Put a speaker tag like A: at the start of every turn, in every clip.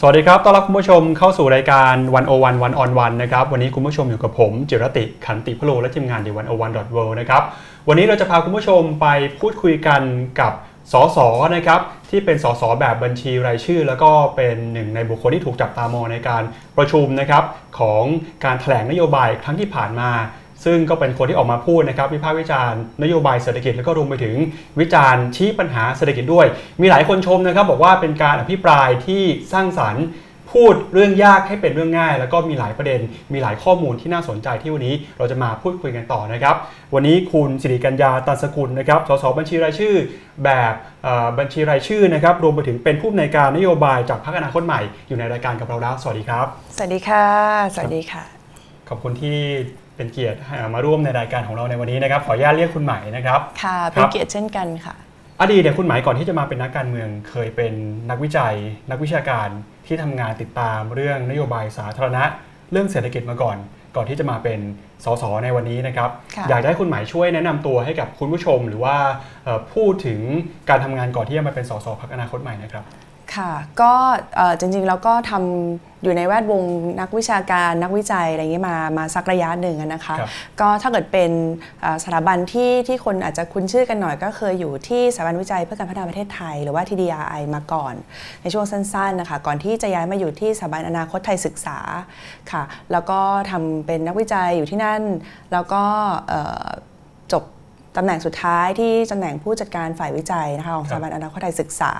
A: สวัสดีครับ ต้อนรับคุณผู้ชมเข้าสู่รายการวันโอวันวันออนวันนะครับ วันนี้คุณผู้ชมอยู่กับผม จิรติขันติพโลและทีมงานดีวันโอวันดอทเวนะครับ วันนี้เราจะพาคุณผู้ชมไปพูดคุยกันกับสสนะครับที่เป็นสสแบบบัญชีรายชื่อ แล้วก็เป็นหนึ่งในบุคคลที่ถูกจับตามองในการประชุมนะครับของการถแถลงนโยบายครั้งที่ผ่านมา ซึ่งก็เป็นคนที่ออกมาพูดนะครับวิพากษ์วิจารณ์นโยบายเศรษฐกิจแล้วก็รวมไปถึงวิจารณ์ชี้ปัญหาเศรษฐกิจด้วย มีหลายคนชมนะครับบอกว่าเป็นการอภิปรายที่สร้างสรรค์พูดเรื่องยากให้เป็นเรื่องง่าย แล้วก็มีหลายประเด็น มีหลายข้อมูลที่น่าสนใจที่วันนี้เราจะมาพูดคุยกันต่อนะครับ วันนี้คุณสิริกัญญาตันสกุลนะครับสสบัญชีรายชื่อ แบบเอ่อบัญชีรายชื่อนะครับรวมไปถึงเป็นผู้อำนวยการนโยบายจากพรรคอนาคตใหม่อยู่ในรายการกับเราแล้วสวัสดีครับ
B: สวัสดีค่ะ สวัสดีค่ะ
A: ขอบคุณที่ เป็นเกียรติให้มาร่วมในรายการของเราในวันนี้นะครับ ขออนุญาตเรียกคุณใหม่นะครับ
B: ค่ะ
A: ค
B: เป็
A: รั
B: น
A: บ
B: เกียรติเช่นกันค่ะ
A: อดีตเนี่ยคุณหมายก่อนที่จะมาเป็นนักการเมืองเคยเป็นนักวิจัย นักวิชาการที่ทำงานติดตามเรื่องนโยบายสาธารณะ เรื่องเศรษฐกิจมาก่อน ก่อนที่จะมาเป็นสสในวันนี้นะครับ
B: ค่ะ
A: อยากจะให้คุณหมายช่วยแนะนำตัวให้กับคุณผู้ชม หรือว่าเอ่อพูดถึงการทำงานก่อนที่จะมาเป็นสสพักอนาคตใหม่นะครับ
B: ค่ะ ก็เอ่อจริงๆแล้วก็ทำอยู่ในแวดวงนักวิชาการนักวิจัยอะไรอย่างเงี้ยมามาสักระยะหนึ่งอะนะคะ
A: ครับ
B: ก็ถ้าเกิดเป็นเอ่อสถาบันที่ที่คนอาจจะคุ้นชื่อกันหน่อย ก็เคยอยู่ที่สถาบันวิจัยเพื่อการพัฒนาประเทศไทย หรือว่า TDRI มาก่อน ในช่วงสั้นๆนะคะก่อนที่จะย้ายมาอยู่ที่สถาบันอนาคตไทยศึกษาค่ะ แล้วก็ทำเป็นนักวิจัยอยู่ที่นั่น แล้วก็เอ่อจบ ตำแหน่งสุดท้ายที่ตำแหน่งผู้จัดการฝ่ายวิจัยนะคะของ
A: ครั
B: ส
A: บ
B: ถาบันอนาคตไทยศึกษา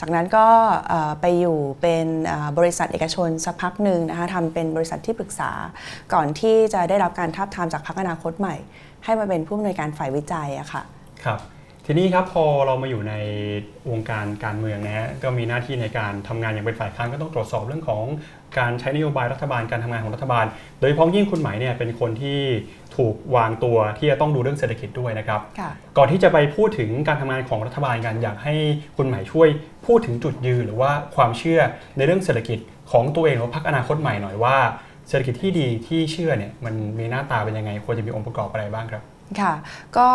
B: จากนั้นก็เอ่อไปอยู่เป็นเอ่อบริษัทเอกชนสักพักหนึ่งนะคะทำเป็นบริษัทที่ปรึกษา ก่อนที่จะได้รับการทาบทามจากพรรคอนาคตใหม่ ให้มาเป็นผู้อำนวยการฝ่ายวิจัยอะค่ะ
A: ครับทีนี้ครับพอเรามาอยู่ในวงการการเมืองนะฮะก็มีหน้าที่ในการทำงานอย่างเป็นฝ่ายค้านก็ต้องตรวจสอบเรื่องของ การใช้นโยบายรัฐบาลการทำงานของรัฐบาล โดยเฉพาะยิ่งคุณหมายเนี่ยเป็นคนที่ถูกวางตัวที่จะต้องดูเรื่องเศรษฐกิจด้วยนะครับ
B: ค่ะ
A: ก่อนที่จะไปพูดถึงการทำงานของรัฐบาลกันอยากให้คุณหมายช่วยพูดถึงจุดยืนหรือว่าความเชื่อในเรื่องเศรษฐกิจของตัวเองหรือว่าพรรคอนาคตใหม่หน่อยว่าเศรษฐกิจที่ดีที่เชื่อเนี่ยมันมีหน้าตาเป็นยังไงควรจะมีองค์ประกอบอะไรบ้างครับ
B: ค่ะก็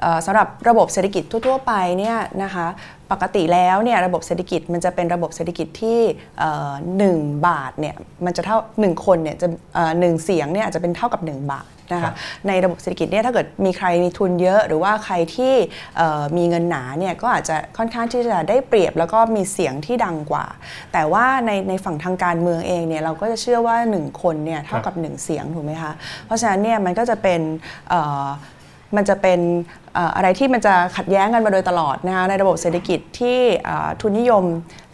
B: เอ่อสำหรับระบบเศรษฐกิจทั่ว ๆ ไปเนี่ยนะคะปกติแล้วเนี่ยระบบเศรษฐกิจมันจะเป็นระบบเศรษฐกิจที่เอ่อหนึ่งบาทเนี่ยมันจะเท่าหนึ่งคนเนี่ยจะเอ่อหนึ่งเสียงเนี่ยจะเป็นเท่ากับ 1 บาทนะ
A: ครั
B: คะ
A: บ
B: ในระบบเศรษฐกิจเนี่ยถ้าเกิดมีใครมีทุนเยอะหรือว่าใครที่เอ่อมีเงินหนาเนี่ยก็อาจจะค่อนข้างที่จะได้เปรียบแล้วก็มีเสียงที่ดังกว่า แต่ว่าในในฝั่งทางการเมืองเองเนี่ยเราก็จะเชื่อว่า 1 คนเนี่ยเท่ากับ 1 เสียงถูกไหมคะเพราะฉะนั้นเนี่ยมันก็จะเป็นเอ่อ มันจะเป็น อ่ออะไรที่มันจะขัดแย้งกันมาโดยตลอดนะคะในระบบเศรษฐกิจที่เอ่อทุนนิยม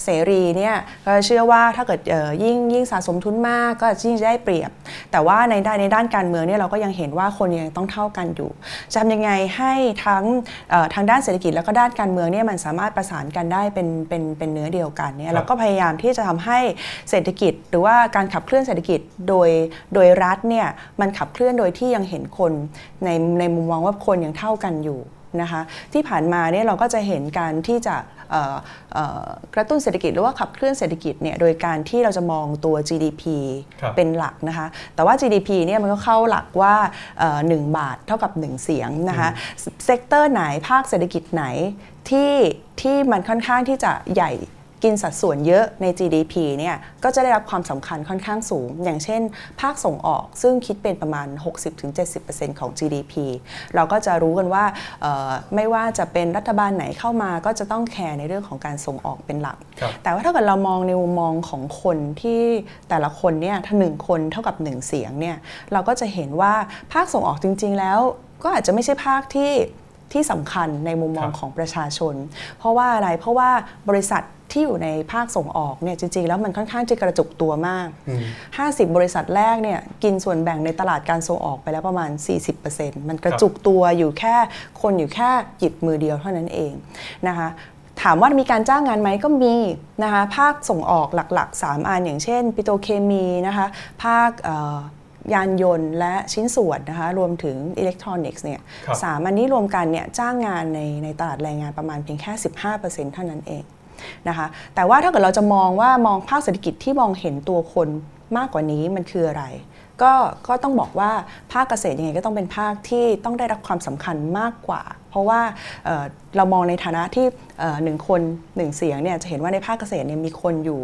B: เสรีเนี่ยก็เชื่อว่าถ้าเกิดเอ่อยิ่งยิ่งสะสมทุนมากก็ยิ่งจะได้เปรียบ แต่ว่าในด้านในด้านการเมืองเนี่ยเราก็ยังเห็นว่าคนยังต้องเท่ากันอยู่จะทำยังไงให้ทั้งเอ่อทางด้านเศรษฐกิจแล้วก็ด้านการเมืองเนี่ยมันสามารถประสานกันได้เป็นเป็นเป็นเนื้อเดียวกันเนี่
A: ครั
B: ย
A: บ
B: เราก็พยายามที่จะทำให้เศรษฐกิจ หรือว่าการขับเคลื่อนเศรษฐกิจโดยโดยรัฐเนี่ยมันขับเคลื่อนโดยที่ยังเห็นคนในในมุมมองว่าคนยังเท่ากันอยู่นะคะที่ผ่านมาเนี่ยเราก็จะเห็นการที่จะเอ่อเอ่อกระตุ้นเศรษฐกิจหรือว่าขับเคลื่อนเศรษฐกิจเนี่ยโดยการที่เราจะมองตัว GDP
A: ครับ
B: เป็นหลักนะคะแต่ว่า GDP เนี่ยมันก็เข้าหลักว่าเอ่อหนึ่งบาทเท่ากับ 1 เสียงนะคะ sector ไหนภาคเศรษฐกิจไหนที่ที่มันค่อนข้างที่จะใหญ่ กินสัดส่วนเยอะใน GDP เนี่ยก็จะได้รับความสำคัญค่อนข้างสูง อย่างเช่น ภาคส่งออกซึ่งคิดเป็นประมาณ 60-70%ของ GDP เราก็จะรู้กันว่าเอ่อไม่ว่าจะเป็นรัฐบาลไหนเข้ามาก็จะต้องแคร์ในเรื่องของการส่งออกเป็นหลัก
A: ครับ
B: แต่ว่าถ้าเกิดเรามองในมุมมองของคนที่แต่ละคนเนี่ยถ้าหนึ่งคนเท่ากับหนึ่งเสียงเนี่ยเราก็จะเห็นว่าภาคส่งออกจริง ๆ แล้ว ก็อาจจะไม่ใช่ภาคที่ที่สำคัญในมุมมอง
A: ครับ
B: ของประชาชน เพราะว่าอะไรเพราะว่าบริษัท ที่อยู่ในภาคส่งออกเนี่ยจริง ๆ แล้วมันค่อนข้างจะกระจุกตัวมาก
A: อืม
B: 50 บริษัทแรกเนี่ยกินส่วนแบ่งในตลาดการส่งออกไปแล้วประมาณ 40%มันกระจุกตัวอยู่แค่คนอยู่แค่หยิบมือเดียวเท่านั้นเองนะคะถามว่ามีการจ้างงานไหมก็มีนะคะภาคส่งออกหลักๆ 3 อันอย่างเช่น ปิโตรเคมีนะคะภาคเอ่อยานยนต์และชิ้นส่วนนะคะรวมถึงอิเล็กทรอนิกส์เนี่ย
A: ครับ
B: สามอันนี้รวมกันเนี่ยจ้างงานในในตลาดแรงงานประมาณเพียงแค่ 15%เท่านั้นเอง นะคะแต่ว่าถ้าเกิดเราจะมองว่ามองภาคเศรษฐกิจที่มองเห็นตัวคนมากกว่านี้มันคืออะไร ก็ก็ต้องบอกว่าภาคเกษตรยังไงก็ต้องเป็นภาคที่ต้องได้รับความสำคัญมากกว่า เพราะว่าเเรามองในฐานะที่หนึ่งคนหนึ่งเสียงเนี่ยจะเห็นว่าในภาคเกษตรเนี่ยมีคนอยู่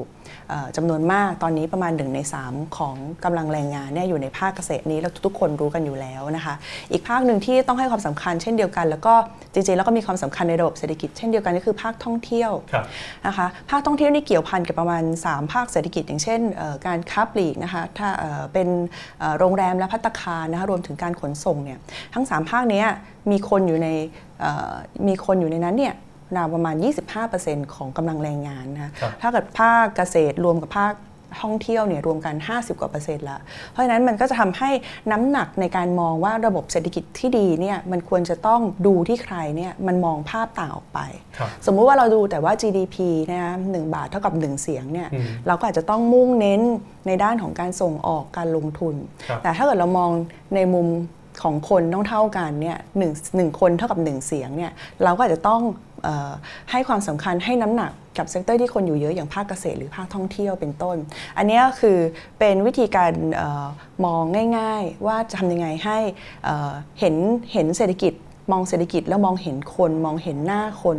B: จำนวนมากตอนนี้ประมาณ 1 ใน 3 ของกำลังแรงงานเนี่ยอยู่ในภาคเกษตรนี้แล้วทุกๆคนรู้กันอยู่แล้วนะคะ อีกภาคหนึ่งที่ต้องให้ความสำคัญเช่นเดียวกัน แล้วก็จริงๆแล้วก็มีความสำคัญในระบบเศรษฐกิจเช่นเดียวกันก็คือภาคท่องเที่ยว
A: ครับ
B: นะคะภาคท่องเที่ยวนี่เกี่ยวพันกับประมาณ 3 ภาคเศรษฐกิจ อย่างเช่นเอ่อการค้าปลีกนะคะถ้าเอ่อเป็นเอ่อโรงแรมและพัตตาคารนะคะรวมถึงการขนส่งเนี่ยทั้ง 3 ภาคเนี้ยมีคนอยู่ในเอ่อมีคนอยู่ในนั้นเนี่ย ราวประมาณ 25%ของกำลังแรงงานนะคะ
A: ครับ
B: ถ้าเกิดภาคเกษตรรวมกับภาคท่องเที่ยวเนี่ยรวมกัน 50 กว่าเปอร์เซ็นต์ละ เพราะฉะนั้นมันก็จะทำให้น้ำหนักในการมองว่าระบบเศรษฐกิจที่ดีเนี่ยมันควรจะต้องดูที่ใครเนี่ยมันมองภาพต่างออกไป
A: ครับ
B: สมมุติว่าเราดูแต่ว่า GDP นะคะหนึ่งบาทเท่ากับ 1 เสียงเนี่ย
A: อืม
B: เราก็อาจจะต้องมุ่งเน้นในด้านของการส่งออกการลงทุน
A: ครับ
B: แต่ถ้าเกิดเรามองในมุมของคนต้องเท่ากันเนี่ยหนึ่งหนึ่งคนเท่ากับ 1 เสียงเนี่ยเราก็อาจจะต้องเออ ให้ความสำคัญให้น้ำหนักกับ sector ที่คนอยู่เยอะอย่างภาคเกษตรหรือภาคท่องเที่ยวเป็นต้น อันนี้คือเป็นวิธีการออมองง่าย ๆ ว่าจะทำยังไงให้เเห็นเห็นเศรษฐกิจ มองเศรษฐกิจแล้วมองเห็นคนมองเห็นหน้าคน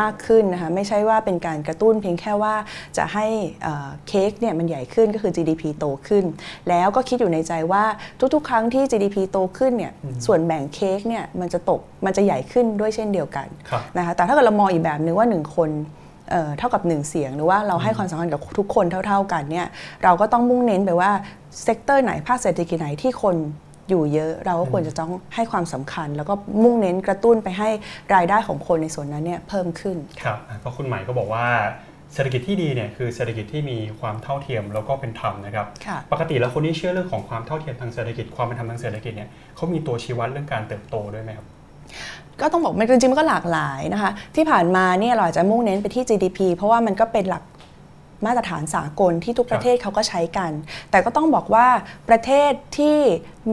B: มากขึ้นนะคะไม่ใช่ว่าเป็นการกระตุ้นเพียงแค่ว่าจะให้เอ่อเค้กเนี่ยมันใหญ่ขึ้นก็คือ GDP โตขึ้น แล้วก็คิดอยู่ในใจว่าทุกๆ ครั้งที่ GDP โตขึ้นเนี่ยส่วนแบ่งเค้กเนี่ยมันจะตกมันจะใหญ่ขึ้นด้วยเช่นเดียวกัน
A: ครับ
B: นะคะแต่ถ้าเกิดเรามองอีกแบบนึงว่า 1 คนเอ่อเท่ากับ 1 เสียงหรือว่าเราให้ความสำคัญกับทุกคนเท่า ๆกันเนี่ยเราก็ต้องมุ่งเน้นไปว่า sector ไหนภาคเศรษฐกิจไหนที่คน อยู่เยอะ เราก็ควรจะต้องให้ความสำคัญ แล้วก็มุ่งเน้นกระตุ้นไปให้รายได้ของคนในส่วนนั้นเนี่ยเพิ่มขึ้น
A: ครับอะก็คุณใหม่ก็บอกว่าเศรษฐกิจที่ดีเนี่ยคือเศรษฐกิจที่มีความเท่าเทียมแล้วก็เป็นธรรมนะครับ
B: ค่ะ
A: ปกติแล้วคนที่เชื่อเรื่องของความเท่าเทียมทางเศรษฐกิจความเป็นธรรมทางเศรษฐกิจเนี่ยเขามีตัวชี้วัดเรื่องการเติบโตด้วยไหมครับ
B: ก็ต้องบอกมันจริงๆมันก็หลากหลายนะคะ ที่ผ่านมาเนี่ยเราอาจจะมุ่งเน้นไปที่ GDP เพราะว่ามันก็เป็นหลักมาตรฐานสากลที่ทุกประเทศเขาก็ใช้กัน แต่ก็ต้องบอกว่าประเทศที่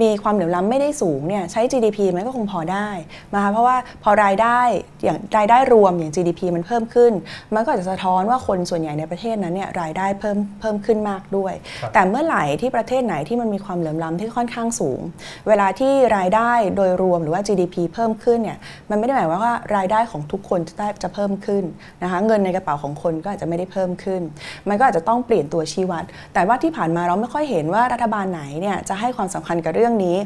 B: มีความเหลื่อมล้ำไม่ได้สูงเนี่ยใช้ GDP มันก็คงพอได้นะคะเพราะว่าพอรายได้อย่างรายได้รวมอย่าง GDP มันเพิ่มขึ้น มันก็อาจจะสะท้อนว่าคนส่วนใหญ่ในประเทศนั้นเนี่ยรายได้เพิ่มเพิ่มขึ้นมากด้วย
A: ครับ
B: แต่เมื่อไหร่ที่ประเทศไหนที่มันมีความเหลื่อมล้ำที่ค่อนข้างสูง เวลาที่รายได้โดยรวมหรือว่า GDP เพิ่มขึ้นเนี่ยมันไม่ได้หมายความว่ารายได้ของทุกคนจะได้จะเพิ่มขึ้นนะคะเงินในกระเป๋าของคนก็อาจจะไม่ได้เพิ่มขึ้น มันก็อาจจะต้องเปลี่ยนตัวชี้วัด แต่ว่าที่ผ่านมาเราไม่ค่อยเห็นว่ารัฐบาลไหนเนี่ยจะให้ความสำคัญกับเรื่องนี้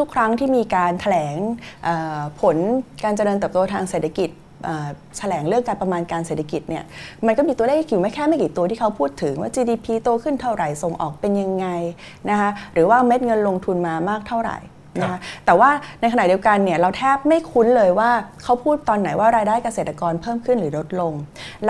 B: ทุกๆ ครั้งที่มีการแถลงเอ่อผลการเจริญเติบโตทางเศรษฐกิจเอ่อแถลงเรื่องการประมาณการเศรษฐกิจเนี่ยมันก็มีตัวเลขอยู่ไม่แค่ไม่กี่ตัวที่เขาพูดถึงว่า GDP โตขึ้นเท่าไหร่ส่งออกเป็นยังไงนะคะหรือว่าเม็ดเงินลงทุนมามากเท่าไหร่นะคะแต่ว่าในขณะเดียวกันเนี่ยเราแทบไม่คุ้นเลยว่าเขาพูดตอนไหนว่ารายได้เกษตรกรเพิ่มขึ้นหรือลดลง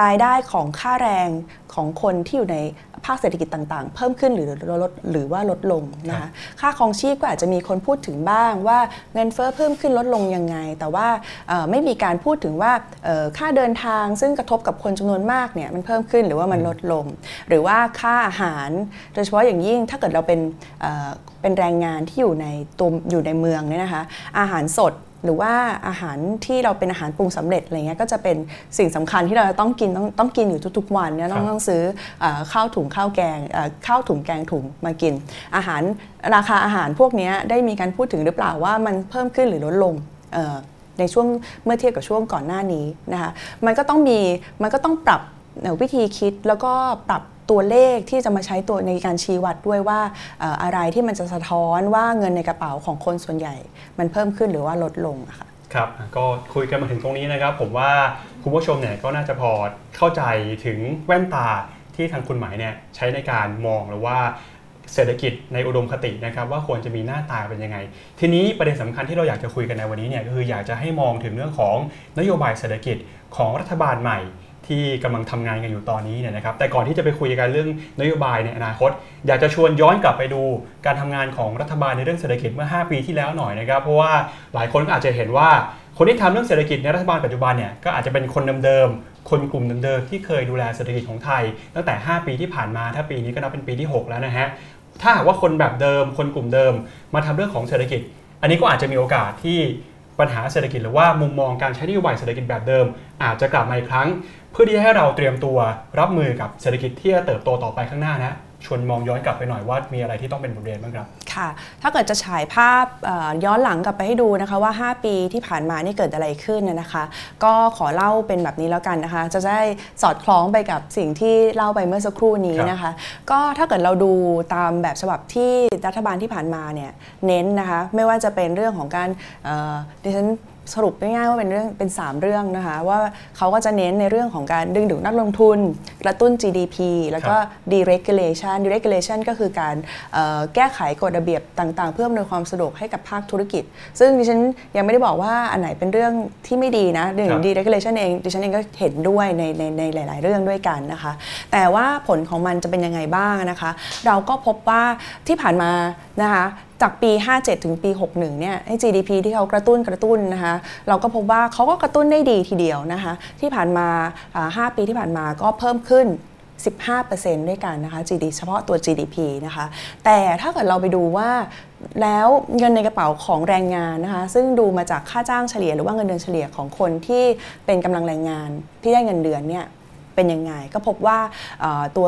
B: รายได้ของค่าแรงของคนที่อยู่ใน ภาคเศรษฐกิจต่างๆ เพิ่มขึ้นหรือลดหรือว่าลดลงนะคะค่าครองชีพก็อาจจะมีคนพูดถึงบ้างว่าเงินเฟ้อเพิ่มขึ้นลดลงยังไง แต่ว่าเอ่อไม่มีการพูดถึงว่าเอ่อค่าเดินทางซึ่งกระทบกับคนจำนวนมากเนี่ยมันเพิ่มขึ้นหรือว่ามันลดลง หรือว่าค่าอาหาร โดยเฉพาะอย่างยิ่งถ้าเกิดเราเป็นเอ่อเป็นแรงงานที่อยู่ในตัวอยู่ในเมืองเนี่ยนะคะอาหารสด หรือว่าอาหารที่เราเป็นอาหารปรุงสำเร็จอะไรเงี้ยก็จะเป็นสิ่งสำคัญที่เราจะต้องกินต้องต้องกินอยู่ทุกๆวันเนี่ยต้อง
A: ครับ
B: ต้องซื้อเออข้าวถุงข้าวแกงเอ่อข้าวถุงแกงถุงมากิน อาหารราคาอาหารพวกเนี้ยได้มีการพูดถึงหรือเปล่าว่ามันเพิ่มขึ้นหรือลดลงเอ่อในช่วงเมื่อเทียบกับช่วงก่อนหน้านี้นะคะมันก็ต้องมีมันก็ต้องปรับเอ่อวิธีคิดแล้วก็ปรับ ตัวเลขที่จะมาใช้ตัวในการชี้วัดด้วยว่าอะไรที่มันจะสะท้อนว่าเงินในกระเป๋าของคนส่วนใหญ่ มันเพิ่มขึ้นหรือว่าลดลงอะค่ะ
A: ครับก็คุยกันมาถึงตรงนี้นะครับ ผมว่าคุณผู้ชมเนี่ยก็น่าจะพอเข้าใจถึงแว่นตาที่ทางคุณหมายเนี่ยใช้ในการมองหรือว่าเศรษฐกิจในอุดมคตินะครับว่าควรจะมีหน้าตาเป็นยังไง ทีนี้ประเด็นสำคัญที่เราอยากจะคุยกันในวันนี้เนี่ยก็คืออยากจะให้มองถึงเรื่องของนโยบายเศรษฐกิจของรัฐบาลใหม่ ที่กำลังทำงานกันอยู่ตอนนี้เนี่ยนะครับแต่ก่อนที่จะไปคุยกันเรื่องนโยบายในอนาคต อยากจะชวนย้อนกลับไปดูการทำงานของรัฐบาลในเรื่องเศรษฐกิจเมื่อ 5 ปีที่แล้วหน่อยนะครับเพราะว่าหลายคนก็อาจจะเห็นว่าคนที่ทำเรื่องเศรษฐกิจในรัฐบาลปัจจุบันเนี่ยก็อาจจะเป็นคนเดิมๆ คนกลุ่มเดิมๆ ที่เคยดูแลเศรษฐกิจของไทย ตั้งแต่ 5 ปีที่ผ่านมา ถ้าปีนี้ก็นับเป็นปีที่ 6 แล้วนะฮะ ถ้าหากว่าคนแบบเดิม คนกลุ่มเดิม มาทำเรื่องของเศรษฐกิจ อันนี้ก็อาจจะมีโอกาสที่ปัญหาเศรษฐกิจหรือว่ามุมมองการใช้นโยบายเศรษฐกิจแบบเดิม อาจจะกลับมาอีกครั้ง เพื่อที่จะให้เราเตรียมตัวรับมือกับเศรษฐกิจที่จะเติบโตต่อไปข้างหน้านะชวนมองย้อนกลับไปหน่อยว่ามีอะไรที่ต้องเป็นบทเรียนบ้างครับ
B: ค่ะ ถ้าเกิดจะฉายภาพเอ่อย้อนหลังกลับไปให้ดูนะคะว่า 5 ปีที่ผ่านมานี่เกิดอะไรขึ้นน่ะนะคะ ก็ขอเล่าเป็นแบบนี้แล้วกันนะคะ จะได้สอดคล้องไปกับสิ่งที่เล่าไปเมื่อสักครู่นี้นะคะ ก็ถ้าเกิดเราดูตามแบบฉบับที่รัฐบาลที่ผ่านมาเนี่ยเน้นนะคะ ไม่ว่าจะเป็นเรื่องของการเอ่อดิฉัน สรุปง่ายๆว่าเป็นเรื่องเป็น 3 เรื่องนะคะว่าเขาก็จะเน้นในเรื่องของการดึงดูดนักลงทุน กระตุ้น GDP แล้วก็ deregulation deregulation ก็คือการเอ่อแก้ไขกฎระเบียบต่างๆ เพื่ออำนวยความสะดวกให้กับภาคธุรกิจ ซึ่งดิฉันยังไม่ได้บอกว่าอันไหนเป็นเรื่องที่ไม่ดีนะดึง
A: ครับ
B: deregulation เองดิฉันเองก็เห็นด้วยในในในหลาย ๆ เรื่องด้วยกันนะคะ แต่ว่าผลของมันจะเป็นยังไงบ้างนะคะ เราก็พบว่าที่ผ่านมานะคะ จากปี 57 ถึงปี 61 เนี่ยไอ้ GDP ที่เขากระตุ้นกระตุ้นนะคะ เราก็พบว่าเขาก็กระตุ้นได้ดีทีเดียวนะคะ ที่ผ่านมา 5 ปีที่ผ่านมาก็เพิ่มขึ้น 15%ด้วยกันนะคะ GDP เฉพาะตัว GDP นะคะ แต่ถ้าเกิดเราไปดูว่าแล้วเงินในกระเป๋าของแรงงานนะคะ ซึ่งดูมาจากค่าจ้างเฉลี่ยหรือว่าเงินเดือนเฉลี่ยของคนที่เป็นกำลังแรงงานที่ได้เงินเดือนเนี่ยเป็นยังไง ก็พบว่าตัว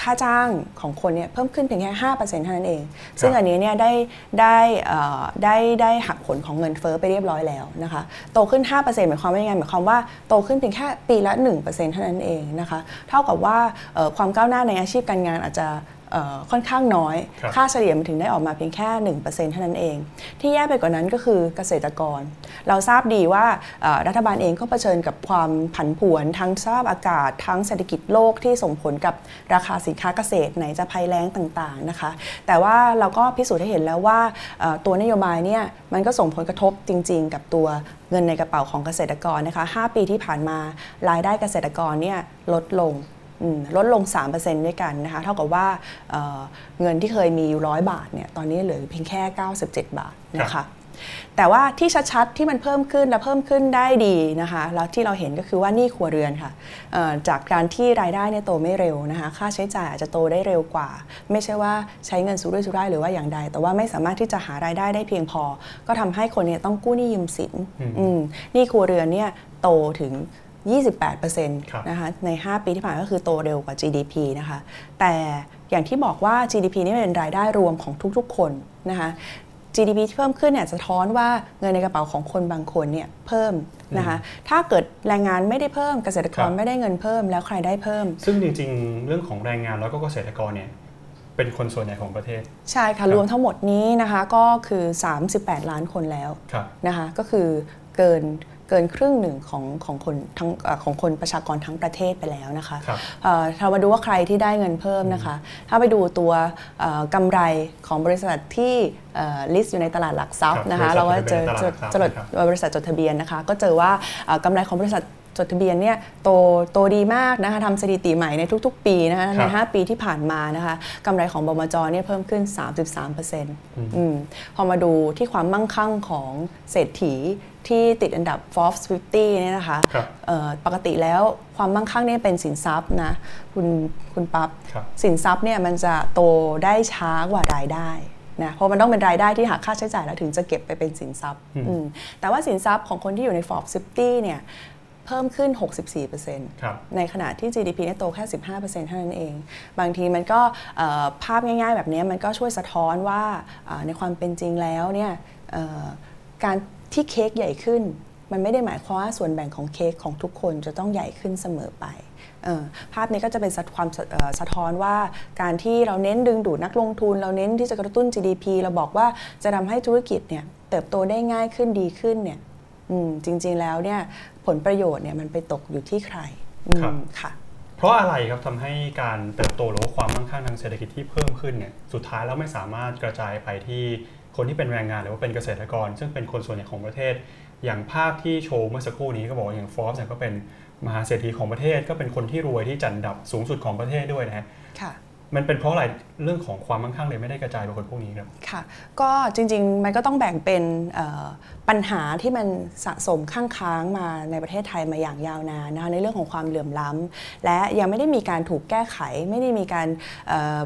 B: ค่าจ้างของคนเนี่ยเพิ่มขึ้นเพียงแค่5%เท่านั้นเอง ซึ่งอันนี้เนี่ยได้ได้เอ่อได้ได้หักผลของเงินเฟ้อไปเรียบร้อยแล้วนะคะโตขึ้น5%หมายความว่ายังไงหมายความว่าโตขึ้นเพียงแค่ปีละ1%เท่านั้นเองนะคะเท่ากับว่าเอ่อความก้าวหน้าในอาชีพการงานอาจจะเอ่อ ค่อนข้างน้อย
A: ครับ
B: ค่าเฉลี่ยมันถึงได้ออกมาเพียงแค่ 1%เท่านั้นเอง ที่แย่ไปกว่านั้นก็คือเกษตรกร เราทราบดีว่าเอ่อรัฐบาลเองก็เผชิญกับความผันผวนทั้งสภาพอากาศ ทั้งเศรษฐกิจโลกที่ส่งผลกับราคาสินค้าเกษตรไหนจะภัยแล้งต่างๆนะคะ แต่ว่าเราก็พิสูจน์ให้เห็นแล้วว่าเอ่อตัวนโยบายเนี่ยมันก็ส่งผลกระทบจริง ๆ กับตัวเงินในกระเป๋าของเกษตรกรนะคะ 5 ปีที่ผ่านมารายได้เกษตรกรเนี่ยลดลงอืม ลดลง 3%ด้วยกันนะคะ เท่ากับว่าเอ่อเงินที่เคยมีอยู่ร้อยบาทเนี่ย ตอนนี้เหลือเพียงแค่ 97 บาทนะคะแต่ว่าที่ชัดๆที่มันเพิ่มขึ้นและเพิ่มขึ้นได้ดีนะคะแล้วที่เราเห็นก็คือว่าหนี่ครัวเรือนค่ะเอ่อจากการที่รายได้เนี่ยโตไม่เร็วนะคะค่าใช้จ่ายอาจจะโตได้เร็วกว่า ไม่ใช่ว่าใช้เงินสุรุ่ยสุร่ายหรือว่าอย่างใด แต่ว่าไม่สามารถที่จะหารายได้ได้เพียงพอ ก็ทำให้คนเนี่ยต้องกู้หนี้ยืมสิน
A: อืม
B: อืมหนี่ครัวเรือนเนี่ยโตถึง
A: ครับ
B: 28%นะคะใน 5 ปีที่ผ่านมาก็คือโตเร็วกว่า GDP นะคะแต่อย่างที่บอกว่า GDP นี่เป็นรายได้รวมของทุกๆ คนนะคะ GDP ที่เพิ่มขึ้นเนี่ยสะท้อนว่าเงินในกระเป๋าของคนบางคนเนี่ยเพิ่มนะคะถ้าเกิดแรงงานไม่ได้เพิ่มเกษตรก
A: ครั
B: ร
A: บ
B: ไม่ได้เงินเพิ่มแล้วใครได้เพิ่ม
A: ซึ่งจริงๆ เรื่องของแรงงานแล้วก็เกษตรกรเนี่ยเป็นคนส่วนใหญ่ของประเทศ
B: ใช่ค่ะ
A: ครับ
B: รวมทั้งหมดนี้นะคะก็คือ 38 ล้านคนแล้ว
A: ครับ
B: นะคะก็คือเกิน เกินครึ่งหนึ่งของของคนทั้งเอ่อของคนประชากรทั้งประเทศไปแล้วนะคะ
A: ครับ
B: เอ่อเรามาดูว่าใครที่ได้เงินเพิ่มนะคะ ถ้าไปดูตัวเอ่อกำไรของบริษัทที่list อยู่ในตลาดหลักทรัพย์นะ
A: ครั
B: คะ
A: บ
B: เราก็เจอ
A: จด
B: จ
A: ทะ
B: ด
A: เบียนในตลาดหลักทรัพย์
B: จด
A: นะครับ
B: บริษัทจดทะเบียนนะคะ ก็เจอว่าเอ่อกำไรของบริษัทจดทะเบียนเนี่ยโตโตดีมากนะคะทำสถิติใหม่ในทุกๆ ปีนะคะ
A: ค
B: ใน
A: รับ
B: 5ปีที่ผ่านมานะคะกำไรของบมจเนี่ยเพิ่มขึ้น 33%อืมพอมาดูที่ความมั่งคั่งของเศรษฐี ที่ติดอันดับ Forbes 50เนี่ยนะคะ
A: ครับ
B: เอ่อปกติแล้วความมั่งคั่งเนี่ยเป็นสินทรัพย์นะคุณคุณปั๊บ
A: ครับ
B: สินทรัพย์เนี่ยมันจะโตได้ช้ากว่ารายได้นะเพราะมันต้องเป็นรายได้ที่หักค่าใช้จ่ายแล้วถึงจะเก็บไปเป็นสินทรัพย์
A: อืม
B: อืมแต่ว่าสินทรัพย์ของคนที่อยู่ใน Forbes 50เนี่ยเพิ่มขึ้น 64%
A: ครับ
B: ในขณะที่ GDP เนี่ยโตแค่ 15%เท่านั้นเอง บางทีมันก็เอ่อภาพง่ายๆ แบบนี้มันก็ช่วยสะท้อนว่าอ่าในความเป็นจริงแล้วเนี่ยเอ่อการ ที่เค้กใหญ่ขึ้น มันไม่ได้หมายความว่าส่วนแบ่งของเค้กของทุกคนจะต้องใหญ่ขึ้นเสมอไปเอ่อภาพนี้ก็จะเป็นสะความสะเอ่อสะท้อนว่าการที่เราเน้นดึงดูดนักลงทุน เราเน้นที่จะกระตุ้น GDP เราบอกว่าจะทำให้ธุรกิจเนี่ยเติบโตได้ง่ายขึ้นดีขึ้นเนี่ยอืมจริงๆแล้วเนี่ยผลประโยชน์เนี่ยมันไปตกอยู่ที่ใครอืม
A: ครับ
B: ค่ะ
A: เพราะอะไรครับทำให้การเติบโตหรือว่าความมั่งคั่งทางเศรษฐกิจที่เพิ่มขึ้นเนี่ยสุดท้ายแล้วไม่สามารถกระจายไปที่ คนที่เป็นแรงงานหรือว่าเป็นเกษตรกร ซึ่งเป็นคนส่วนใหญ่ของประเทศ อย่างภาพที่โชว์เมื่อสักครู่นี้ก็บอกว่าอย่างฟอร์สเนี่ยก็เป็นมหาเศรษฐีของประเทศ ก็เป็นคนที่รวยที่จัดอันดับสูงสุดของประเทศด้วยนะฮะ
B: ค่ะ
A: มันเป็นเพราะอะไรเรื่องของความมั่งคั่งเลยไม่ได้กระจายไปคนพวกนี้ครับ
B: ค่ะ ก็จริงๆ มันก็ต้องแบ่งเป็นเอ่อปัญหาที่มันสะสมข้างค้างมาในประเทศไทยมาอย่างยาวนานนะคะในเรื่องของความเหลื่อมล้ำและยังไม่ได้มีการถูกแก้ไข ไม่ได้มีการเอ่อ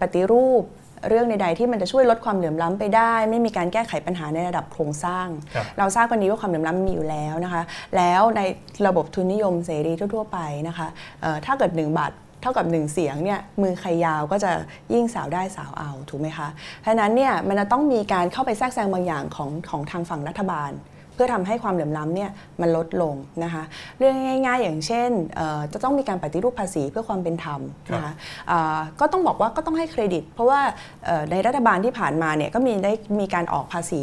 B: ปฏิรูป เรื่องใด ๆ ที่มันจะช่วยลดความเหลื่อมล้ำไปได้ ไม่มีการแก้ไขปัญหาในระดับโครงสร้าง
A: ครับ
B: เราทราบกันดีว่าความเหลื่อมล้ำมีอยู่แล้วนะคะ แล้วในระบบทุนนิยมเสรีทั่ว ๆ ไปนะคะเอ่อถ้าเกิด 1 บาทเท่ากับหนึ่งเสียงเนี่ยมือใครยาวก็จะยิ่งสาวได้สาวเอาถูกไหมคะเพราะฉะนั้นเนี่ยมันจะต้องมีการเข้าไปแทรกแซงบางอย่างของของทางฝั่งรัฐบาลเพื่อทำให้ความเหลื่อมล้ำเนี่ยมันลดลงนะคะเรื่องง่าย ๆ อย่างเช่นเอ่อจะต้องมีการปฏิรูปภาษีเพื่อความเป็นธรรมนะคะอ่าก็ต้องบอกว่าก็ต้องให้เครดิต เพราะว่าเอ่อในรัฐบาลที่ผ่านมาเนี่ยก็มีได้มีการออกภาษี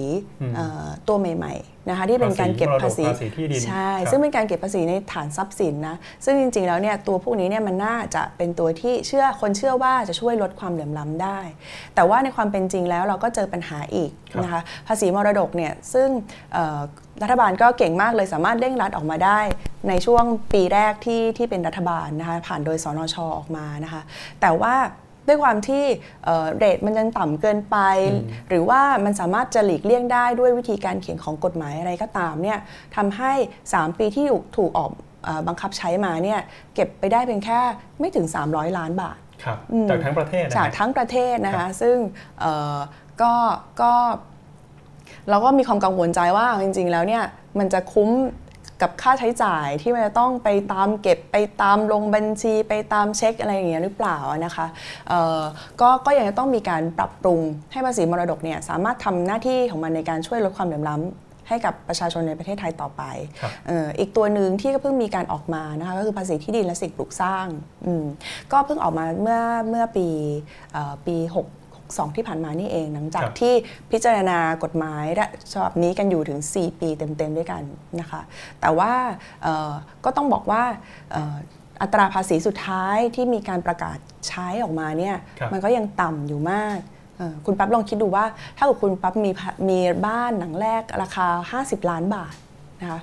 B: เอ่อตัวใหม่ ๆนะคะที่เป็นการเก็บภาษี
A: ภาษีที่ดิน
B: ใช่
A: ครับ
B: ซึ่งเป็นการเก็บภาษีในฐานทรัพย์สินนะซึ่งจริง ๆ แล้วเนี่ยตัวพวกนี้เนี่ยมันน่าจะเป็นตัวที่เชื่อคนเชื่อว่าจะช่วยลดความเหลื่อมล้ำได้ แต่ว่าในความเป็นจริงแล้วเราก็เจอปัญหาอีกนะคะภาษีมรดกเนี่ยซึ่งเอ่อ รัฐบาลก็เก่งมากเลยสามารถเร่งรัดออกมาได้ในช่วงปีแรกที่ที่เป็นรัฐบาลนะคะผ่านโดยสนชออกมานะคะแต่ว่าด้วยความที่เอ่อเรทมันยังต่ำเกินไป หรือว่ามันสามารถจะหลีกเลี่ยงได้ด้วยวิธีการเขียนของกฎหมายอะไรก็ตามเนี่ยทำให้ 3 ปีที่ถูกถูกออกเอ่อบังคับใช้มาเนี่ยเก็บไปได้เพียงแค่ไม่ถึง 300 ล้านบาท
A: ครับ
B: อืม
A: จากทั้งประเทศนะ
B: จาก
A: ฮะ
B: ทั้งประเทศนะ
A: ครั
B: คะ
A: บ
B: ซึ่งเอ่อก็ก็ เราก็มีความกังวลใจว่าจริง ๆ แล้วเนี่ยมันจะคุ้มกับค่าใช้จ่ายที่มันจะต้องไปตามเก็บไปตามลงบัญชี ไปตามเช็คอะไรอย่างเงี้ยหรือเปล่านะคะเอ่อก็ก็ยังจะต้องมีการปรับปรุงให้ภาษีมรดกเนี่ยสามารถทำหน้าที่ของมันในการช่วยลดความเหลื่อมล้ำให้กับประชาชนในประเทศไทยต่อไป
A: ครับ
B: เอ่ออีกตัวหนึ่งที่ก็เพิ่งมีการออกมานะคะก็คือภาษีที่ดินและสิ่งปลูกสร้างอืมก็เพิ่งออกมาเมื่อเมื่อปีเอ่อปี6 2 ที่ผ่านมานี่เอง หลังจาก
A: ครับ
B: ที่พิจารณากฎหมายและฉบับนี้กันอยู่ถึง 4 ปีเต็มๆด้วยกันนะคะ แต่ว่าเอ่อก็ต้องบอกว่าเอ่ออัตราภาษีสุดท้ายที่มีการประกาศใช้ออกมาเนี่ย
A: ครับ
B: มันก็ยังต่ำอยู่มากเอ่อคุณปั๊บลองคิดดูว่า ถ้าเกิดคุณปั๊บมีพะมีบ้านหลังแรกราคา 50 ล้านบาทนะคะ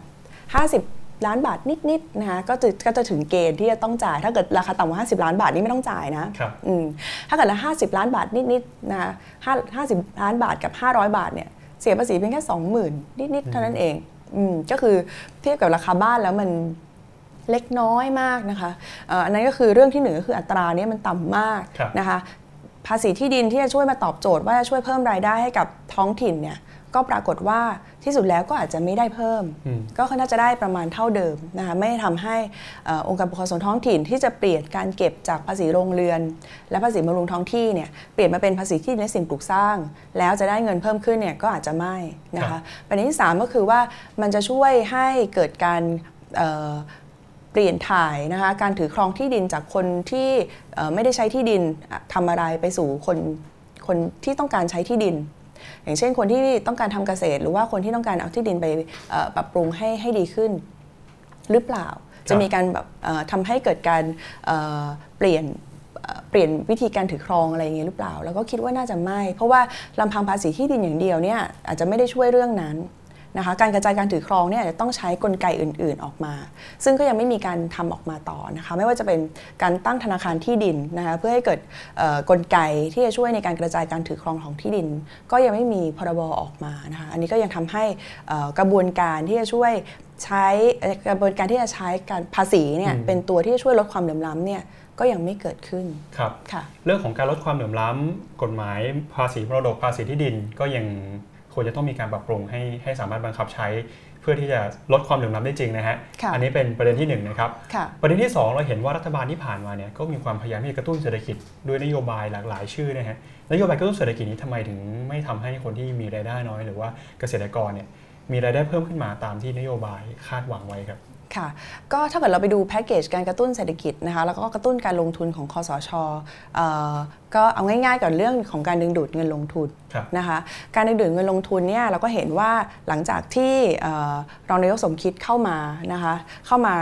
B: 50 ล้านบาทนิดๆนะคะก็จะก็จะถึงเกณฑ์ที่จะต้องจ่าย ถ้าเกิดราคาต่ำกว่า 50 ล้านบาทนี่ไม่ต้องจ่ายนะครับอืมถ้าเกิดละ50 ล้านบาทนิดๆนะคะห้า50ล้านบาทกับ 500 บาทเนี่ยเสียภาษีเพียงแค่ 20,000 นิดๆเท่านั้นเองอืมก็คือเทียบกับราคาบ้านแล้วมันเล็กน้อยมากนะคะเอ่ออันนั้นก็คือเรื่องที่หนึ่งก็คืออัตราเนี้มันต่ำมาก
A: ครับ
B: นะคะภาษีที่ดินที่จะช่วยมาตอบโจทย์ว่าจะช่วยเพิ่มรายได้ให้กับท้องถิ่นเนี่ย ก็ปรากฏว่าที่สุดแล้วก็อาจจะไม่ได้เพิ่ม
A: อืม
B: ก็น่าจะได้ประมาณเท่าเดิมนะคะไม่ได้ทำให้เอ่อองค์การปกครองส่วนท้องถิ่นที่จะเปลี่ยนการเก็บจากภาษีโรงเรือน และภาษีบำรุงท้องที่เนี่ยเปลี่ยนมาเป็นภาษีที่ดินและสิ่งปลูกสร้าง แล้วจะได้เงินเพิ่มขึ้นเนี่ยก็อาจจะไม่นะ
A: ครั
B: คะ
A: บ
B: ประเด็นที่ 3 ก็คือว่ามันจะช่วยให้เกิดการเอ่อเปลี่ยนถ่ายนะคะการถือครองที่ดินจากคนที่เอ่อไม่ได้ใช้ที่ดินอะทำอะไรไปสู่คนคนที่ต้องการใช้ที่ดิน อย่างเช่นคนที่ต้องการทำเกษตร หรือว่าคนที่ต้องการเอาที่ดินไปเอ่อปรับปรุงให้ให้ดีขึ้นหรือเปล่า จะมีการแบบเอ่อทำให้เกิดการเอ่อเปลี่ยนเอ่อเปลี่ยนวิธีการถือครองอะไรอย่างเงี้ยหรือเปล่า แล้วก็คิดว่าน่าจะไม่ เพราะว่าลำพังภาษีที่ดินอย่างเดียวเนี่ยอาจจะไม่ได้ช่วยเรื่องนั้น นะคะการกระจายการถือครองเนี่ยอาจจะต้องใช้กลไกอื่น ๆออกมา ซึ่งก็ยังไม่มีการทำออกมาต่อนะคะไม่ว่าจะเป็นการตั้งธนาคารที่ดินนะคะเพื่อให้เกิดเอ่อกลไกที่จะช่วยในการกระจายการถือครองของที่ดิน ก็ยังไม่มีพรบออกมานะคะอันนี้ก็ยังทำให้เอ่อกระบวนการที่จะช่วยใช้เอ่อกระบวนการที่จะใช้การภาษีเนี่ย
A: อืม
B: เป็นตัวที่จะช่วยลดความเหลื่อมล้ำเนี่ยก็ยังไม่เกิดขึ้น
A: ครับ
B: ค่ะ
A: เรื่องของการลดความเหลื่อมล้ำกฎหมายภาษีมรดกภาษีที่ดินก็ยัง ควรจะต้องมีการปรับปรุงให้ให้สามารถบังคับใช้ เพื่อที่จะลดความเหลื่อมล้ำได้จริงนะฮะ
B: ค่ะ
A: อันนี้เป็นประเด็นที่หนึ่งนะครับ
B: ค่ะ
A: ประเด็นที่ 2 เราเห็นว่ารัฐบาลที่ผ่านมาเนี่ยก็มีความพยายามที่จะกระตุ้นเศรษฐกิจด้วยนโยบายหลากหลายชื่อนะฮะนโยบายกระตุ้นเศรษฐกิจนี้ทำไมถึงไม่ทำให้คนที่มีรายได้น้อย หรือว่าเกษตรกรเนี่ยมีรายได้เพิ่มขึ้นมาตามที่นโยบายคาดหวังไว้ครับ
B: ค่ะก็ถ้าเกิดเราไปดูแพ็กเกจการกระตุ้นเศรษฐกิจนะคะแล้วก็กระตุ้นการลงทุนของคอสชเอ่อ ก็เอาง่ายๆก่อนเรื่องของการดึงดูดเงินลงทุน
A: ครับ
B: นะคะการดึงดูดเงินลงทุนเนี่ยเราก็เห็นว่าหลังจากที่เอ่อรองนายกสมคิดเข้ามานะคะเข้ามา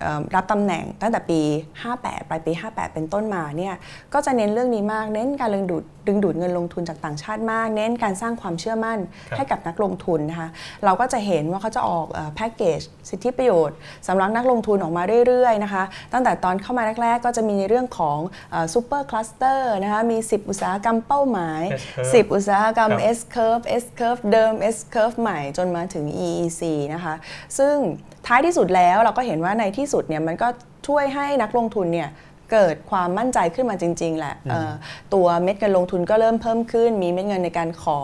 B: เอ่อรับตำแหน่งตั้งแต่ปี 58 ปลายปี 58 เป็นต้นมาเนี่ยก็จะเน้นเรื่องนี้มากเน้นการดึงดูดดึงดูดเงินลงทุนจากต่างชาติมาก เน้นการสร้างความเชื่อมั่น
A: ครับ
B: ให้กับนักลงทุนนะคะเราก็จะเห็นว่าเขาจะออกแพ็กเกจสิทธิประโยชน์สำหรับนักลงทุนออกมาเรื่อยๆนะคะตั้งแต่ตอนเข้ามาแรก ๆ ก็จะมีในเรื่องของซูเปอร์คลัสเตอร์นะคะมี 10 อุตสาหกรรมเป้าหมาย
A: S-curve
B: 10 อุตสาหกรรม
A: ครับ
B: S curve S curve เดิม S curve ใหม่จนมาถึง EEC นะคะซึ่งท้ายที่สุดแล้วเราก็เห็นว่าในที่สุดเนี่ยมันก็ช่วยให้นักลงทุนเนี่ยเกิดความมั่นใจขึ้นมาจริง ๆ แหละเอ่อตัวเม็ดเงินลงทุนก็เริ่มเพิ่มขึ้น มีเม็ดเงินในการขอ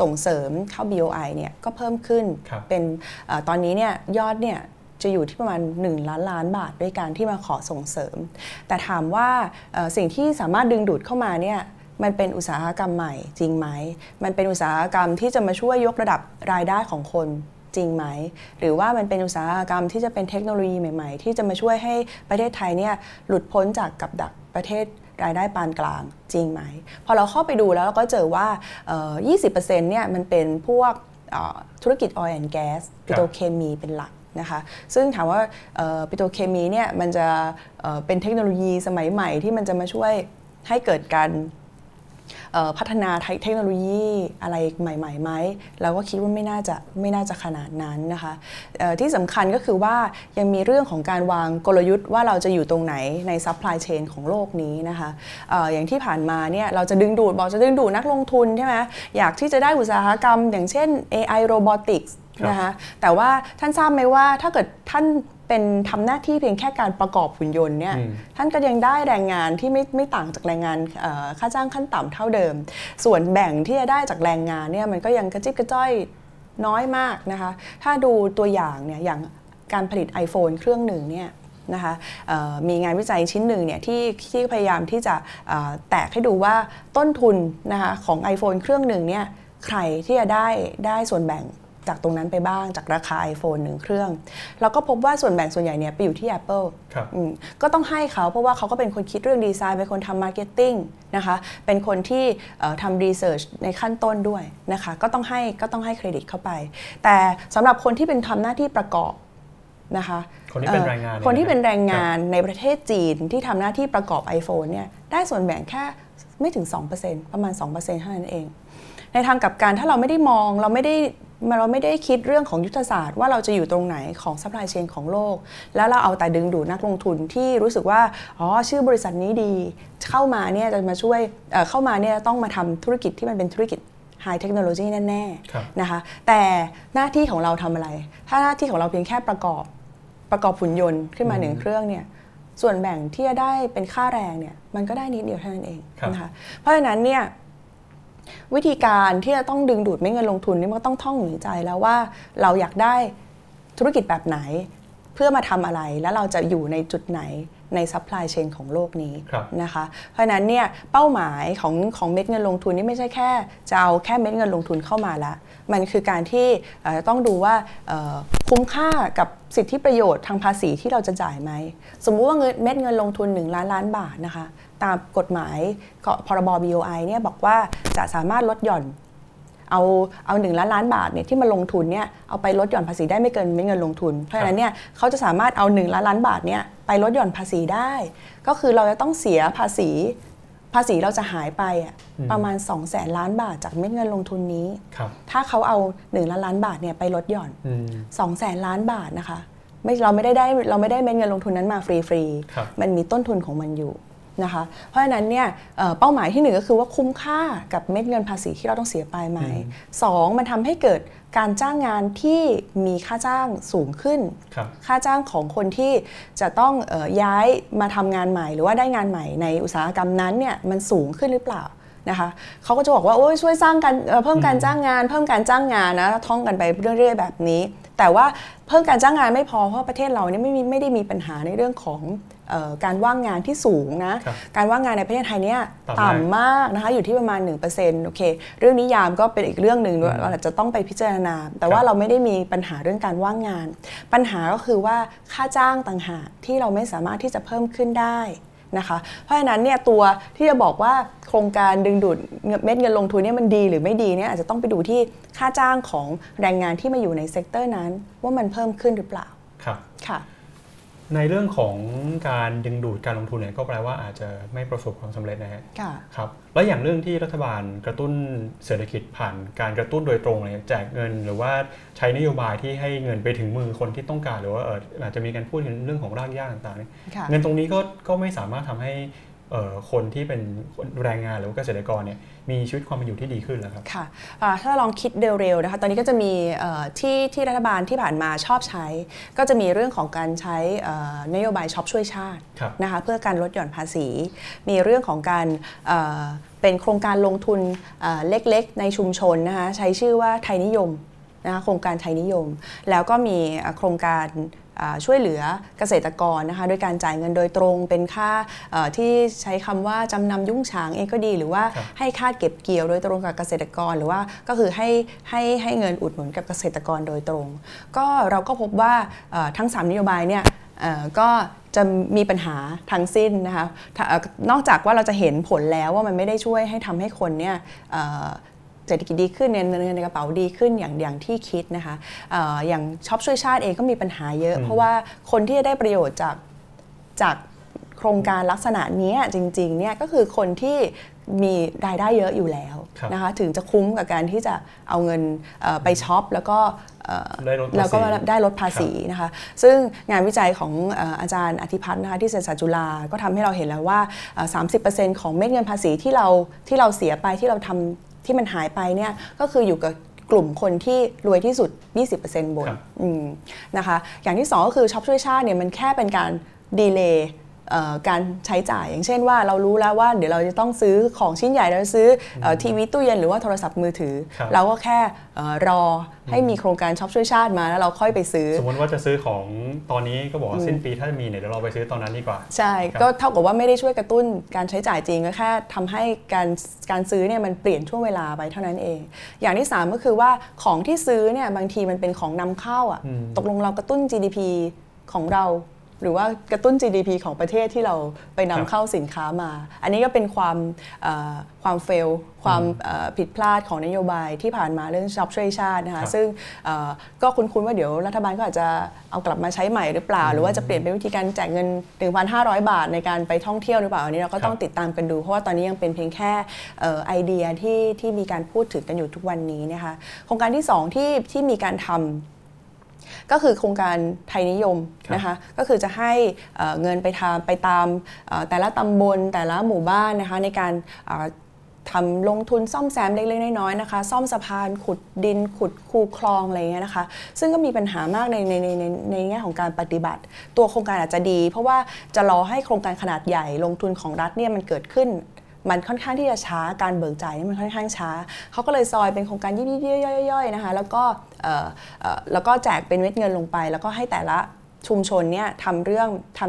B: ส่งเสริมเข้า BOI เนี่ยก็เพิ่มขึ้น
A: ครับ
B: เป็นเออตอนนี้เนี่ยยอดเนี่ย จะอยู่ที่ประมาณ 1 ล้านล้านบาทด้วยการที่มาขอส่งเสริม แต่ถามว่าสิ่งที่สามารถดึงดูดเข้ามาเนี่ยมันเป็นอุตสาหกรรมใหม่จริงไหม มันเป็นอุตสาหกรรมที่จะมาช่วยยกระดับรายได้ของคนจริงไหม หรือว่ามันเป็นอุตสาหกรรมที่จะเป็นเทคโนโลยีใหม่ ๆ ที่จะมาช่วยให้ประเทศไทยเนี่ยหลุดพ้นจากกับดักประเทศรายได้ปานกลางจริงไหม พอเราเข้าไปดูแล้วเราก็เจอว่า 20%เนี่ยมันเป็นพวกธุรกิจ oil and gas ปิโตรเคมีเป็นหลัก นะคะซึ่งถามว่าปิโตเคมีเนี่ยมันจะเป็นเทคโนโลยีสมัยใหม่ที่มันจะมาช่วยให้เกิดการพัฒนาเทคโนโลยีอะไรใหม่ๆไหมเราก็คิดว่าไม่น่าจะไม่น่าจะขนาดนั้นนะคะที่สำคัญก็คือว่ายังมีเรื่องของการวางกลยุทธ์ว่าเราจะอยู่ตรงไหนใน supply chain ของโลกนี้นะคะอย่างที่ผ่านมาเนี่ยเราจะดึงดูดบอกจะดึงดูดนักลงทุนใช่ไหมอยากที่จะได้อุตสาหกรรม อย่างเช่น AI robotics นะคะแต่ว่าท่านทราบไหมว่าถ้าเกิดท่านเป็นทำหน้าที่เพียงแค่การประกอบหุ่นยนต์เนี่ยท่านก็ยังได้แรงงานที่ไม่ไม่ต่างจากแรงงานค่าจ้างขั้นต่ำเท่าเดิม ส่วนแบ่งที่จะได้จากแรงงานเนี่ยมันก็ยังกระจิบกระจ้อยน้อยมากนะคะถ้าดูตัวอย่างเนี่ยอย่างการผลิต iPhone เครื่องหนึ่งเนี่ยนะคะมีงานวิจัยชิ้นหนึ่งเนี่ยที่ที่พยายามที่จะแตกให้ดูว่าต้นทุนนะคะของ iPhone เครื่องหนึ่งเนี่ยใครที่จะได้ได้ส่วนแบ่ง จากตรงนั้นไปบ้างจากราคา iPhone หนึ่งเครื่อง แล้วก็พบว่าส่วนแบ่งส่วนใหญ่เนี่ยไปอยู่ที่ Apple ก็ต้องให้เขาเพราะว่าเขาก็เป็นคนคิดเรื่องดีไซน์ เป็นคนทำ marketing นะคะเป็นคนที่ทำ research ในขั้นต้นด้วยนะคะก็ต้องให้ก็ต้องให้เครดิตเข้าไป แต่สำหรับคนที่เป็นทำหน้าที่ประกอบนะคะ
A: คนที่เป็นแรงงาน
B: คนที่เป็นแรงงานในประเทศจีนที่ทำหน้าที่ประกอบ iPhone เนี่ยได้ส่วนแบ่งแค่ไม่ถึง 2%ประมาณ 2%เท่านั้นเอง ในทางกลับกันถ้าเราไม่ได้มองเราไม่ได้เราไม่ได้คิดเรื่องของยุทธศาสตร์ว่าเราจะอยู่ตรงไหนของ supply chain ของโลก แล้วเราเอาแต่ดึงดูดนักลงทุนที่รู้สึกว่า อ๋อ ชื่อบริษัทนี้ดี เข้ามาเนี่ยจะมาช่วยเเข้ามาเนี่ยต้องมาทำธุรกิจที่มันเป็นธุรกิจไฮเทคโนโลยีแน่ๆนะคะ แต่หน้าที่ของเราทำอะไร ถ้าหน้าที่ของเราเพียงแค่ประกอบประกอบหุ่นยนต์ขึ้นมาหนึ่งเครื่องเนี่ยส่วนแบ่งที่จะได้เป็นค่าแรงเนี่ยมันก็ได้นิดเดียวเท่านั้นเองนะคะเพราะฉะนั้นเนี่ย วิธีการที่จะต้องดึงดูดไม่เงินลงทุนนี่มันก็ต้องท่องอยู่ในใจแล้วว่าเราอยากได้ธุรกิจแบบไหน เพื่อมาทำอะไรแล้วเราจะอยู่ในจุดไหนใน supply chain ของโลกนี้นะคะ เพราะฉะนั้นเนี่ยเป้าหมายของของเม็ดเงินลงทุนนี่ไม่ใช่แค่จะเอาแค่เม็ดเงินลงทุนเข้ามาละ มันคือการที่ต้องดูว่าคุ้มค่ากับสิทธิประโยชน์ทางภาษีที่เราจะจ่ายไหม สมมุติว่าเงินเม็ดเงินลงทุน 1 ล้านล้านบาทนะคะ ตามกฎหมายพรบ BOI เนี่ยบอกว่าจะสามารถลดหย่อน เอาเอาหนึ่งล้านล้านบาทเนี่ยที่มาลงทุนเนี่ยเอาไปลดหย่อนภาษีได้ไม่เกินไม่เงินลงทุน เพราะฉะนั้นเนี่ยเขาจะสามารถเอาหนึ่งล้านล้านบาทเนี่ยไปลดหย่อนภาษีได้ ก็คือเราจะต้องเสียภาษีภาษีเราจะหายไปประมาณ2องแสนล้านบาทจากเม็ดเงินลงทุนนี้ ถ้าเขาเอา1ล้านล้านบาทเนี่ยไปลดหย่อน2องแสนล้านบาทนะคะไม่เราไม่ได้ได้เราไม่ได้เม็ดเงินลงทุนนั้นมาฟรีๆ มันมีต้นทุนของมันอยู่ นะคะ เพราะฉะนั้นเนี่ยเป้าหมายที่หนึ่งก็คือว่าคุ้มค่ากับเม็ดเงินภาษีที่เราต้องเสียไปไหมสองมันทำให้เกิดการจ้างงานที่มีค่าจ้างสูงขึ้น ค่าจ้างของคนที่จะต้องย้ายมาทำงานใหม่ หรือว่าได้งานใหม่ในอุตสาหกรรมนั้นเนี่ยมันสูงขึ้นหรือเปล่านะคะเขาก็จะบอกว่าโอ้ยช่วยสร้างการเพิ่มการจ้างงาน เพิ่มการจ้างงานนะท่องกันไปเรื่อยๆแบบนี้ แต่ว่าเพิ่มการจ้างงานไม่พอเพราะประเทศเราเนี่ยไม่มีไม่ได้มีปัญหาในเรื่องของการว่างงานที่สูงนะการว่างงานในประเทศไทยเนี่ยต่ำมากนะคะอยู่ที่ประมาณ1%โอเคเรื่องนิยามก็เป็นอีกเรื่องหนึ่งเราจะต้องไปพิจารณา แต่ว่าเราไม่ได้มีปัญหาเรื่องการว่างงาน ปัญหาก็คือว่าค่าจ้างต่างหากที่เราไม่สามารถที่จะเพิ่มขึ้นได้ นะคะ เพราะฉะนั้นเนี่ยตัวที่จะบอกว่าโครงการดึงดูดเม็ดเงินลงทุนเนี่ยมันดีหรือไม่ดีเนี่ยอาจจะต้องไปดูที่ค่าจ้างของแรงงานที่มาอยู่ใน sector นั้น ว่ามันเพิ่มขึ้นหรือเปล่า
A: ครับ
B: ค่ะ
A: ในเรื่องของการดึงดูดการลงทุนเนี่ยก็แปลว่าอาจจะไม่ประสบความสำเร็จนะฮะครับแล้วอย่างเรื่องที่รัฐบาลกระตุ้นเศรษฐกิจผ่านการกระตุ้นโดยตรงเลยแจกเงินหรือว่าใช้นโยบายที่ให้เงินไปถึงมือคนที่ต้องการ หรือว่าอาจจะมีการพูดถึงเรื่องของรากหญ้าต่างๆเงินตรงนี้ก็ก็ไม่สามารถทำให้ คนที่เป็นแรงงานหรือเกษตรกรเนี่ยมีชีวิตความเป็นอยู่ที่ดีขึ้นแล้วครับ
B: ค่ะถ้าลองคิดเร็วๆนะคะตอนนี้ก็จะมีที่ที่รัฐบาลที่ผ่านมาชอบใช้ ก็จะมีเรื่องของการใช้นโยบายช็อปช่วยชาตินะคะเพื่อการลดหย่อนภาษี มีเรื่องของการเป็นโครงการลงทุนเล็กๆ ในชุมชนนะคะใช้ชื่อว่าไทยนิยมนะคะโครงการไทยนิยม แล้วก็มีโครงการ ช่วยเหลือเกษตรกรนะคะโดยการจ่ายเงินโดยตรงเป็นค่าที่ใช้คำว่าจำนำยุ่งฉางเองก็ดี หรือว่าให้ค่าเก็บเกี่ยวโดยตรงกับเกษตรกร หรือว่าก็คือให้ให้ให้เงินอุดหนุนกับเกษตรกรโดยตรง ก็เราก็พบว่าทั้ง 3 นโยบายเนี่ยก็จะมีปัญหาทั้งสิ้นนะคะนอกจากว่าเราจะเห็นผลแล้วว่ามันไม่ได้ช่วยให้ทำให้คนเนี่ย เศรษฐกิจดีขึ้นเงินในกระเป๋าดีขึ้นอย่างอย่างที่คิดนะคะอย่างช็อปช่วยชาติเองก็มีปัญหาเยอะ เพราะว่าคนที่จะได้ประโยชน์จากจากโครงการลักษณะนี้จริงๆเนี่ยก็คือคนที่มีรายได้เยอะอยู่แล้วนะคะถึงจะคุ้มกับการที่จะเอาเงินไปช็อปแล้วก็
A: แล้
B: วก็ได้ลดภาษีนะคะซึ่งงานวิจัยของอาจารย์อธิพัฒน์นะคะที่เศรษฐศาสตร์จุฬาก็ทำให้เราเห็นแล้วว่า 30%ของเม็ดเงินภาษีที่เราที่เราเสียไปที่เราทำ ที่มันหายไปเนี่ยก็คืออยู่กับกลุ่มคนที่รวยที่สุด 20%บนนะคะ อย่างที่ 2 ก็คือช็อปช่วยชาติเนี่ยมันแค่เป็นการ delay การใช้จ่าย อย่างเช่นว่าเรารู้แล้วว่าเดี๋ยวเราจะต้องซื้อของชิ้นใหญ่เราซื้อทีวีตู้เย็นหรือว่าโทรศัพท์มือถือ เราก็แค่รอให้มีโครงการช็อปช่วยชาติมาแล้วเราค่อยไปซื้อ
A: สมมติว่าจะซื้อของตอนนี้ก็บอกว่าสิ้นปีถ้ามีเนี่ยเดี๋ยวเราไปซื้อตอนนั้นดีกว่า
B: ใช่ ก็เท่ากับว่าไม่ได้ช่วยกระตุ้นการใช้จ่ายจริงก็แค่ทำให้การการซื้อเนี่ยมันเปลี่ยนช่วงเวลาไปเท่านั้นเอง อย่างที่ 3 ก็คือว่าของที่ซื้อเนี่ยบางทีมันเป็นของนำเข้าอะตกลงเรากระตุ้น GDP ของเรา หรือว่ากระตุ้น GDP ของประเทศที่เราไปนำเข้าสินค้ามา อันนี้ก็เป็นความความ fail ความผิดพลาดของนโยบายที่ผ่านมาเรื่องช็อปช่วยชาตินะคะซึ่งก็คุ้นๆว่าเดี๋ยวรัฐบาลก็อาจจะเอากลับมาใช้ใหม่หรือเปล่า หรือว่าจะเปลี่ยนเป็นวิธีการแจกเงิน 1,500 บาทในการไปท่องเที่ยวหรือเปล่าอันนี้เราก็ต้องติดตามกันดู เพราะว่าตอนนี้ยังเป็นเพียงแค่ไอเดียที่ที่มีการพูดถึงกันอยู่ทุกวันนี้นะคะโครงการที่ 2 ที่ที่มีการทำ ก็คือโครงการไทยนิยมนะคะก็คือจะให้เงินไปทำไปตามแต่ละตำบลแต่ละหมู่บ้านนะคะในการทำลงทุนซ่อมแซมเล็กๆน้อยๆนะคะ ซ่อมสะพานขุดดินขุดคูคลองอะไรเงี้ยนะคะ ซึ่งก็มีปัญหามากในในในในในแง่ของการปฏิบัติ ตัวโครงการอาจจะดี เพราะว่าจะรอให้โครงการขนาดใหญ่ลงทุนของรัฐเนี่ยมันเกิดขึ้น มันค่อนข้างที่จะช้าการเบิกจ่ายนี่มันค่อนข้างช้า เขาก็เลยซอยเป็นโครงการย่อยๆๆนะคะแล้วก็แล้วก็แจกเป็นเม็ดเงินลงไป แล้วก็ให้แต่ละชุมชนเนี่ยทำเรื่องท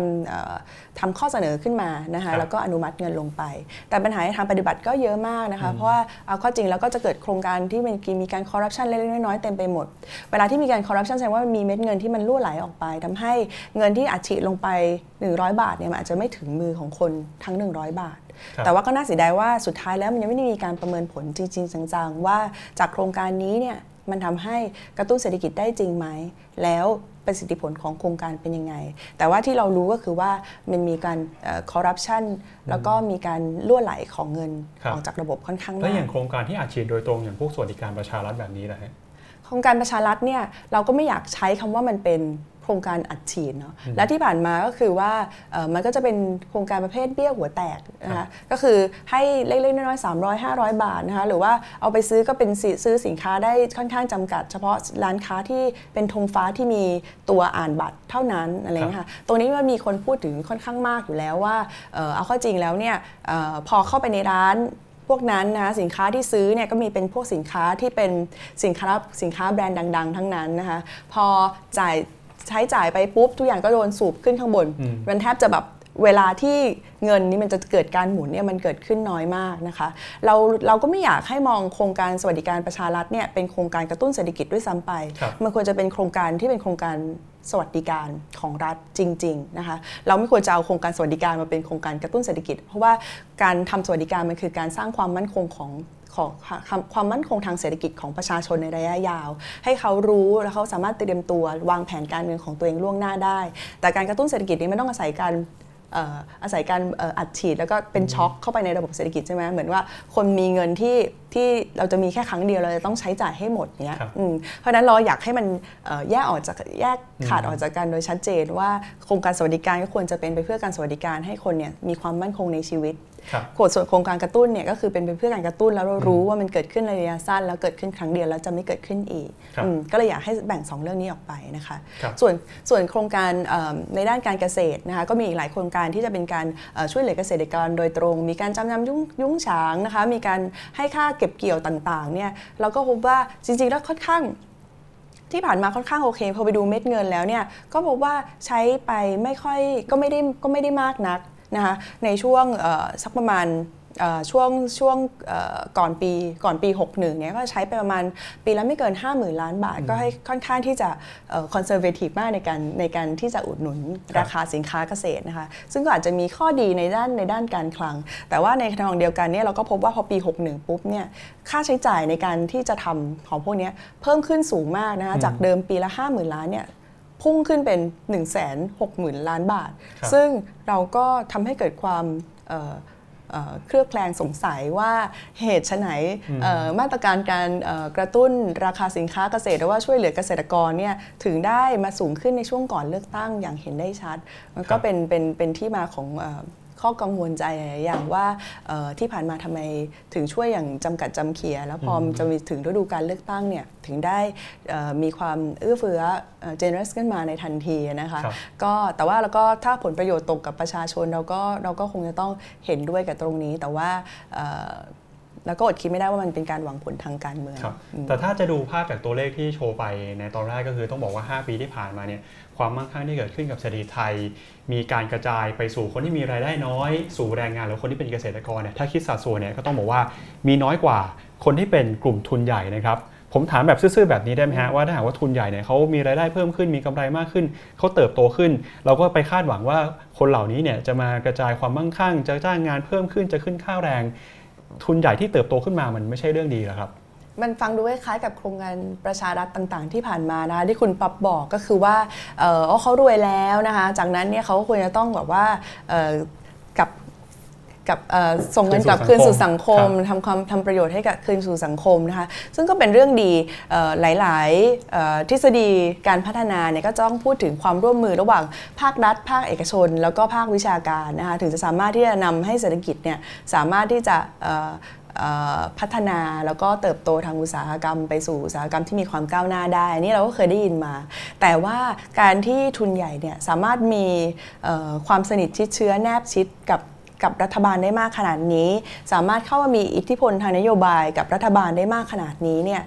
B: ำทำข้อเสนอขึ้นมานะคะแล้วก็อนุมัติเงินลงไป แต่ปัญหาในทางปฏิบัติก็เยอะมากนะคะเพราะว่าเอาข้อจริงแล้วก็จะเกิดโครงการที่มันมีการคอร์รัปชันเล็กๆน้อยๆเต็มไปหมด เวลาที่มีการคอร์รัปชันแสดงว่ามีเม็ดเงินที่มันล่วไหลออกไปทำให้เงินที่อัดฉีดลงไป 100 บาทเนี่ยมันอาจจะไม่ถึงมือของคนทั้ง 100 บาท แต่ว่าก็น่าเสียดายว่าสุดท้ายแล้วมันยังไม่ได้มีการประเมินผลจริงๆจังๆ ว่าจากโครงการนี้เนี่ยมันทำให้กระตุ้นเศรษฐกิจได้จริงไหม แล้วประสิทธิผลของโครงการเป็นยังไง แต่ว่าที่เรารู้ก็คือว่ามันมีการคอร์รัปชันแล้วก็มีการล่วไหลของเงินออกจากระบบค่อนข้างมากแล้
A: วอย่างโครงการที่อาชีพโดยตรงอย่างพวกสวัสดิการประชารัฐแบบนี้แหละ
B: โครงการประชารัฐเนี่ยเราก็ไม่อยากใช้คำว่ามันเป็น โครงการอัดฉีดเนาะและที่ผ่านมาก็คือว่ามันก็จะเป็นโครงการประเภทเบี้ยหัวแตกนะคะก็คือให้เล็กๆน้อยๆ300 500บาทนะคะหรือว่าเอาไปซื้อก็เป็นซื้อสินค้าได้ค่อนข้างจำกัด เฉพาะร้านค้าที่เป็นธงฟ้าที่มีตัวอ่านบัตรเท่านั้นอะไรเงี้ยค่ะตรงนี้มันมีคนพูดถึงค่อนข้างมากอยู่แล้วว่าเอาเข้าจริงแล้วเนี่ยพอเข้าไปในร้านพวกนั้นนะสินค้าที่ซื้อเนี่ยก็มีเป็นพวกสินค้าที่เป็นสินค้าสินค้าแบรนด์ดัง ๆ ทั้งนั้นนะคะพอจ่าย ใช้จ่ายไปปุ๊บ ทุกอย่างก็โดนสูบขึ้นข้างบน มันแทบจะแบบเวลาที่เงินนี้มันจะเกิดการหมุนเนี่ยมันเกิดขึ้นน้อยมากนะคะ เราเราก็ไม่อยากให้มองโครงการสวัสดิการประชารัฐเนี่ยเป็นโครงการกระตุ้นเศรษฐกิจด้วยซ้ำไป มันควรจะเป็นโครงการที่เป็นโครงการสวัสดิการของรัฐจริงๆนะคะเราไม่ควรจะเอาโครงการสวัสดิการมาเป็นโครงการกระตุ้นเศรษฐกิจ เพราะว่าการทำสวัสดิการมันคือการสร้างความมั่นคงของ ของความมั่นคงทางเศรษฐกิจของประชาชนในระยะยาว ให้เขารู้แล้วเขาสามารถเตรียมตัววางแผนการเงินของตัวเองล่วงหน้าได้ แต่การกระตุ้นเศรษฐกิจนี้ไม่ต้องอาศัยการอาศัยการอัดฉีดแล้วก็เป็นช็อคเข้าไปในระบบเศรษฐกิจใช่ไหมเหมือนว่าคนมีเงินที่ที่เราจะมีแค่ครั้งเดียวเราจะต้องใช้จ่ายให้หมดเนี้ยเพราะนั้นเราอยากให้มันแยกออกจากแยกขาดออกจากกันโดยชัดเจนว่าโครงการสวัสดิการก็ควรจะเป็นไปเพื่อการสวัสดิการให้คนเนี่ยมีความมั่นคงในชีวิต โคดส่วนโครงการกระตุ้นเนี่ยก็คือเป็นเพื่อการกระตุ้นแล้วเรารู้ว่ามันเกิดขึ้นในระยะสั้น แล้วเกิดขึ้นครั้งเดียวแล้วจะไม่เกิดขึ้นอีก ก็เลยอยากให้แบ่ง 2 เรื่องนี้ออกไปนะคะส่วนส่วนโครงการในด้านการเกษตรนะคะก็มีอีกหลายโครงการที่จะเป็นการช่วยเหลือเกษตรกรโดยตรง มีการจำนำยุ้งฉางนะคะมีการให้ค่าเก็บเกี่ยวต่างๆเนี่ยเราก็พบว่าจริงๆแล้วค่อนข้างที่ผ่านมาค่อนข้างโอเคพอไปดูเม็ดเงินแล้วเนี่ยก็พบว่าใช้ไปไม่ค่อยก็ไม่ได้ก็ไม่ได้มากนัก นะคะในช่วงสักประมาณช่วงช่วงก่อนปีก่อนปี 61เนี่ยก็ใช้ไปประมาณปีละไม่เกิน 50,000 ล้านบาท ก็ให้ค่อนข้างที่จะคอนเซอร์เวทีฟมากในการในการที่จะอุดหนุนราคาสินค้าเกษตรนะคะซึ่งก็อาจจะมีข้อดีในด้านในด้านการคลัง แต่ว่าในทางเดียวกันเนี่ยเราก็พบว่าพอปี 61 ปุ๊บเนี่ยค่าใช้จ่ายในการที่จะทำของพวกนี้เพิ่มขึ้นสูงมากนะคะจากเดิมปีละ 50,000 ล้านเนี่ย พุ่งขึ้นเป็น 1 6 0 0 0 0 ล้านบาท ซึ่งเราก็ทำให้เกิดความเครือบแคลงสงสัยว่าเหตุไฉนมาตรการการกระตุ้นราคาสินค้าเกษตรหรือว่าช่วยเหลือเกษตรกรเนี่ยถึงได้มาสูงขึ้นในช่วงก่อนเลือกตั้งอย่างเห็นได้ชัด มันก็เป็นเป็นเป็นที่มาของ ข้อกังวลใจอย่างว่าที่ผ่านมาทำไมถึงช่วยอย่างจำกัดจำเขีย แล้วพอจะมีถึงฤดูการเลือกตั้งเนี่ยถึงได้มีความเอื้อเฟื้อเจเนอเรสขึ้นมาในทันทีนะคะก็แต่ว่าแล้วก็ถ้าผลประโยชน์ตกกับประชาชนเราก็เราก็คงจะต้องเห็นด้วยกับตรงนี้ แต่ว่าแล้วก็อดคิดไม่ได้ว่ามันเป็นการหวังผลทางการเมือง
A: แต่ถ้าจะดูภาพจากตัวเลขที่โชว์ไปในตอนแรกก็คือต้องบอกว่า 5 ปีที่ผ่านมาเนี่ย ความมั่งคั่งที่เกิดขึ้นกับเศรษฐกิจไทย มีการกระจายไปสู่คนที่มีรายได้น้อย สู่แรงงานหรือคนที่เป็นเกษตรกรเนี่ยถ้าคิดสัดส่วนเนี่ยก็ต้องบอกว่ามีน้อยกว่าคนที่เป็นกลุ่มทุนใหญ่นะครับผมถามแบบซื่อๆแบบนี้ได้ไหมฮะว่าถ้าหากว่าทุนใหญ่เนี่ยเขามีรายได้เพิ่มขึ้นมีกำไรมากขึ้นเขาเติบโตขึ้น เราก็ไปคาดหวังว่าคนเหล่านี้เนี่ยจะมากระจายความมั่งคั่ง จะจ้างงานเพิ่มขึ้นจะขึ้นค่าแรง ทุนใหญ่ที่เติบโตขึ้นมามันไม่ใช่เรื่องดีหรอครับ
B: มันฟังดูคล้ายๆกับโครงการประชารัฐต่าง ๆ ที่ผ่านมานะที่คุณปั๊บบอกก็คือว่าเออเขารวยแล้วนะคะจากนั้นเนี่ยเขาควรจะต้องแบบว่ากับกับส่งเงินกลับคืนสู่สังคมทำความทำประโยชน์ให้กับคืนสู่สังคมนะคะซึ่งก็เป็นเรื่องดีหลายๆทฤษฎีการพัฒนาเนี่ยก็ต้องพูดถึงความร่วมมือระหว่างภาครัฐ ภาคเอกชน แล้วก็ภาควิชาการนะคะถึงจะสามารถที่จะนำให้เศรษฐกิจเนี่ยสามารถที่จะ พัฒนาแล้วก็เติบโตทางอุตสาหกรรมไปสู่อุตสาหกรรมที่มีความก้าวหน้าได้นี่เราก็เคยได้ยินมา แต่ว่าการที่ทุนใหญ่เนี่ยสามารถมีความสนิทชิดเชื้อแนบชิดกับกับรัฐบาลได้มากขนาดนี้ สามารถเข้ามามีอิทธิพลทางนโยบายกับรัฐบาลได้มากขนาดนี้เนี่ย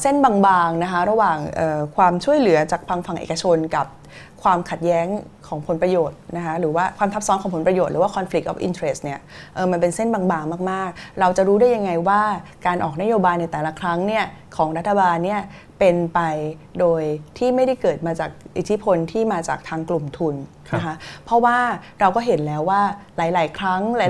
B: เส้นบางๆนะคะระหว่างความช่วยเหลือจากพังฝั่งเอกชนกับ ความขัดแย้งของผลประโยชน์นะคะหรือว่าความทับซ้อนของผลประโยชน์หรือว่า conflict of interest เนี่ยเออมันเป็นเส้นบางๆ มากๆ เราจะรู้ได้ยังไงว่าการออกนโยบายในแต่ละครั้งเนี่ยของรัฐบาลเนี่ยเป็นไปโดยที่ไม่ได้เกิดมาจากอิทธิพลที่มาจากทางกลุ่มทุนนะคะเพราะว่าเราก็เห็นแล้วว่าหลาย ๆ ครั้งหลา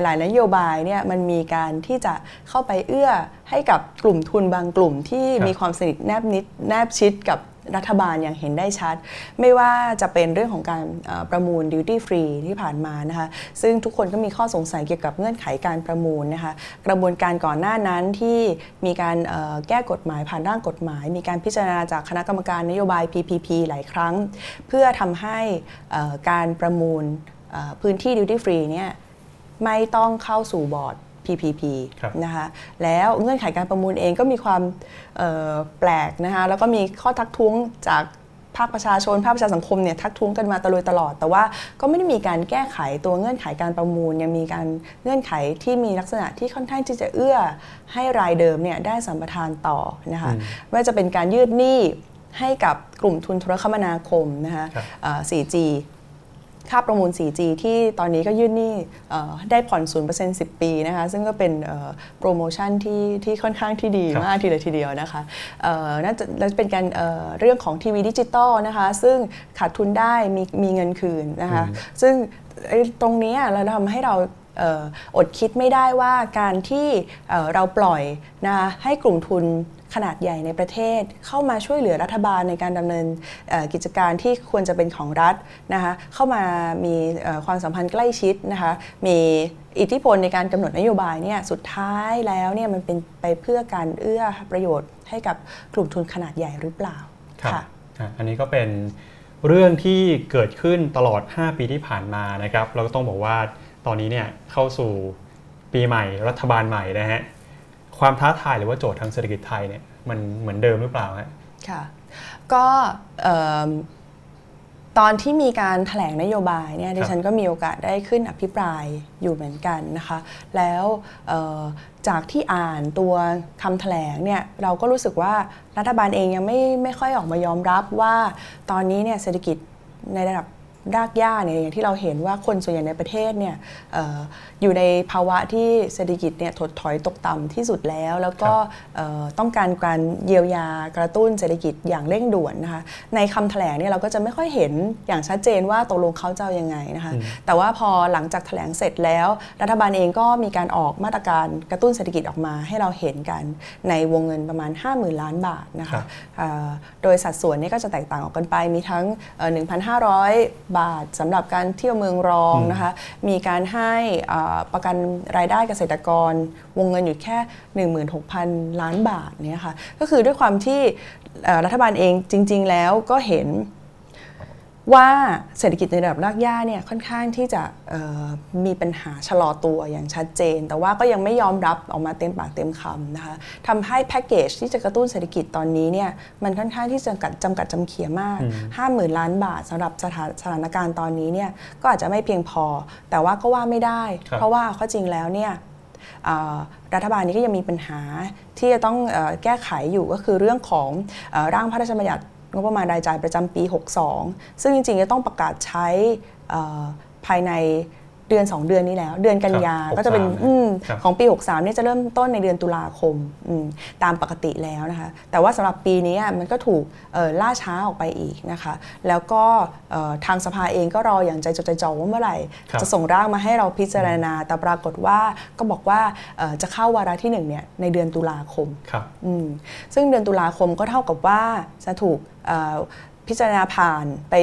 B: ย ๆ หลาย ๆ นโยบายเนี่ยมันมีการที่จะเข้าไปเอื้อให้กับกลุ่มทุนบางกลุ่มที่มีความสนิทแนบนิดแนบชิดกับ รัฐบาลอย่างเห็นได้ชัด ไม่ว่าจะเป็นเรื่องของการประมูลดิวตี้ฟรีที่ผ่านมานะคะซึ่งทุกคนก็มีข้อสงสัยเกี่ยวกับเงื่อนไขการประมูลนะคะกระบวนการก่อนหน้านั้นที่มีการแก้กฎหมายผ่านร่างกฎหมาย มีการพิจารณาจากคณะกรรมการนโยบาย PPP หลายครั้ง เพื่อทำให้การประมูลพื้นที่ดิวตี้ฟรีเนี่ยไม่ต้องเข้าสู่บอร์ด PPP นะคะแล้วเงื่อนไขการประมูลเองก็มีความแปลกนะคะแล้วก็มีข้อทักท้วงจากภาคประชาชนภาคประชาสังคมเนี่ยทักท้วงกันมาตลอดตลอด แต่ว่าก็ไม่ได้มีการแก้ไขตัวเงื่อนไขการประมูล ยังมีการเงื่อนไขที่มีลักษณะที่ค่อนข้างที่จะเอื้อให้รายเดิมเนี่ยได้สัมปทานต่อนะคะว่าจะเป็นการยืดหนี้ให้กับกลุ่มทุนโทรคมนาคมนะคะ 4G ค่าประมูล 4G ที่ตอนนี้ก็ยื่นนี่ได้ผ่อน 0% 10 ปีนะคะ ซึ่งก็เป็นโปรโมชั่นที่ที่ค่อนข้างที่ดีมากทีเดียวทีเดียวนะคะน่าจะเป็นการเรื่องของทีวีดิจิตอลนะคะ ซึ่งขาดทุนได้มีมีเงินคืนนะคะ ซึ่งตรงนี้เราทำให้เราอดคิดไม่ได้ว่าการที่เราปล่อยนะคะให้กลุ่มทุน ขนาดใหญ่ในประเทศ เข้ามาช่วยเหลือรัฐบาลในการดำเนินกิจการที่ควรจะเป็นของรัฐนะคะเข้ามามีความสัมพันธ์ใกล้ชิดนะคะมีอิทธิพลในการกำหนดนโยบายเนี่ยสุดท้ายแล้วเนี่ยมันเป็นไปเพื่อการเอื้อประโยชน์ให้กับกลุ่มทุนขนาดใหญ่หรือเปล่า
A: ค่ะอันนี้ก็เป็นเรื่องที่เกิดขึ้นตลอด 5 ปีที่ผ่านมานะครับเราก็ต้องบอกว่าตอนนี้เนี่ยเข้าสู่ปีใหม่รัฐบาลใหม่นะฮะความท้าทายหรือว่าโจทย์ทางเศรษฐกิจไทยเนี่ย มันเหมือนเดิมหรือเปล่าฮะ
B: ค่ะก็ตอนที่มีการถแถลงนโยบายเนี่ยดิฉันก็มีโอกาสได้ขึ้นอภิปรายอยู่เหมือนกันนะคะ แล้วจากที่อ่านตัวคำแถลงเนี่ยเราก็รู้สึกว่ารัฐบาลเองยังไม่ไม่ค่อยออกมายอมรับว่าตอนนี้เนี่ยเศรษฐกิจในระดับ รากหญ้าเนี่ยอย่างที่เราเห็นว่าคนส่วนใหญ่ในประเทศเนี่ยอออยู่ในภาวะที่เศรษฐกิจเนี่ยถดถอยตกต่ำที่สุดแล้ว แล้วก็ต้องการการเยียวยากระตุ้นเศรษฐกิจอย่างเร่งด่วนนะคะในคำแถลงเนี่ยเราก็จะไม่ค่อยเห็นอย่างชัดเจนว่าตกลงเขาจะยังไงนะคะแต่ว่าพอหลังจากแถลงเสร็จแล้ว รัฐบาลเองก็มีการออกมาตรการกระตุ้นเศรษฐกิจออกมาให้เราเห็นกันในวงเงินประมาณ 50,000 ล้านบาทนะคะโดยสัดส่วนนี้ก็จะแตกต่างออกกันไปมีทั้ง 1,500บาทสำหรับการเที่ยวเมืองรองนะคะมีการให้ประกันรายได้เกษตรกร วงเงินอยู่แค่ 16,000 ล้านบาทเนี่ยค่ะก็คือด้วยความที่รัฐบาลเองจริง ๆ แล้วก็เห็น ว่าเศรษฐกิจในระดับรากหญ้าเนี่ยค่อนข้างที่จะมีปัญหาชะลอตัวอย่างชัดเจน แต่ว่าก็ยังไม่ยอมรับออกมาเต็มปากเต็มคำนะคะทำให้แพ็กเกจที่จะกระตุ้นเศรษฐกิจตอนนี้เนี่ยมันค่อนข้างที่จะจำกัดจำกัดจำเขียมาก 50,000 ล้านบาทสำหรับสถานสถานการณ์ตอนนี้เนี่ยก็อาจจะไม่เพียงพอ แต่ว่าก็ว่าไม่ได้ เพราะว่าข้อจริงแล้วเนี่ยรัฐบาลนี้ก็ยังมีปัญหาที่จะต้องแก้ไขอยู่ก็คือเรื่องของร่างพระราชบัญญัติ งบประมาณรายจ่ายประจำปี 62 ซึ่งจริงๆ จะต้องประกาศใช้ภายใน เดือน 2 เดือนนี้แล้ว เดือนกันยาก็จะเป็นอของปี 63เนี่ยจะเริ่มต้นในเดือนตุลาคมตามปกติแล้วนะคะแต่ว่าสำหรับปีนี้มันก็ถูกล่าช้าออกไปอีกนะคะ แล้วก็ทางสภาเองก็รออย่างใจจดใจจ่อว่าเมื่อไหร่ จะส่งร่างมาให้เราพิจารณา แต่ปรากฏว่าก็บอกว่าจะเข้าวาระที่1เนี่ยในเดือนตุลาคมซึ่งเดือนตุลาคมก็เท่ากับว่าจะถูก พิจารณาผ่านไป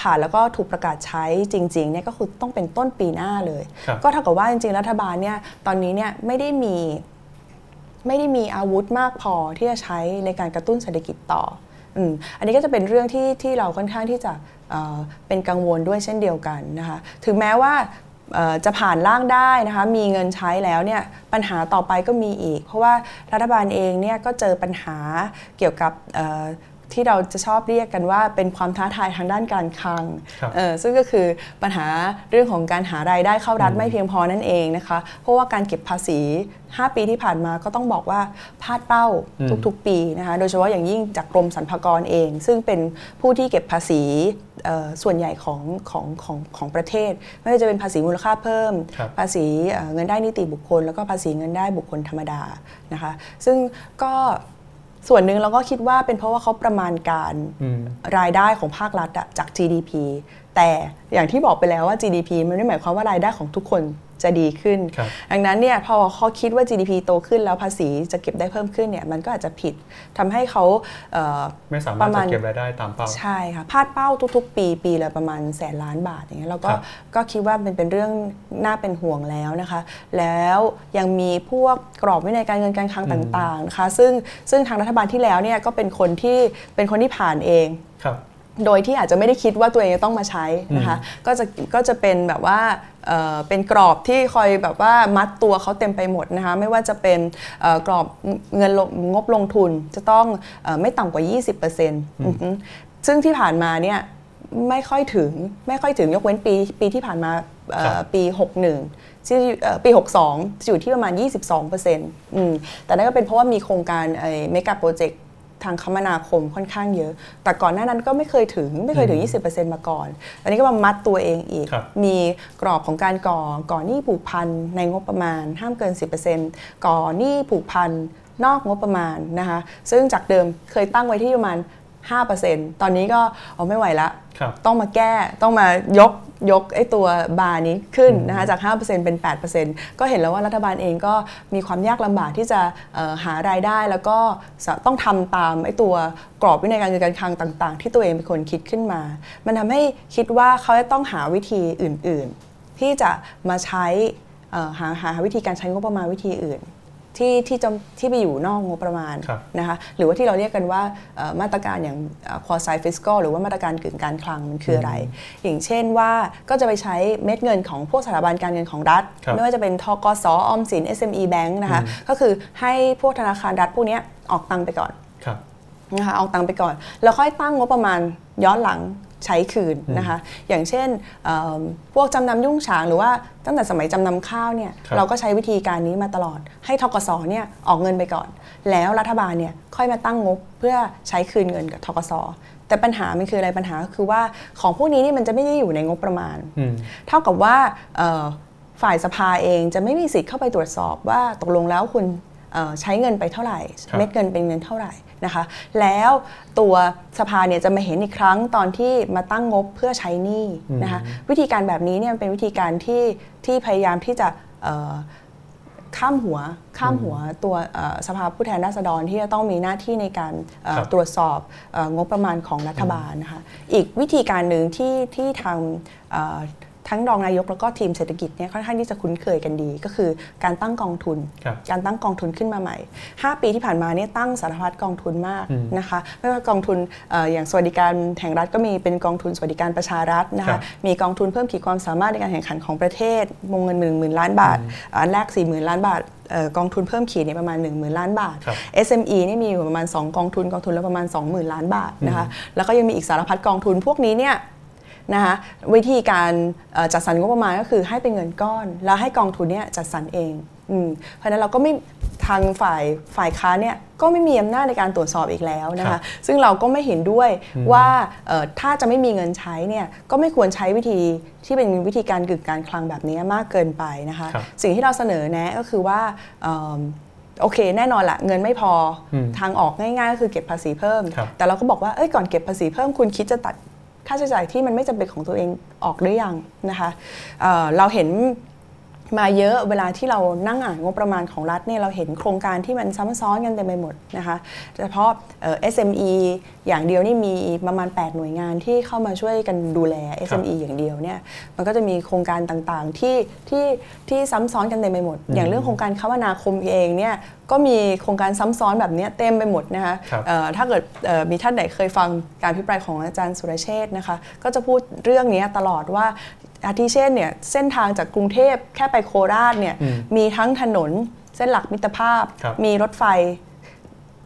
B: ผ่านแล้วก็ถูกประกาศใช้จริงๆเนี่ยก็คือต้องเป็นต้นปีหน้าเลย ก็เท่ากับว่าจริงๆ รัฐบาลเนี่ยตอนนี้เนี่ยไม่ได้มีไม่ได้มีอาวุธมากพอที่จะใช้ในการกระตุ้นเศรษฐกิจต่ออันนี้ก็จะเป็นเรื่องที่ที่เราค่อนข้างที่จะเป็นกังวลด้วยเช่นเดียวกันนะคะถึงแม้ว่าจะผ่านร่างได้นะคะมีเงินใช้แล้วเนี่ยปัญหาต่อไปก็มีอีก เพราะว่ารัฐบาลเองเนี่ยก็เจอปัญหาเกี่ยวกับ ที่เราจะชอบเรียกกันว่าเป็นความท้าทายทางด้านการคลังซึ่งก็คือปัญหาเรื่องของการหารายได้เข้ารัฐไม่เพียงพอนั่นเองนะคะ เพราะว่าการเก็บภาษี 5 ปีที่ผ่านมาก็ต้องบอกว่าพลาดเป้าทุกๆ ปีนะคะโดยเฉพาะอย่างยิ่งจากกรมสรรพากรเอง ซึ่งเป็นผู้ที่เก็บภาษีส่วนใหญ่ของของของของประเทศ ไม่ว่าจะเป็นภาษีมูลค่าเพิ่ม ภาษีเงินได้นิติบุคคล แล้วก็ภาษีเงินได้บุคคลธรรมดานะคะ ซึ่งก็ ส่วนหนึ่งเราก็คิดว่าเป็นเพราะว่าเขาประมาณการรายได้ของภาครัฐจาก GDP แต่อย่างที่บอกไปแล้วว่า GDP มันไม่หมายความว่ารายได้ของทุกคนจะดีขึ้น ดังนั้นเนี่ยพอเขาคิดว่า GDP โตขึ้นแล้วภาษีจะเก็บได้เพิ่มขึ้นเนี่ยมันก็อาจจะผิดทำให้เขา
A: ไม่สามารถจะเก็บรายได้ตามเป้า
B: ใช่ค่ะพลาดเป้าทุก ๆ ปีปีละประมาณแสนล้านบาทอย่างเงี้ยเราก็ก็คิดว่าเป็นเป็นเรื่องน่าเป็นห่วงแล้วนะคะ แล้วยังมีพวกกรอบวินัยการเงินการคลังต่างๆนะคะซึ่งซึ่งทางรัฐบาลที่แล้วเนี่ยก็เป็นคนที่เป็นคนที่ผ่านเอง โดยที่อาจจะไม่ได้คิดว่าตัวเองจะต้องมาใช้นะคะก็จะก็จะเป็นแบบว่าเป็นกรอบที่คอยแบบว่ามัดตัวเขาเต็มไปหมดนะคะไม่ว่าจะเป็นกรอบเงินงบลงทุนจะต้องไม่ต่ำกว่า 20%ซึ่งที่ผ่านมาเนี่ยไม่ค่อยถึงไม่ค่อยถึงยกเว้นปีปีที่ผ่านมาปี 61ที่ปี 62จะอยู่ที่ประมาณ 22%แต่นั่นก็เป็นเพราะว่ามีโครงการเมกะโปรเจกต์ ทางคมนาคมค่อนข้างเยอะ แต่ก่อนหน้านั้นก็ไม่เคยถึงไม่เคยถึง 20%มาก่อนอันนี้ก็มามัดตัวเองอีก มีกรอบของการก่อก่อหนี้ผูกพันในงบประมาณห้ามเกิน 10%ก่อหนี้ผูกพันนอกงบประมาณนะคะ ซึ่งจากเดิมเคยตั้งไว้ที่ประมาณ 5%ตอนนี้ก็เอาไม่ไหวละ ต้องมาแก้ต้องมายกยกไอ้ตัวบาร์นี้ขึ้นนะคะจาก 5%เป็น 8%ก็เห็นแล้วว่ารัฐบาลเองก็มีความยากลำบากที่จะหารายได้แล้วก็ต้องทำตามไอ้ตัวกรอบวินัยการเงินการคลังต่างๆ ที่ตัวเองเป็นคนคิดขึ้นมา มันทำให้คิดว่าเขาจะต้องหาวิธีอื่น ๆ ที่จะมาใช้หาหาวิธีการใช้งบประมาณวิธีอื่น ที่ที่จะที่ไปอยู่นอกงบประมาณนะคะหรือว่าที่เราเรียกกันว่ามาตรการอย่าง quasi-fiscal หรือว่ามาตรการกึ่งการคลังมันคืออะไร อย่างเช่นว่าก็จะไปใช้เม็ดเงินของพวกสถาบันการเงินของรัฐ ไม่ว่าจะเป็นทกสออมสิน SME Bank นะคะก็คือให้พวกธนาคารรัฐพวกนี้ออกตังไปก่อนนะคะออกตังไปก่อน แล้วค่อยตั้งงบประมาณย้อนหลัง ใช้คืนนะคะ อย่างเช่นเอ่อพวกจำนำยุ่งฉางหรือว่าตั้งแต่สมัยจำนำข้าวเนี่ย
A: ครับ
B: เราก็ใช้วิธีการนี้มาตลอด ให้ทกสเนี่ยออกเงินไปก่อน แล้วรัฐบาลเนี่ยค่อยมาตั้งงบเพื่อใช้คืนเงินกับทกสแต่ปัญหามันคืออะไรปัญหาก็คือว่าของพวกนี้นี่มันจะไม่ได้อยู่ในงบประมาณ
A: อืม
B: เท่ากับว่าเอ่อฝ่ายสภาเองจะไม่มีสิทธิ์เข้าไปตรวจสอบว่าตกลงแล้วคุณเอ่อใช้เงินไปเท่าไหร่
A: ครับ
B: เม็ดเงินเป็นเงินเท่าไหร่ นะคะ แล้วตัวสภาเนี่ยจะมาเห็นอีกครั้งตอนที่มาตั้งงบเพื่อใช้หนี้นะคะวิธีการแบบนี้เนี่ยเป็นวิธีการที่ที่พยายามที่จะเอ่อข้ามหัวข้ามหัวตัวเอ่อสภาผู้แทนราษฎรที่จะต้องมีหน้าที่ในการเอ่อ
A: ครับ
B: ตรวจสอบเอ่องบประมาณของรัฐบาลนะคะอีกวิธีการหนึ่งที่ที่ทางเอ่อ ทั้งรองนายกแล้วก็ทีมเศรษฐกิจเนี่ยค่อนข้างที่จะคุ้นเคยกันดี ก็คือการตั้งกองทุน
A: ครับ
B: การตั้งกองทุนขึ้นมาใหม่ 5 ปีที่ผ่านมาเนี่ยตั้งสารพัดกองทุนมาก
A: อืม
B: นะคะไม่ว่ากองทุนเอออย่างสวัสดิการแห่งรัฐก็มีเป็นกองทุนสวัสดิการประชารัฐนะ
A: ครั
B: คะ
A: บ
B: มีกองทุนเพิ่มขีดความสามารถในการแข่งขันของประเทศวงเงินหนึ่งหมื่นล้านบาทอันแรก4 0,000ล้านบาทเอ่อกองทุนเพิ่มขีดเนี่ยประมาณ 1 0,000 ล้านบาท
A: ครับ
B: SME นี่มีอยู่ประมาณ 2 กองทุนกองทุนละประมาณ 20,000 ล้านบาทนะคะแล้วก็ยังมีอีกสารพัดกองทุนพวกนี้เนี่ย นะคะวิธีการเอ่อจัดสรรงบประมาณก็คือให้เป็นเงินก้อน แล้วให้กองทุนเนี่ยจัดสรรเองอืมเพราะฉะนั้นเราก็ไม่ทางฝ่ายฝ่ายค้านเนี่ยก็ไม่มีอำนาจในการตรวจสอบอีกแล้วนะ
A: ครั
B: คะ
A: บ
B: ซึ่งเราก็ไม่เห็นด้วยว่าเอ่อถ้าจะไม่มีเงินใช้เนี่ยก็ไม่ควรใช้วิธีที่เป็นวิธีการกึ่งการคลังแบบนี้มากเกินไปนะคะ
A: ครับ
B: สิ่งที่เราเสนอแนะก็คือว่าเอิ่มโอเคแน่นอนละเงินไม่พออ
A: ม
B: ทางออกง่ายๆก็คือเก็บภาษีเพิ่ม
A: ครับ
B: แต่เราก็บอกว่าเอ้ยก่อนเก็บภาษีเพิ่มคุณคิดจะตัด ค่าใช้จ่ายที่มันไม่จำเป็นของตัวเองออกหรือยังนะคะเเราเห็น มาเยอะเวลาที่เรานั่งอ่านงบประมาณของรัฐเนี่ยเราเห็นโครงการที่มันซ้ำซ้อนกันเต็มไปหมดนะคะเฉพาะเอ่อ SME อย่างเดียวนี่มีประมาณ 8 หน่วยงานที่เข้ามาช่วยกันดูแล SME อย่างเดียวเนี่ยมันก็จะมีโครงการต่างๆที่ที่ที่ซ้ำซ้อนกันเต็มไปหมด อย่างเรื่องโครงการคมนาคมเองเนี่ยก็มีโครงการซ้ำซ้อนแบบเนี้ยเต็มไปหมดนะคะ
A: ครับ
B: เอ่อถ้าเกิดเอ่อมีท่านไหนเคยฟังการพิปรายของอาจารย์สุรเชษฐ์นะคะก็จะพูดเรื่องนี้ตลอดว่า อาทิเช่นเนี่ยเส้นทางจากกรุงเทพแค่ไปโคราชเนี่ย
A: อืม
B: มีทั้งถนนเส้นหลักมิตรภาพ
A: ครับ
B: มีรถไฟ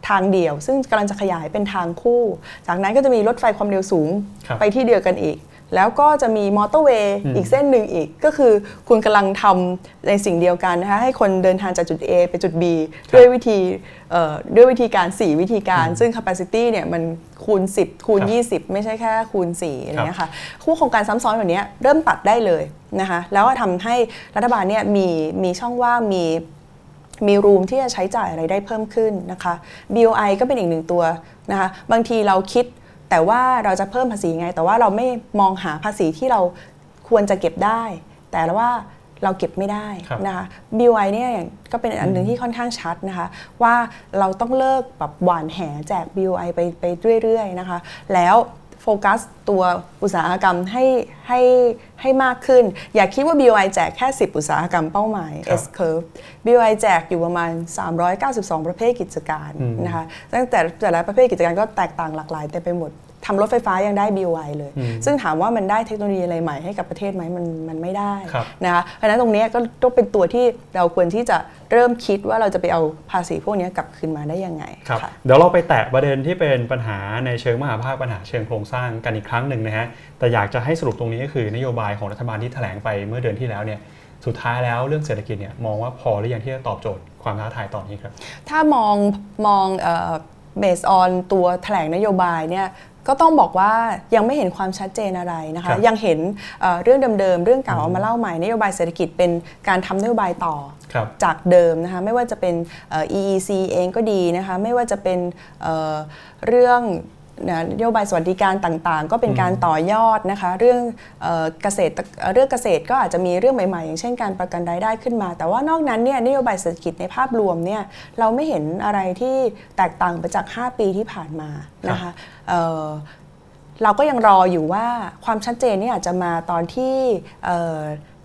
B: ทางเดียว ซึ่งกำลังจะขยายเป็นทางคู่ จากนั้นก็จะมีรถไฟความเร็วสูง
A: ครับ
B: ไปที่เดียวกันอีก แล้วก็จะมีมอเตอร์เวย์
A: อืม
B: อีกเส้นหนึ่งอีก ก็คือคุณกำลังทำในสิ่งเดียวกันนะคะให้คนเดินทางจากจุด A ไปจุด B ด้วยวิธีเอ่อด้วยวิธีการ 4 วิธีการ ซึ่ง capacity เนี่ยมันคูณ 10 คูณ
A: ครับ
B: 20 ไม่ใช่แค่คูณ4อะไรเงี้ยค่ะคู่โครงการซ้ำซ้อนแบบเนี้ยเริ่มตัดได้เลยนะคะแล้วก็ทำให้รัฐบาลเนี่ยมีมีช่องว่างมีมีรูมที่จะใช้จ่ายอะไรได้เพิ่มขึ้นนะคะ BOI ก็เป็นอีกหนึ่งตัวนะคะ บางทีเราคิด แต่ว่าเราจะเพิ่มภาษีไง แต่ว่าเราไม่มองหาภาษีที่เราควรจะเก็บได้ แต่ว่าเราเก็บไม่ได้
A: ครับ
B: นะคะ BOI เนี่ยอย่างก็เป็นอันหนึ่งที่ค่อนข้างชัดนะคะ ว่าเราต้องเลิกแบบหวานแหแจก BOI ไปไปเรื่อยๆนะคะ แล้ว โฟกัสตัวอุตสาหกรรมให้ให้ให้มากขึ้น อย่าคิดว่า BOI แจกแค่ 10 อุตสาหกรรมเป้าหมาย
A: ครับ
B: S curve BOI แจกอยู่ประมาณ 392 ประเภทกิจการ
A: อืม
B: นะคะตั้งแต่แต่ละประเภทกิจการก็แตกต่างหลากหลายเต็มไปหมด ทำรถไฟฟ้ายังได้ BOI เลย
A: อืม
B: ซึ่งถามว่ามันได้เทคโนโลยีอะไรใหม่ให้กับประเทศไหมมันมันไม่ได้
A: ครับ
B: นะคะเพราะฉะนั้นตรงเนี้ยก็ต้องเป็นตัวที่เราควรที่จะเริ่มคิดว่าเราจะไปเอาภาษีพวกเนี้ยกลับคืนมาได้ยังไง
A: ครับ
B: ค่ะ
A: เดี๋ยวเราไปแตะประเด็นที่เป็นปัญหาในเชิงมหาภาคปัญหาเชิงโครงสร้างกันอีกครั้งหนึ่งนะฮะแต่อยากจะให้สรุปตรงนี้ก็คือนโยบายของรัฐบาลที่แถลงไปเมื่อเดือนที่แล้วเนี่ยสุดท้ายแล้วเรื่องเศรษฐกิจเนี่ยมองว่าพอหรือยังที่จะตอบโจทย์ความท้าทายตอนนี้ครับ
B: ถ้ามองมองเบสออนตัวแถลงนโยบายเนี่ย ก็ต้องบอกว่ายังไม่เห็นความชัดเจนอะไรนะ
A: ครั
B: คะ
A: บ
B: ยังเห็นเอ่อเรื่องเดิมๆ เรื่องเก่าเอามาเล่าใหม่นโยบายเศรษฐกิจเป็นการทำนโยบายต่อ
A: ครับ
B: จากเดิมนะคะไม่ว่าจะเป็นเอ่อ EEC เองก็ดีนะคะไม่ว่าจะเป็นเอ่อเรื่อง นะนโยบายสวัสดิการต่างๆ ก็เป็นการต่อยอดนะคะ เรื่องเอ่อเกษตรเอ่อเรื่องเกษตรก็อาจจะมีเรื่องใหม่ๆ อย่างเช่นการประกันรายได้ขึ้นมา แต่ว่านอกนั้นเนี่ยนโยบายเศรษฐกิจในภาพรวมเนี่ยเราไม่เห็นอะไรที่แตกต่างไปจาก 5 ปีที่ผ่านมานะคะเอ่อเราก็ยังรออยู่ว่าความชัดเจนเนี่ยอาจจะมาตอนที่เอ่อ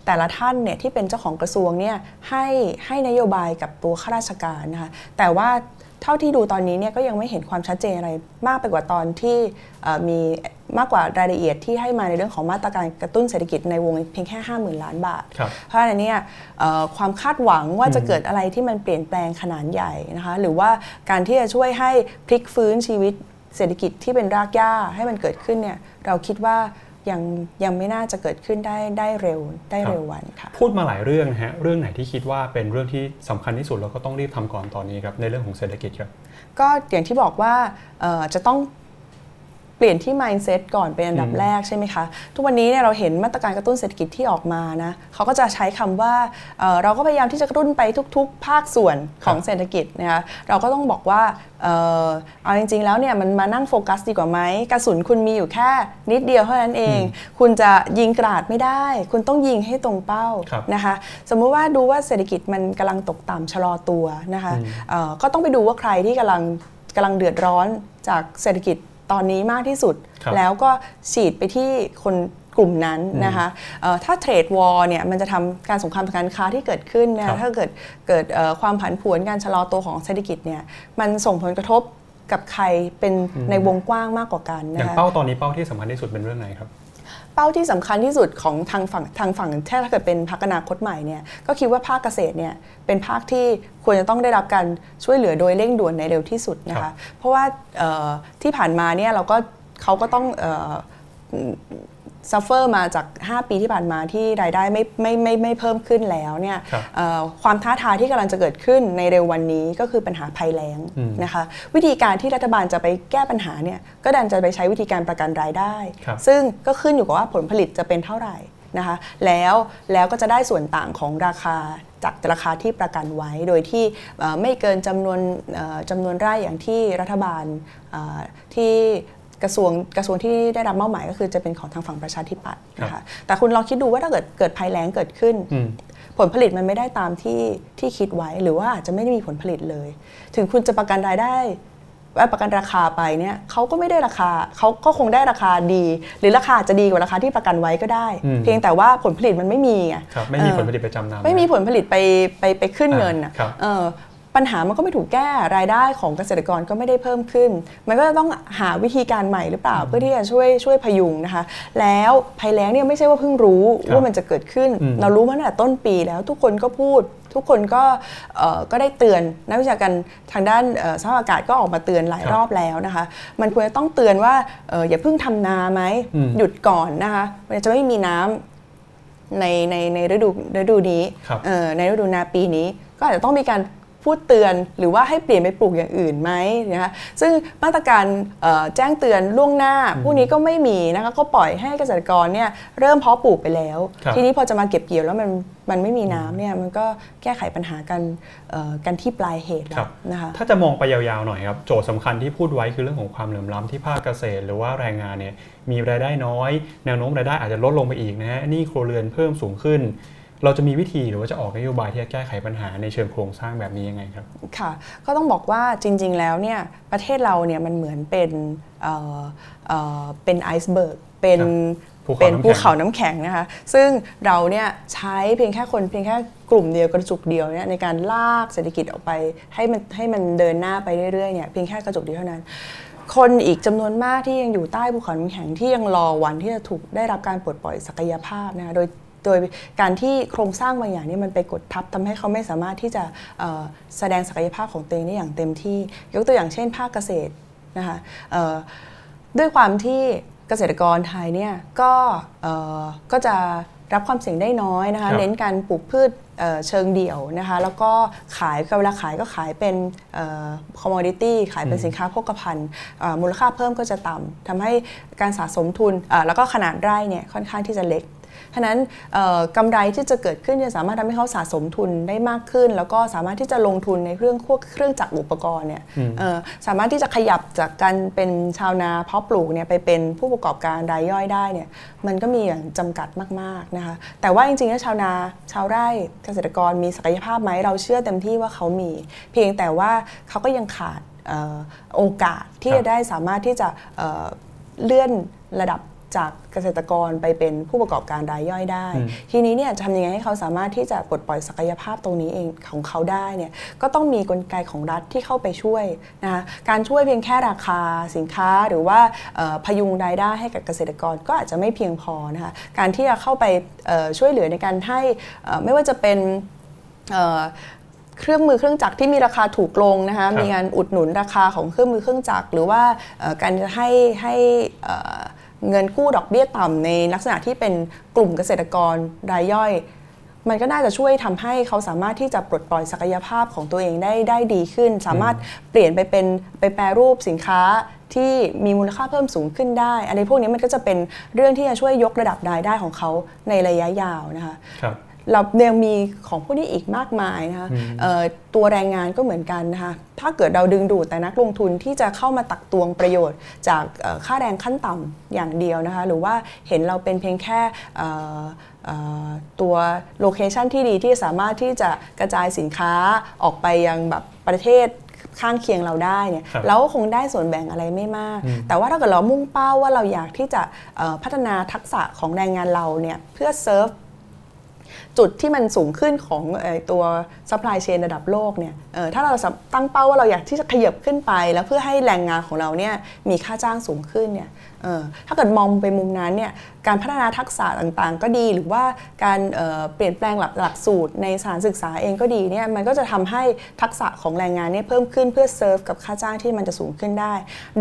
B: แต่ละท่านเนี่ยที่เป็นเจ้าของกระทรวงเนี่ยให้ให้นโยบายกับตัวข้าราชการนะคะแต่ว่า เท่าที่ดูตอนนี้เนี่ยก็ยังไม่เห็นความชัดเจนอะไรมากไปกว่าตอนที่เอ่อมีมากกว่ารายละเอียดที่ให้มาในเรื่องของมาตรการกระตุ้นเศรษฐกิจในวงเพียงแค่ 50,000 ล้านบาท
A: ครับ
B: เพราะฉะนั้นเนี่ยเอ่อความคาดหวังว่าจะเกิดอะไรที่มันเปลี่ยนแปลงขนาดใหญ่นะคะหรือว่าการที่จะช่วยให้พลิกฟื้นชีวิตเศรษฐกิจที่เป็นรากหญ้าให้มันเกิดขึ้นเนี่ยเราคิดว่า ยังยังไม่น่าจะเกิดขึ้นได้ได้เร็วได้เร็ววันค่ะ
A: พูดมาหลายเรื่องนะฮะเรื่องไหนที่คิดว่าเป็นเรื่องที่สำคัญที่สุดแล้วก็ต้องรีบทำก่อนตอนนี้ครับในเรื่องของเศรษฐกิจครับ
B: ก็อย่างที่บอกว่าเอ่อจะต้องเปลี่ยนที่ mindset ก่อนเป็นอันดับ
A: อืม
B: แรกใช่ไหมคะ ทุกวันนี้เนี่ยเราเห็นมาตรการกระตุ้นเศรษฐกิจที่ออกมานะเขาก็จะใช้คำว่าเอ่อเราก็พยายามที่จะกระตุ้นไปทุก ๆ ภาคส่วนของเศรษฐกิจนะคะเราก็ต้องบอกว่าเอ่อเอาจริง ๆ แล้วเนี่ยมันมานั่งโฟกัสดีกว่าไหมกระสุนคุณมีอยู่แค่นิดเดียวเท่านั้นเอง คุณจะยิงกราดไม่ได้ คุณต้องยิงให้ตรงเป้า
A: ครับ
B: นะคะสมมุติว่าดูว่าเศรษฐกิจมันกำลังตกต่ำชะลอตัวนะคะเอ่อก็ต้องไปดูว่าใครที่กำลังกำลังเดือดร้อนจากเศรษฐกิจ ตอนนี้มากที่สุด
A: ครับ
B: แล้วก็ฉีดไปที่คนกลุ่มนั้นนะคะเอ่อถ้าเทรดวอร์เนี่ยมันจะทำการสงครามทางการค้าที่เกิดขึ้น
A: ครั
B: นะ
A: บ
B: ถ้าเกิดเกิดเอ่อความผันผวนการชะลอตัวของเศรษฐกิจเนี่ยมันส่งผลกระทบกับใครเป็นในวงกว้างมากกว่ากันนะคะ อ
A: ย่างเป้าตอนนี้เป้าที่สำคัญที่สุดเป็นเรื่องไหนครับ
B: เป้าที่สำคัญที่สุดของทางฝั่งทางฝั่งถ้าเกิดเป็นพรรคอนาคตใหม่เนี่ยก็คิดว่าภาคเกษตรเนี่ยเป็นภาคที่ควรจะต้องได้รับการช่วยเหลือโดยเร่งด่วนในเร็วที่สุดนะ
A: ครั
B: คะ
A: บ
B: เพราะว่าเอ่อที่ผ่านมาเนี่ยเราก็เขาก็ต้อง suffer มาจาก 5 ปีที่ผ่านมาที่รายได้ไม่ไม่ไม่ไม่เพิ่มขึ้นแล้วเนี่ย
A: ครับ
B: เอ่อความท้าทายที่กำลังจะเกิดขึ้นในเร็ววันนี้ก็คือปัญหาภัยแล้ง
A: อืม
B: นะคะวิธีการที่รัฐบาลจะไปแก้ปัญหาเนี่ยก็ดันจะไปใช้วิธีการประกันรายได้
A: ครับ
B: ซึ่งก็ขึ้นอยู่กับว่าผลผลิตจะเป็นเท่าไหร่นะคะแล้วแล้วก็จะได้ส่วนต่างของราคาจากราคาที่ประกันไว้โดยที่เอ่อไม่เกินจำนวนเอ่อจำนวนไร่อย่างที่รัฐบาลเอ่อที่ กระทรวงกระทรวงที่ได้รับมอบหมายก็คือจะเป็นของทางฝั่งประชาธิปัตย์นะคะแต่คุณลองคิดดูว่าถ้าเกิดเกิดภัยแล้งเกิดขึ้น
A: อืม
B: ผลผลิตมันไม่ได้ตามที่ที่คิดไว้หรือว่าอาจจะไม่ได้มีผลผลิตเลย ถึงคุณจะประกันรายได้ว่าประกันราคาไปเนี่ยเขาก็ไม่ได้ราคาเขาก็คงได้ราคาดี หรือราคาอาจจะดีกว่าราคาที่ประกันไว้ก็ได้
A: อืม
B: เพียงแต่ว่าผลผลิตมันไม่มีไง
A: ครับไม่มี
B: เออ
A: ผลผลิตประจำนำ
B: ไม่มีผลผลิตไปไปไปขึ้นเงินอะ
A: ครับ
B: เออ ปัญหามันก็ไม่ถูกแก้รายได้ของเกษตรกรก็ไม่ได้เพิ่มขึ้น มันก็จะต้องหาวิธีการใหม่หรือเปล่าเพื่อที่จะช่วยช่วยพยุงนะคะ แล้วภัยแล้งเนี่ยไม่ใช่ว่าเพิ่งรู้
A: ครับ
B: ว่ามันจะเกิดขึ้น
A: อืม
B: เรารู้มาตั้งแต่ต้นปีแล้วทุกคนก็พูด ทุกคนก็เอ่อก็ได้เตือนนักวิชาการทางด้านเอ่อสภาพอากาศก็ออกมาเตือนหลาย
A: ครับ
B: รอบแล้วนะคะ มันควรจะต้องเตือนว่าเอ่ออย่าเพิ่งทำนาไหม
A: อืม
B: หยุดก่อนนะคะมันจะไม่มีน้ำในในในฤดูฤดูนี้
A: ครับ
B: เอ่อในฤดูนาปีนี้ ก็อาจจะต้องมีการ พูดเตือนหรือว่าให้เปลี่ยนไปปลูกอย่างอื่นไหมนะคะซึ่งมาตรการเอ่อแจ้งเตือนล่วงหน้าพวกนี้ก็ไม่มีนะคะก็ปล่อยให้เกษตรกรเนี่ยเริ่มเพาะปลูกไปแล้ว
A: ครับ
B: ทีนี้พอจะมาเก็บเกี่ยวแล้วมันมันไม่มีน้ำเนี่ยมันก็แก้ไขปัญหากันเอ่อกันที่ปลายเหตุ
A: ครั
B: แล้
A: บ
B: วนะคะ
A: ถ้าจะมองไปยาวๆหน่อยครับโจทย์สำคัญที่พูดไว้คือเรื่องของความเหลื่อมล้ำที่ภาคเกษตร หรือว่าแรงงานเนี่ยมีรายได้น้อย แนวโน้มรายได้อาจจะลดลงไปอีกนะฮะหนี่ครัวเรือนเพิ่มสูงขึ้น เราจะมีวิธีหรือว่าจะออกนโยบายที่จะแก้ไขปัญหาในเชิงโครงสร้างแบบนี้ยังไงครับ
B: ค่ะ ก็ต้องบอกว่าจริง ๆ แล้วเนี่ยประเทศเราเนี่ยมันเหมือนเป็นเอ่อเอ่อเป็นไอซ์เบิร์กเป็น
A: ภูเขา
B: เป็น
A: น้ำแข็ง
B: ภูเขาน้ำแข็งนะคะ ซึ่งเราเนี่ยใช้เพียงแค่คนเพียงแค่กลุ่มเดียวกระจุกเดียวเนี่ยในการลากเศรษฐกิจออกไปให้มันให้มันเดินหน้าไปเรื่อยๆเนี่ยเพียงแค่กระจุกเดียวเท่านั้น คนอีกจำนวนมากที่ยังอยู่ใต้ภูเขาน้ำแข็งที่ยังรอวันที่จะถูกได้รับการปลดปล่อยศักยภาพนะคะโดย โดยการที่โครงสร้างบางอย่างเนี้มันไปกดทับทำให้เขาไม่สามารถที่จะเอ่อแสดงศักยภาพของตัวเองได้อย่างเต็มที่ ยกตัวอย่างเช่น ภาคเกษตรนะคะเอ่อด้วยความที่เกษตรกรไทยเนี่ยก็เอ่อก็จะรับความเสี่ยงได้น้อยนะคะ
A: ครับ
B: เน้นการปลูกพืชเอ่อเชิงเดี่ยวนะคะ แล้วก็ขายเวลาขายก็ขายเป็นคอมมอดิตี้ขายเป็น
A: อืม
B: สินค้าโภคภัณฑ์เอ่อมูลค่าเพิ่มก็จะต่ำทำให้การสะสมทุนเอ่อแล้วก็ขนาดไร่เนี่ยค่อนข้างที่จะเล็ก ฉะนั้นเอ่อกำไรที่จะเกิดขึ้นจะสามารถทำให้เขาสะสมทุนได้มากขึ้น แล้วก็สามารถที่จะลงทุนในเครื่องพวกเครื่องจักรอุปกรณ์เนี่ย
A: อืม
B: เอ่อสามารถที่จะขยับจากการเป็นชาวนาเพาะปลูกเนี่ยไปเป็นผู้ประกอบการรายย่อยได้เนี่ยมันก็มีอย่างจำกัดมากๆนะคะแต่ว่าจริงๆแล้วชาวนาชาวไร่เกษตรกรมีศักยภาพไหมเราเชื่อเต็มที่ว่าเขามี เพียงแต่ว่าเขาก็ยังขาดเอ่อโอกาสที่
A: ครับ
B: จะได้สามารถที่จะเอ่อเลื่อนระดับ จากเกษตรกรไปเป็นผู้ประกอบการรายย่อยได้
A: อืม
B: ทีนี้เนี่ยจะทำยังไงให้เขาสามารถที่จะปลดปล่อยศักยภาพตรงนี้เองของเขาได้เนี่ยก็ต้องมีกลไกของรัฐที่เข้าไปช่วยนะคะการช่วยเพียงแค่ราคาสินค้าหรือว่าเอ่อพยุงรายได้ให้กับเกษตรกรก็อาจจะไม่เพียงพอนะคะการที่จะเข้าไปเอ่อช่วยเหลือในการให้เอ่อไม่ว่าจะเป็นเอ่อเครื่องมือเครื่องจักรที่มีราคาถูกลงนะคะ
A: ครับ
B: มีการอุดหนุนราคาของเครื่องมือเครื่องจักรหรือว่าเอ่อการจะให้ให้ เงินกู้ดอกเบี้ยต่ำในลักษณะที่เป็นกลุ่มเกษตรกรรายย่อย มันก็น่าจะช่วยทำให้เขาสามารถที่จะปลดปล่อยศักยภาพของตัวเองได้ได้ดีขึ้น สามารถเปลี่ยนไปเป็นไปแปรรูปสินค้าที่มีมูลค่าเพิ่มสูงขึ้นได้ อะไรพวกนี้มันก็จะเป็นเรื่องที่จะช่วยยกระดับรายได้ของเขาในระยะยาวนะคะ
A: ครับ
B: เรายังมีของพวกนี้อีกมากมายนะคะเอ่อตัวแรงงานก็เหมือนกันนะคะถ้าเกิดเราดึงดูดแต่นักลงทุนที่จะเข้ามาตักตวงประโยชน์ จากเอ่อค่าแรงขั้นต่ำอย่างเดียวนะคะหรือว่าเห็นเราเป็นเพียงแค่เอ่อเอ่อตัว location ที่ดีที่สามารถที่จะกระจายสินค้าออกไปยังแบบประเทศข้างเคียงเราได้เนี่ย
A: ครับ
B: เราก็คงได้ส่วนแบ่งอะไรไม่มาก แต่ว่าถ้าเกิดเรามุ่งเป้าว่าเราอยากที่จะเอ่อพัฒนาทักษะของแรงงานเราเนี่ยเพื่อเซิร์ฟ จุดที่มันสูงขึ้นของตัว supply chain ระดับโลกเนี่ยถ้าเราตั้งเป้าว่าเราอยากที่จะขยับขึ้นไป แล้วเพื่อให้แรงงานของเราเนี่ยมีค่าจ้างสูงขึ้นเนี่ยถ้าเกิดมองไปมุมนั้นเนี่ยการพัฒนาทักษะต่างๆ ก็ดีหรือว่าการเอ่อเปลี่ยนแปลงหลักหลักสูตรในสถานศึกษาเองก็ดีเนี่ยมันก็จะทำให้ทักษะของแรงงานเนี่ยเพิ่มขึ้นเพื่อเซิร์ฟกับค่าจ้างที่มันจะสูงขึ้นได้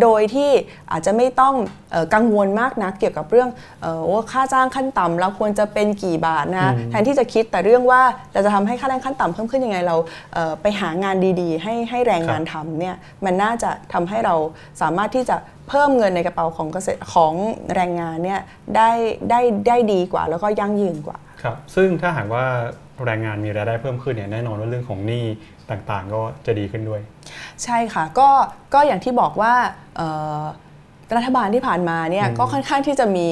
B: โดยที่อาจจะไม่ต้องเอ่อกังวลมากนะเกี่ยวกับเรื่องเอ่อว่าค่าจ้างขั้นต่ำเราควรจะเป็นกี่บาทนะแทนที่จะคิดแต่เรื่องว่าเราจะทำให้ค่าแรงขั้นต่ำเพิ่มขึ้นยังไงเราเอ่อไปหางานดีๆ ให้ให้แรงงานทำเนี่ยมันน่าจะทำให้เราสามารถที่จะเพิ่มเงินในกระเป๋าของเกษตรของแรงงานเนี่ยได้ได้ได้ดีกว่า แล้วก็ยั่งยืนกว่า
A: ครับซึ่งถ้าหากว่าแรงงานมีรายได้เพิ่มขึ้นเนี่ยแน่นอนว่าเรื่องของหนี้ต่างๆ ก็จะดีขึ้นด้วย
B: ใช่ค่ะก็ก็อย่างที่บอกว่าเอ่อรัฐบาลที่ผ่านมาเนี่ยก็ค่อนข้างที่จะมี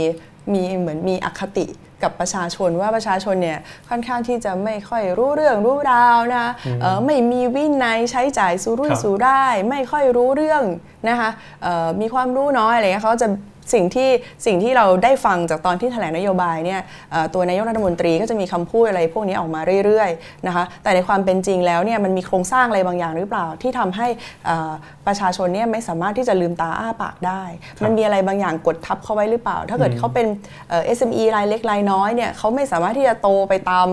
B: มีเหมือนมีอคติกับประชาชนว่าประชาชนเนี่ยค่อนข้างที่จะไม่ค่อยรู้เรื่องรู้ราวนะเอ่อไม่มีวินัยใช้จ่ายสุรุ่ย
A: ครับ
B: สุร่ายไม่ค่อยรู้เรื่องนะคะเอ่อมีความรู้น้อยอะไรเงี้ยเขาจะ สิ่งที่สิ่งที่เราได้ฟังจากตอนที่แถลงนโยบายเนี่ยเอ่อตัวนายกรัฐมนตรีก็จะมีคำพูดอะไรพวกนี้ออกมาเรื่อยๆนะคะแต่ในความเป็นจริงแล้วเนี่ยมันมีโครงสร้างอะไรบางอย่างหรือเปล่า ที่ทำให้เอ่อประชาชนเนี่ยไม่สามารถที่จะลืมตาอ้าปากได้ มันมีอะไรบางอย่างกดทับเขาไว้หรือเปล่า ถ้าเกิดเขาเป็นเอ่อ SME รายเล็กรายน้อยเนี่ยเขาไม่สามารถที่จะโตไปตาม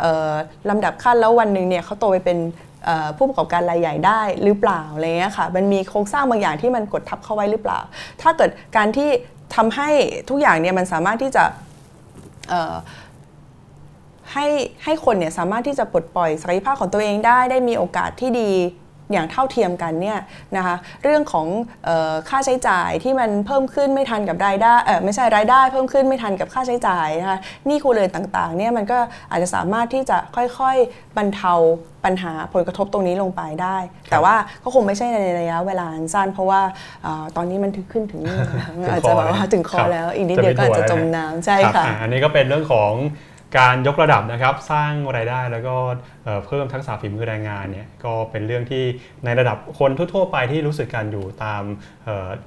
B: เอ่อลำดับขั้นแล้ววันหนึ่งเนี่ยเขาโตไปเป็นเอ่อ ผู้ประกอบการรายใหญ่ได้หรือเปล่าอะไรเงี้ยค่ะ มันมีโครงสร้างบางอย่างที่มันกดทับเข้าไว้หรือเปล่า ถ้าเกิดการที่ทำให้ทุกอย่างเนี่ยมันสามารถที่จะให้ให้คนเนี่ยสามารถที่จะปลดปล่อยศักยภาพของตัวเองได้ได้มีโอกาสที่ดี อย่างเท่าเทียมกันเนี่ยนะคะเรื่องของเออค่าใช้จ่ายที่มันเพิ่มขึ้นไม่ทันกับรายได้เออไม่ใช่รายได้เพิ่มขึ้นไม่ทันกับค่าใช้จ่ายนะคะหนี่ครัวเรือนต่างๆเนี่ยมันก็อาจจะสามารถที่จะค่อยๆบรรเทาปัญหาผลกระทบตรงนี้ลงไปได้ แต่ว่าก็คงไม่ใช่ในระยะเวลาอันสั้น เพราะว่าเออตอนนี้มันถึงขึ้นถึงนี่นะคะอาจจะแบบว่าถึงคอแล้วอีกนิดเดียวก็อาจจะจมน้ำใช่
A: รับ
B: ค่ะ
A: อ่อันนี้ก็เป็นเรื่องของ การยกระดับนะครับสร้างรายได้แล้วก็เพิ่มทักษะฝีมือแรงงานเนี่ยก็เป็นเรื่องที่ในระดับคนทั่วๆไปที่รู้สึกกันอยู่ตาม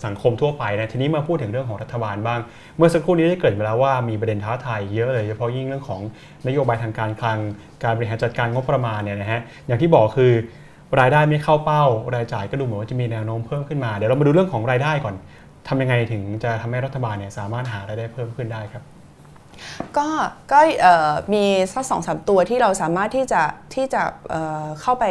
A: สังคมทั่วไปนะทีนี้มาพูดถึงเรื่องของรัฐบาลบ้าง เมื่อสักครู่นี้ได้เกริดไปแล้วว่ามีประเด็นท้าทายเยอะเลยเฉพาะยิ่งเรื่องของนโยบายทางการคลัง การบริหารจัดการงบประมาณเนี่ยนะฮะอย่างที่บอกคือรายได้ไม่เข้าเป้ารายจ่ายก็ดูเหมือนว่าจะมีแนวโน้มเพิ่มขึ้นมาเดี๋ยวเรามาดูเรื่องของรายได้ก่อนทำยังไงถึงจะทำให้รัฐบาลเนี่ยสามารถหารายได้เพิ่มขึ้นได้ครับ
B: ก็ก็เอ่อมีสักสองสามตัวที่เราสามารถที่จะที่จะเอ่อเข้าไป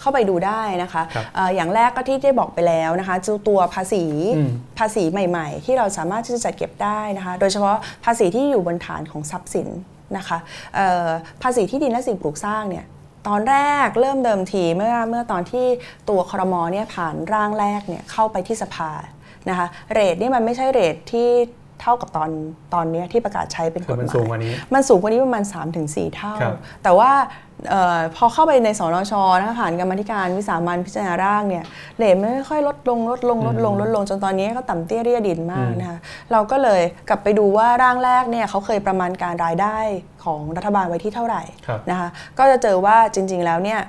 B: เข้าไปดูได้นะคะ
A: ครับ
B: เอ่ออย่างแรกก็ที่ได้บอกไปแล้วนะคะจะตัวภาษี
A: อืม
B: ภาษีใหม่ ๆ ที่เราสามารถที่จะจัดเก็บได้นะคะโดยเฉพาะภาษีที่อยู่บนฐานของทรัพย์สินนะคะเอ่อภาษีที่ดินและสิ่งปลูกสร้างเนี่ยตอนแรกเริ่มเดิมทีเมื่อเมื่อตอนที่ตัวครมเนี่ยผ่านร่างแรกเนี่ยเข้าไปที่สภานะคะเรทนี่มันไม่ใช่เรทที่ เท่ากับตอนตอนเนี้ยที่ประกาศใช้เป็นก
A: คือ
B: ฎห
A: มัน
B: มาย
A: สูงกว่านี้
B: มันสูงกว่านี้ประมาณ 3-4 เท่า
A: ครับ
B: แต่ว่าเออพอเข้าไปในสนชนะคะผ่านกรรมาธิการวิสามันพิจารณาร่างเนี่ยเรทไม่ค่อยลดลงลดลงลดลงลดลงจนตอนนี้ก็ต่ำเตี้ยเรียดินมากนะคะเราก็เลยกลับไปดูว่าร่างแรกเนี่ยเขาเคยประมาณการรายได้ของรัฐบาลไว้ที่เท่าไหร่
A: ครับ
B: นะคะก็จะเจอว่าจริง ๆแล้วเนี่ย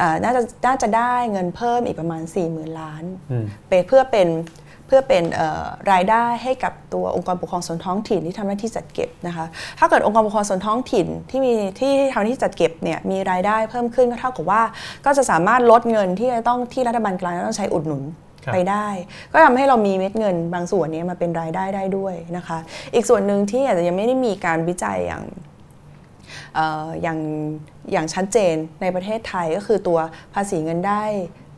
B: อ่าน่าจะน่าจะได้เงินเพิ่มอีกประมาณ 4 0,000 ล้าน
A: อืม
B: ไปเพื่อเป็นเพื่อเป็นเอ่อรายได้ให้กับตัวองค์กรปกครองส่วนท้องถิ่นที่ทำหน้าที่จัดเก็บนะคะถ้าเกิดองค์กรปกครองส่วนท้องถิ่นที่มีที่ทำหน้าที่จัดเก็บเนี่ยมีรายได้เพิ่มขึ้นก็เท่ากับว่า ก็จะสามารถลดเงินที่จะต้องที่รัฐบาลกลางจะต้องใช้อุดหนุน
A: ครับ
B: ไปได้ ก็ทำให้เรามีเม็ดเงินบางส่วนเนี้มาเป็นรายได้ได้ด้วยนะคะ อีกส่วนหนึ่งที่อาจจะยังไม่ได้มีการวิจัยอย่างเอ่ออย่างอย่างชัดเจนในประเทศไทยก็คือตัวภาษีเงินได้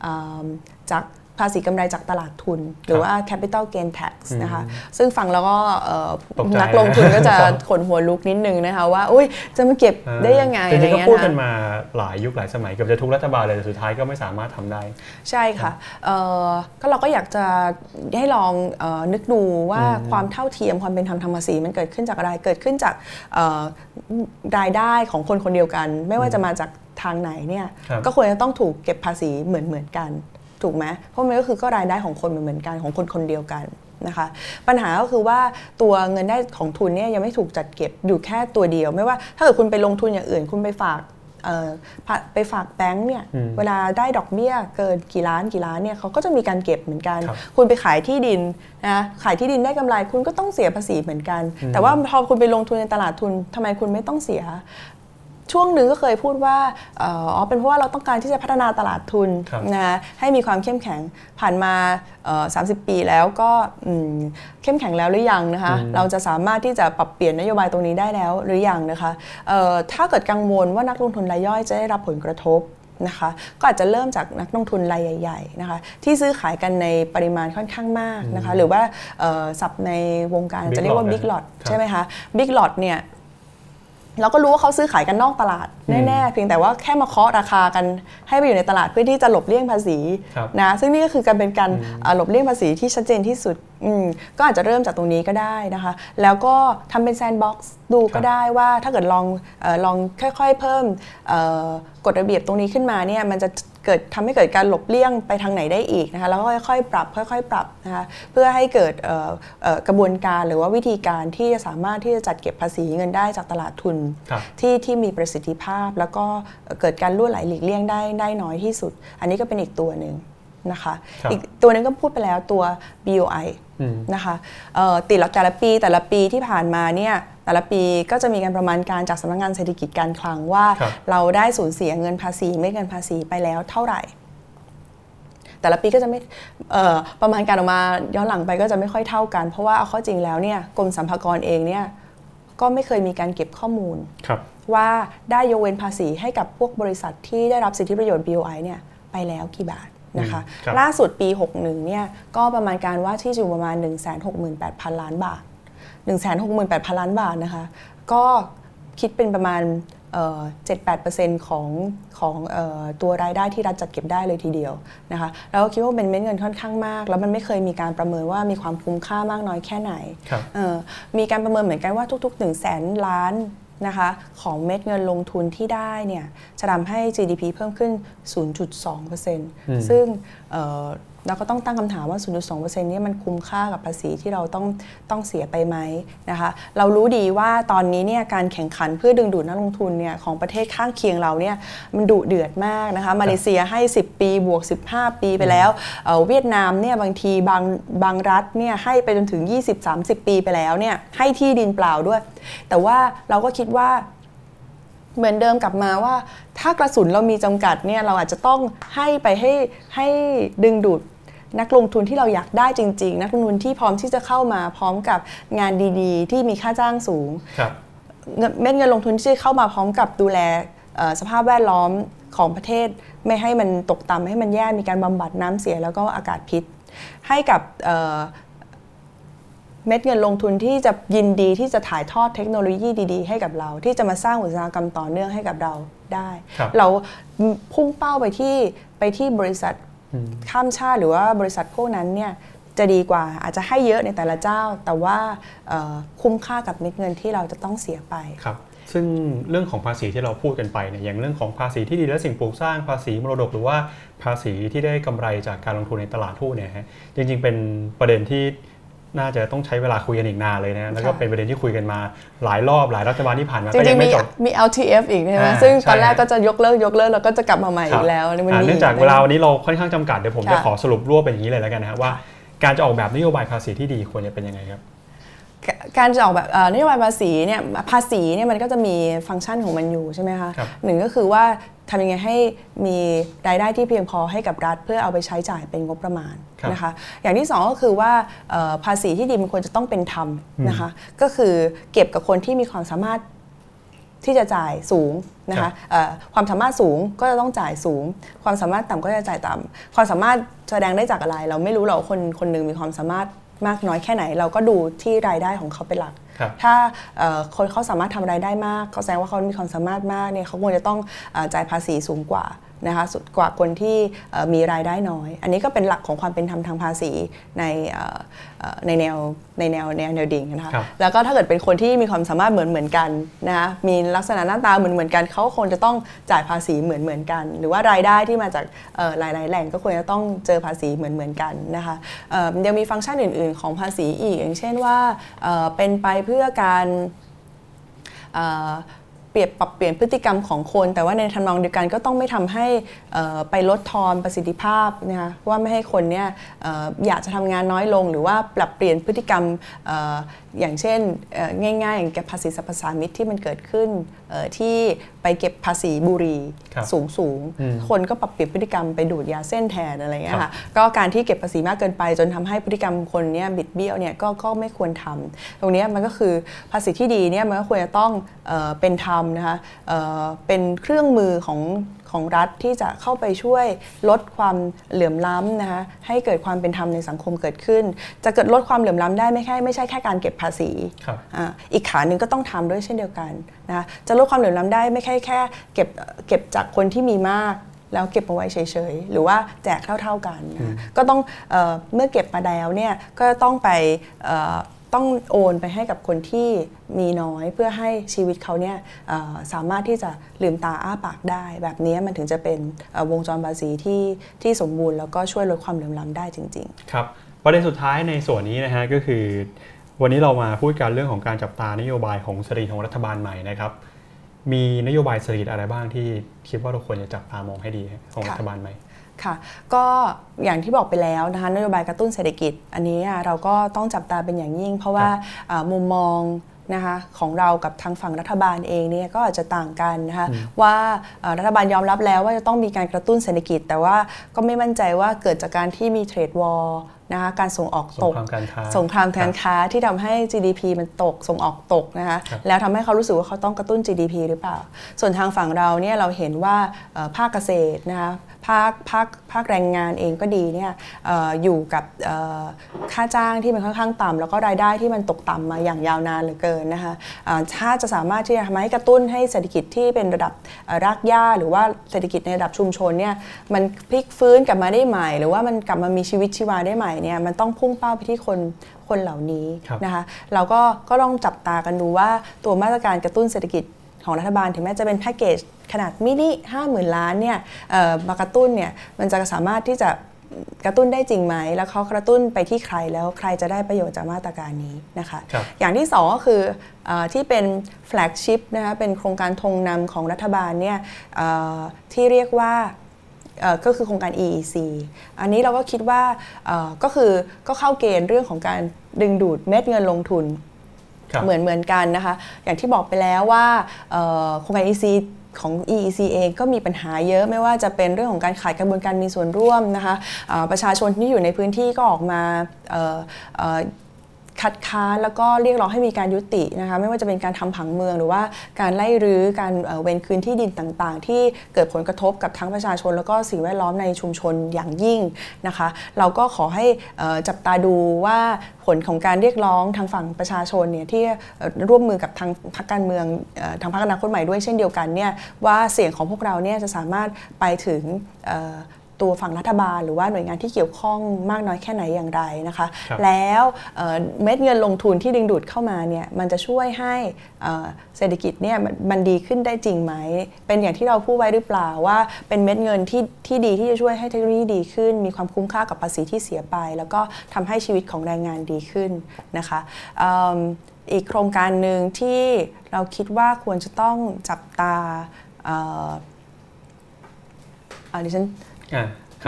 B: อ่าจาก ภาษีกำไรจากตลาดทุน หรือว่า capital gain tax นะคะ ซึ่งฟังแล้วก็เอ่อ
A: ตกใจ
B: นักลงทุนก็จะ
A: ครับ
B: ขนหัวลุกนิดนึงนะคะว่าอุ้ยจะมาเก็บได้ยังไง
A: จ
B: อะไร
A: ริงๆก็
B: เงี้ย
A: พูดกัน
B: นะ
A: มาหลายยุคหลายสมัยเกือบจะทุกรัฐบาลเลยแต่สุดท้ายก็ไม่สามารถทำได้
B: ใช่ค่ะเอ่อก็เราก็อยากจะให้ลองเออนึกดูว่าความเท่าเทียมความเป็นธรรมทางภาษีมันเกิดขึ้นจากอะไรเกิดขึ้นจากเอ่อรายได้ของคนคนเดียวกัน ไม่ว่าจะมาจากทางไหนเนี่ย
A: ครับ
B: ก็ควรจะต้องถูกเก็บภาษีเหมือนเหมือนกัน ถูกไหมเพราะมันก็คือก็รายได้ของคนเหมือนๆกันของคนคนเดียวกันนะคะปัญหาก็คือว่าตัวเงินได้ของทุนเนี่ยยังไม่ถูกจัดเก็บอยู่แค่ตัวเดียว ไม่ว่าถ้าเกิดคุณไปลงทุนอย่างอื่น คุณไปฝากเอ่อพะไปฝากแบงค์เนี่ย
A: อืม
B: เวลาได้ดอกเบี้ยเกินกี่ล้านกี่ล้านเนี่ยเขาก็จะมีการเก็บเหมือนกัน
A: ครับ
B: คุณไปขายที่ดินนะขายที่ดินได้กำไรคุณก็ต้องเสียภาษีเหมือนกัน แต่ว่าพอคุณไปลงทุนในตลาดทุนทำไมคุณไม่ต้องเสีย ช่วงหนึ่งก็เคยพูดว่าเอ๋อเป็นเพราะว่าเราต้องการที่จะพัฒนาตลาดทุน
A: ครับ
B: นะให้มีความเข้มแข็งผ่านมาเอ่อ30 ปีแล้วก็อืมเข้มแข็งแล้วหรือยังนะคะเราจะสามารถที่จะปรับเปลี่ยนนโยบายตรงนี้ได้แล้วหรือยังนะคะเอ่อถ้าเกิดกังวลว่านักลงทุนรายย่อยจะได้รับผลกระทบนะคะก็อาจจะเริ่มจากนักลงทุนรายใหญ่ๆนะคะที่ซื้อขายกันในปริมาณค่อนข้างมากนะคะหรือว่าเอ่อศัพท์ในวงการ
A: Big
B: จะเรียกว่า
A: lot
B: บิ๊ก
A: นะ
B: หลอด
A: ครับ
B: ใช่ไหมคะบิ๊กหลอดเนี่ย เราก็รู้ว่าเขาซื้อขายกันนอกตลาดแน่ๆเพียงแต่ว่าแค่มาเคาะราคากันให้ไปอยู่ในตลาดเพื่อที่จะหลบเลี่ยงภาษี
A: ครับ
B: นะซึ่งนี่ก็คือการเป็นการเอ่อหลบเลี่ยงภาษีที่ชัดเจนที่สุดอืมก็อาจจะเริ่มจากตรงนี้ก็ได้นะคะ แล้วก็ทำเป็นแซนด์บ็อกซ์ดูก็ได้ว่าถ้าเกิดลองเออลองค่อยๆเพิ่มเอ่อกฎระเบียบตรงนี้ขึ้นมาเนี่ยมันจะ เกิดทำให้เกิดการหลบเลี่ยงไปทางไหนได้อีกนะคะแล้วก็ค่อยๆ ปรับค่อย ๆ ปรับนะคะเพื่อให้เกิดเอ่อเอ่อกระบวนการหรือว่าวิธีการที่จะสามารถที่จะจัดเก็บภาษีเงินได้จากตลาดทุน
A: ครับ
B: ที่ที่มีประสิทธิภาพ แล้วก็เกิดการล่วไหลหลีกเลี่ยงได้ได้น้อยที่สุด อันนี้ก็เป็นอีกตัวหนึ่งนะคะ
A: ครับ
B: อีกตัวหนึงก็พูดไปแล้วตัว BOI
A: อืม
B: นะคะเอ่อติดแล้วแต่ละปีแต่ละปีที่ผ่านมาเนี่ย แต่ละปีก็จะมีการประมาณการจากสำนักงานเศรษฐกิจการคลังว่า
A: ครับ
B: เราได้สูญเสียเงินภาษีไม่เงินภาษีไปแล้วเท่าไหร่ แต่ละปีก็จะไม่เอ่อประมาณการออกมาย้อนหลังไปก็จะไม่ค่อยเท่ากัน เพราะว่าเอาเข้อจริงแล้วเนี่ยกรมสรรพากรเองเนี่ยก็ไม่เคยมีการเก็บข้อมูล
A: ครับ
B: ว่าได้ยกเว้นภาษีให้กับพวกบริษัทที่ได้รับสิทธิประโยชน์ BOI เนี่ยไปแล้วกี่บาทนะคะ
A: อืมครับ
B: ล่าสุดปี 61เนี่ยก็ประมาณการว่าที่อยู่ประมาณ 168,000 ล้านบาท 168,000 ล้านบาทนะคะ ก็คิดเป็นประมาณเอ่อ7-8%ของของเออตัวรายได้ที่รัฐจัดเก็บได้เลยทีเดียวนะคะแล้วก็คิดว่าเป็นเม็ดเงินค่อนข้างมาก แล้วมันไม่เคยมีการประเมินว่ามีความคุ้มค่ามากน้อยแค่ไหน
A: ครับ
B: เอ่อมีการประเมินเหมือนกันว่าทุก ๆ 1 0 0 0 0แสนล้านนะคะของเม็ดเงินลงทุนที่ได้เนี่ยจะทำให้ GDP เพิ่มขึ้น 0.2%ซึ่ง เราก็ต้องตั้งคำถามว่า 0.2%เนี่มันคุ้มค่ากับภาษีที่เราต้องต้องเสียไปไหมนะคะเรารู้ดีว่าตอนนี้เนี่ยการแข่งขันเพื่อดึงดูดนักลงทุนเนี่ยของประเทศข้างเคียงเราเนี่ยมันดุเดือดมากนะคะมาเลเซียให้ 10 ปีบวก 15 ปีไปแล้วเอ่อเวียดนามเนี่ยบางทีบางบางรัฐเนี่ยให้ไปจนถึง 20-30 ปีไปแล้วเนี่ยให้ที่ดินเปล่าด้วย แต่ว่าเราก็คิดว่าเหมือนเดิมกลับมาว่า ถ้ากระสุนเรามีจำกัดเนี่ยเราอาจจะต้องให้ไปให้ให้ดึงดูด นักลงทุนที่เราอยากได้จริง ๆ นักลงทุนที่พร้อมที่จะเข้ามาพร้อมกับงานดีๆ ที่มีค่าจ้างสูง
A: ครับ
B: เงินเม็ดเงินลงทุนที่เข้ามาพร้อมกับดูแลเอ่อสภาพแวดล้อมของประเทศ ไม่ให้มันตกต่ำไม่ให้มันแย่มีการบำบัดน้ำเสียแล้วก็อากาศพิษ ให้กับเอ่อเม็ดเงินลงทุนที่จะยินดีที่จะถ่ายทอดเทคโนโลยีดีๆ ให้กับเรา ที่จะมาสร้างอุตสาหกรรมต่อเนื่องให้กับเราได้
A: ครับ
B: เราพุ่งเป้าไปที่ไปที่บริษัท ข้ามชาติหรือว่าบริษัทพวกนั้นเนี่ยจะดีกว่าอาจจะให้เยอะในแต่ละเจ้า แต่ว่าเอ่อคุ้มค่ากับเม็ดเงินที่เราจะต้องเสียไป
A: ครับซึ่งเรื่องของภาษีที่เราพูดกันไปเนี่ยอย่างเรื่องของภาษีที่ดินและสิ่งปลูกสร้างภาษีมรดก หรือว่าภาษีที่ได้กำไรจากการลงทุนในตลาดหุ้นเนี่ยฮะจริงๆ เป็นประเด็นที่ น่าจะต้องใช้เวลาคุยกันอีกนานเลยนะแล้วก็
B: ค่ะ
A: เป็นประเด็นที่คุยกันมาหลายรอบหลายรัฐบาลที่ผ่านมา
B: จ
A: ก็
B: ริ
A: ยังง
B: ๆมี
A: ไม่จบ
B: มี LTF อีกใช่ไหม
A: อ่า
B: ซึ่งตอน
A: ใช่
B: แรกก็จะยกเลิกยกเลิกแล้วก็จะกลับมาใหม่อีกแล้วมั
A: อ่า
B: มี
A: เนื่องจากเวลาวันนี้เราค่อนข้างจำกัดเดี๋ยวผมจะ
B: ค่ะ
A: ขอสรุปรวบเป็นอย่างนี้เลยแล้วกันนะครับว่าการจะออกแบบนโยบายภาษีที่ดีควรจะเป็นยังไงครับ
B: การจะออกแบบเอ่อนโยบายภาษีเนี่ยภาษีเนี่ยมันก็จะมีฟังก์ชันของมันอยู่ใช่ไหมคะ
A: ครับ
B: หนึ่งก็คือว่าทำยังไงให้มีรายได้ที่เพียงพอให้กับรัฐ เพื่อเอาไปใช้จ่ายเป็นงบประมาณ
A: ครับ
B: นะคะอย่างที่สองก็คือว่าเอ่อภาษีที่ดีมันควรจะต้องเป็นธรรมนะคะก็คือเก็บกับคนที่มีความสามารถที่จะจ่ายสูงนะ
A: ครั
B: คะ
A: บ
B: เอ่อความสามารถสูงก็จะต้องจ่ายสูง ความสามารถต่ำก็จะจ่ายต่ำความสามารถแสดงได้จากอะไร เราไม่รู้หรอกว่าคนคนหนึ่งมีความสามารถ มากน้อยแค่ไหน เราก็ดูที่รายได้ของเขาเป็นหลัก
A: ครับ
B: ถ้าเอ่อคนเขาสามารถทำรายได้มากเขาแสดงว่าเขามีความสามารถมากเนี่ยเขาควรจะต้องเอ่อจ่ายภาษีสูงกว่า นะคะสุดกว่าคนที่เอ่อมีรายได้น้อย อันนี้ก็เป็นหลักของความเป็นธรรมทางภาษีในเอ่อเอ่อในแนวในแนวแนวแนวดิ่งนะคะ
A: ครับ
B: แล้วก็ถ้าเกิดเป็นคนที่มีความสามารถเหมือนเหมือนกันนะคะมีลักษณะหน้าตาเหมือนเหมือนกันเขาคงจะต้องจ่ายภาษีเหมือนเหมือนกัน หรือว่ารายได้ที่มาจากเอ่อหลายๆแหล่งก็ควรจะต้องเจอภาษีเหมือนเหมือนกันนะคะเอ่อยังมีฟังก์ชันอื่น ๆ ของภาษีอีก อย่างเช่นว่าเอ่อเป็นไปเพื่อการเอ่อเปลี่ยนปรับเปลี่ยนพฤติกรรมของคน แต่ว่าในทำนองเดียวกันก็ต้องไม่ทำให้ไปลดทอนประสิทธิภาพนะคะว่าไม่ให้คนเนี่ยออยากจะทำงานน้อยลง หรือว่าปรับเปลี่ยนพฤติกรรมออย่างเช่นง่ายๆ อย่างเก็บภาษีสรรพสามิตที่มันเกิดขึ้นที่ ไปเก็บภาษีบุหรี่
A: ครับ
B: สูงสูงๆ
A: อืม
B: คนก็ปรับเปลี่ยนพฤติกรรมไปดูดยาเส้นแทนอะไรเงี้ย
A: ครั
B: ค่ะ
A: บ
B: ก็การที่เก็บภาษีมากเกินไป จนทำให้พฤติกรรมคนเนี่ยบิดเบี้ยวเนี่ยก็ก็ไม่ควรทำตรงเนี้ยมันก็คือภาษีที่ดีเนี่ยมันก็ควรจะต้องเออเป็นธรรมนะคะเอ่อเป็นเครื่องมือของ ของรัฐที่จะเข้าไปช่วยลดความเหลื่อมล้ำนะคะให้เกิดความเป็นธรรมในสังคมเกิดขึ้น จะเกิดลดความเหลื่อมล้ำได้ไม่แค่ไม่ใช่แค่การเก็บภาษี
A: ครับ
B: อ่าอีกขาหนึ่งก็ต้องทำด้วยเช่นเดียวกันนะคะจะลดความเหลื่อมล้ำได้ไม่ใช่แค่เก็บเก็บจากคนที่มีมากแล้วเก็บเอาไว้เฉยๆ หรือว่าแจกเท่าๆกันนะก็ต้องเออเมื่อเก็บมาแล้วเนี่ยก็ต้องไปเอ่อ ต้องโอนไปให้กับคนที่มีน้อยเพื่อให้ชีวิตเขาเนี่ยสามารถที่จะลืมตาอ้าปากได้ แบบนี้มันถึงจะเป็นวงจรภาษีที่ที่สมบูรณ์แล้วก็ช่วยลดความเหลื่อมล้ำได้จริง ๆ
A: ครับประเด็นสุดท้ายในส่วนนี้นะฮะก็คือ วันนี้เรามาพูดกันเรื่องของการจับตานโยบายของสตรีของรัฐบาลใหม่นะครับ มีนโยบายสตรีอะไรบ้างที่คิดว่าเราควรจะจับตามองให้ดีของรัฐบาลใหม่
B: ค่ะ ก็อย่างที่บอกไปแล้วนะคะนโยบายกระตุ้นเศรษฐกิจ อันนี้อะเราก็ต้องจับตาเป็นอย่างยิ่ง เพราะว่าอ่ามุมมองนะคะของเรากับทางฝั่งรัฐบาลเองเนี่ยก็อาจจะต่างกันนะคะว่าอ่ารัฐบาลยอมรับแล้วว่าจะต้องมีการกระตุ้นเศรษฐกิจ แต่ว่าก็ไม่มั่นใจว่าเกิดจากการที่มีเทรดวอล นะคะการส่งออก
A: ส
B: ต
A: ง
B: ก
A: ครามการค้า
B: สงครามการค้าที่ทำให้ GDP มันตก ส่งออกตกนะคะ
A: ครับ
B: แล้วทำให้เขารู้สึกว่าเขาต้องกระตุ้น GDP หรือเปล่า ส่วนทางฝั่งเราเนี่ยเราเห็นว่าเอ่อภาคเกษตรนะคะภาคภาคภาคแรงงานเองก็ดีเนี่ยเอออยู่กับเอ่อค่าจ้างที่มันค่อนข้างต่ำแล้วก็รายได้ที่มันตกต่ำมาอย่างยาวนานเหลือเกินนะคะอ่าถ้าจะสามารถที่จะทำให้กระตุ้นให้เศรษฐกิจที่เป็นระดับเอ่อรากหญ้า หรือว่าเศรษฐกิจในระดับชุมชนเนี่ยมันพลิกฟื้นกลับมาได้ใหม่ หรือว่ามันกลับมามีชีวิตชีวาได้ใหม่เนี่ยมันต้องพุ่งเป้าไปที่คนคนเหล่านี้
A: ครับ
B: นะคะเราก็ก็ต้องจับตากันดูว่าตัวมาตรการกระตุ้นเศรษฐกิจของรัฐบาลถึงแม้จะเป็นแพ็กเกจขนาดมินิ50,000 ล้านเนี่ยเอ่อมากระตุ้นเนี่ยมันจะสามารถที่จะกระตุ้นได้จริงไหม แล้วเขากระตุ้นไปที่ใครแล้วใครจะได้ประโยชน์จากมาตรการนี้นะคะ
A: ครับ
B: อย่างที่สองก็คือเออที่เป็นแฟลกชิพนะคะเป็นโครงการธงนำของรัฐบาลเนี่ยเอ่อที่เรียกว่าเอ่อ ก็คือโครงการ EEC อันนี้เราก็คิดว่าเอ่อก็คือก็เข้าเกณฑ์เรื่องของการดึงดูดเม็ดเงินลงทุน
A: ครับ
B: เหมือนเหมือนกันนะคะ อย่างที่บอกไปแล้วว่าเอ่อโครงการ EC ของ EEC เองก็มีปัญหาเยอะไม่ว่าจะเป็นเรื่องของการขายกระบวนการมีส่วนร่วมนะคะเอ่อประชาชนที่อยู่ในพื้นที่ก็ออกมาเอ่อเอ่อ คัดค้านแล้วก็เรียกร้องให้มีการยุตินะคะไม่ว่าจะเป็นการทำผังเมืองหรือว่าการไล่รื้อการเอ่อเวนคืนที่ดินต่างๆ ที่เกิดผลกระทบกับทั้งประชาชน แล้วก็สิ่งแวดล้อมในชุมชนอย่างยิ่งนะคะ เราก็ขอให้จับตาดูว่าผลของการเรียกร้องทางฝั่งประชาชนเนี่ยที่ร่วมมือกับทางพรรคการเมืองทางพรรคอนาคตใหม่ด้วยเช่นเดียวกันเนี่ยว่าเสียงของพวกเราเนี่ยจะสามารถไปถึง ตัวฝั่งรัฐบาล หรือว่าหน่วยงานที่เกี่ยวข้องมากน้อยแค่ไหนอย่างไรนะคะ
A: ครับ
B: แล้วเอ่อเม็ดเงินลงทุนที่ดึงดูดเข้ามาเนี่ยมันจะช่วยให้เอ่อเศรษฐกิจเนี่ยมันมันดีขึ้นได้จริงไหม เป็นอย่างที่เราพูดไว้หรือเปล่าว่าเป็นเม็ดเงินที่ที่ดีที่จะช่วยให้เทคโนโลยีดีขึ้น มีความคุ้มค่ากับภาษีที่เสียไป แล้วก็ทำให้ชีวิตของแรงงานดีขึ้นนะคะเอิ่มอีกโครงการหนึ่งที่เราคิดว่าควรจะต้องจับตาเอ่ออ่าดิฉัน
A: อ่าครับ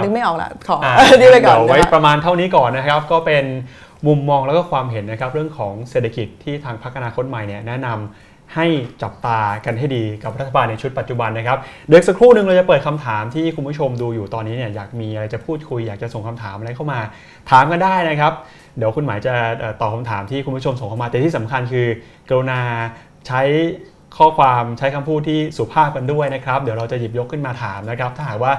B: นึกไม่ออกละขอ
A: อ่า
B: ดีไปก่อน
A: เดี๋ยวไว้
B: นะคะ
A: ประมาณเท่านี้ก่อนนะครับ ก็เป็นมุมมองแล้วก็ความเห็นนะครับ เรื่องของเศรษฐกิจที่ทางพรรคอนาคตใหม่เนี่ยแนะนำให้จับตากันให้ดีกับรัฐบาลในชุดปัจจุบันนะครับ เดี๋ยวอีกสักครู่หนึ่งเราจะเปิดคำถามที่คุณผู้ชมดูอยู่ตอนนี้เนี่ยอยากมีอะไรจะพูดคุยอยากจะส่งคำถามอะไรเข้ามาถามกันได้นะครับ เดี๋ยวคุณหมายจะเอ่อตอบคำถามที่คุณผู้ชมส่งเข้ามาแต่ที่สำคัญคือกรุณาใช้ ข้อความใช้คำพูดที่สุภาพกันด้วยนะครับ เดี๋ยวเราจะหยิบยกขึ้นมาถามนะครับ ถ้าหากว่า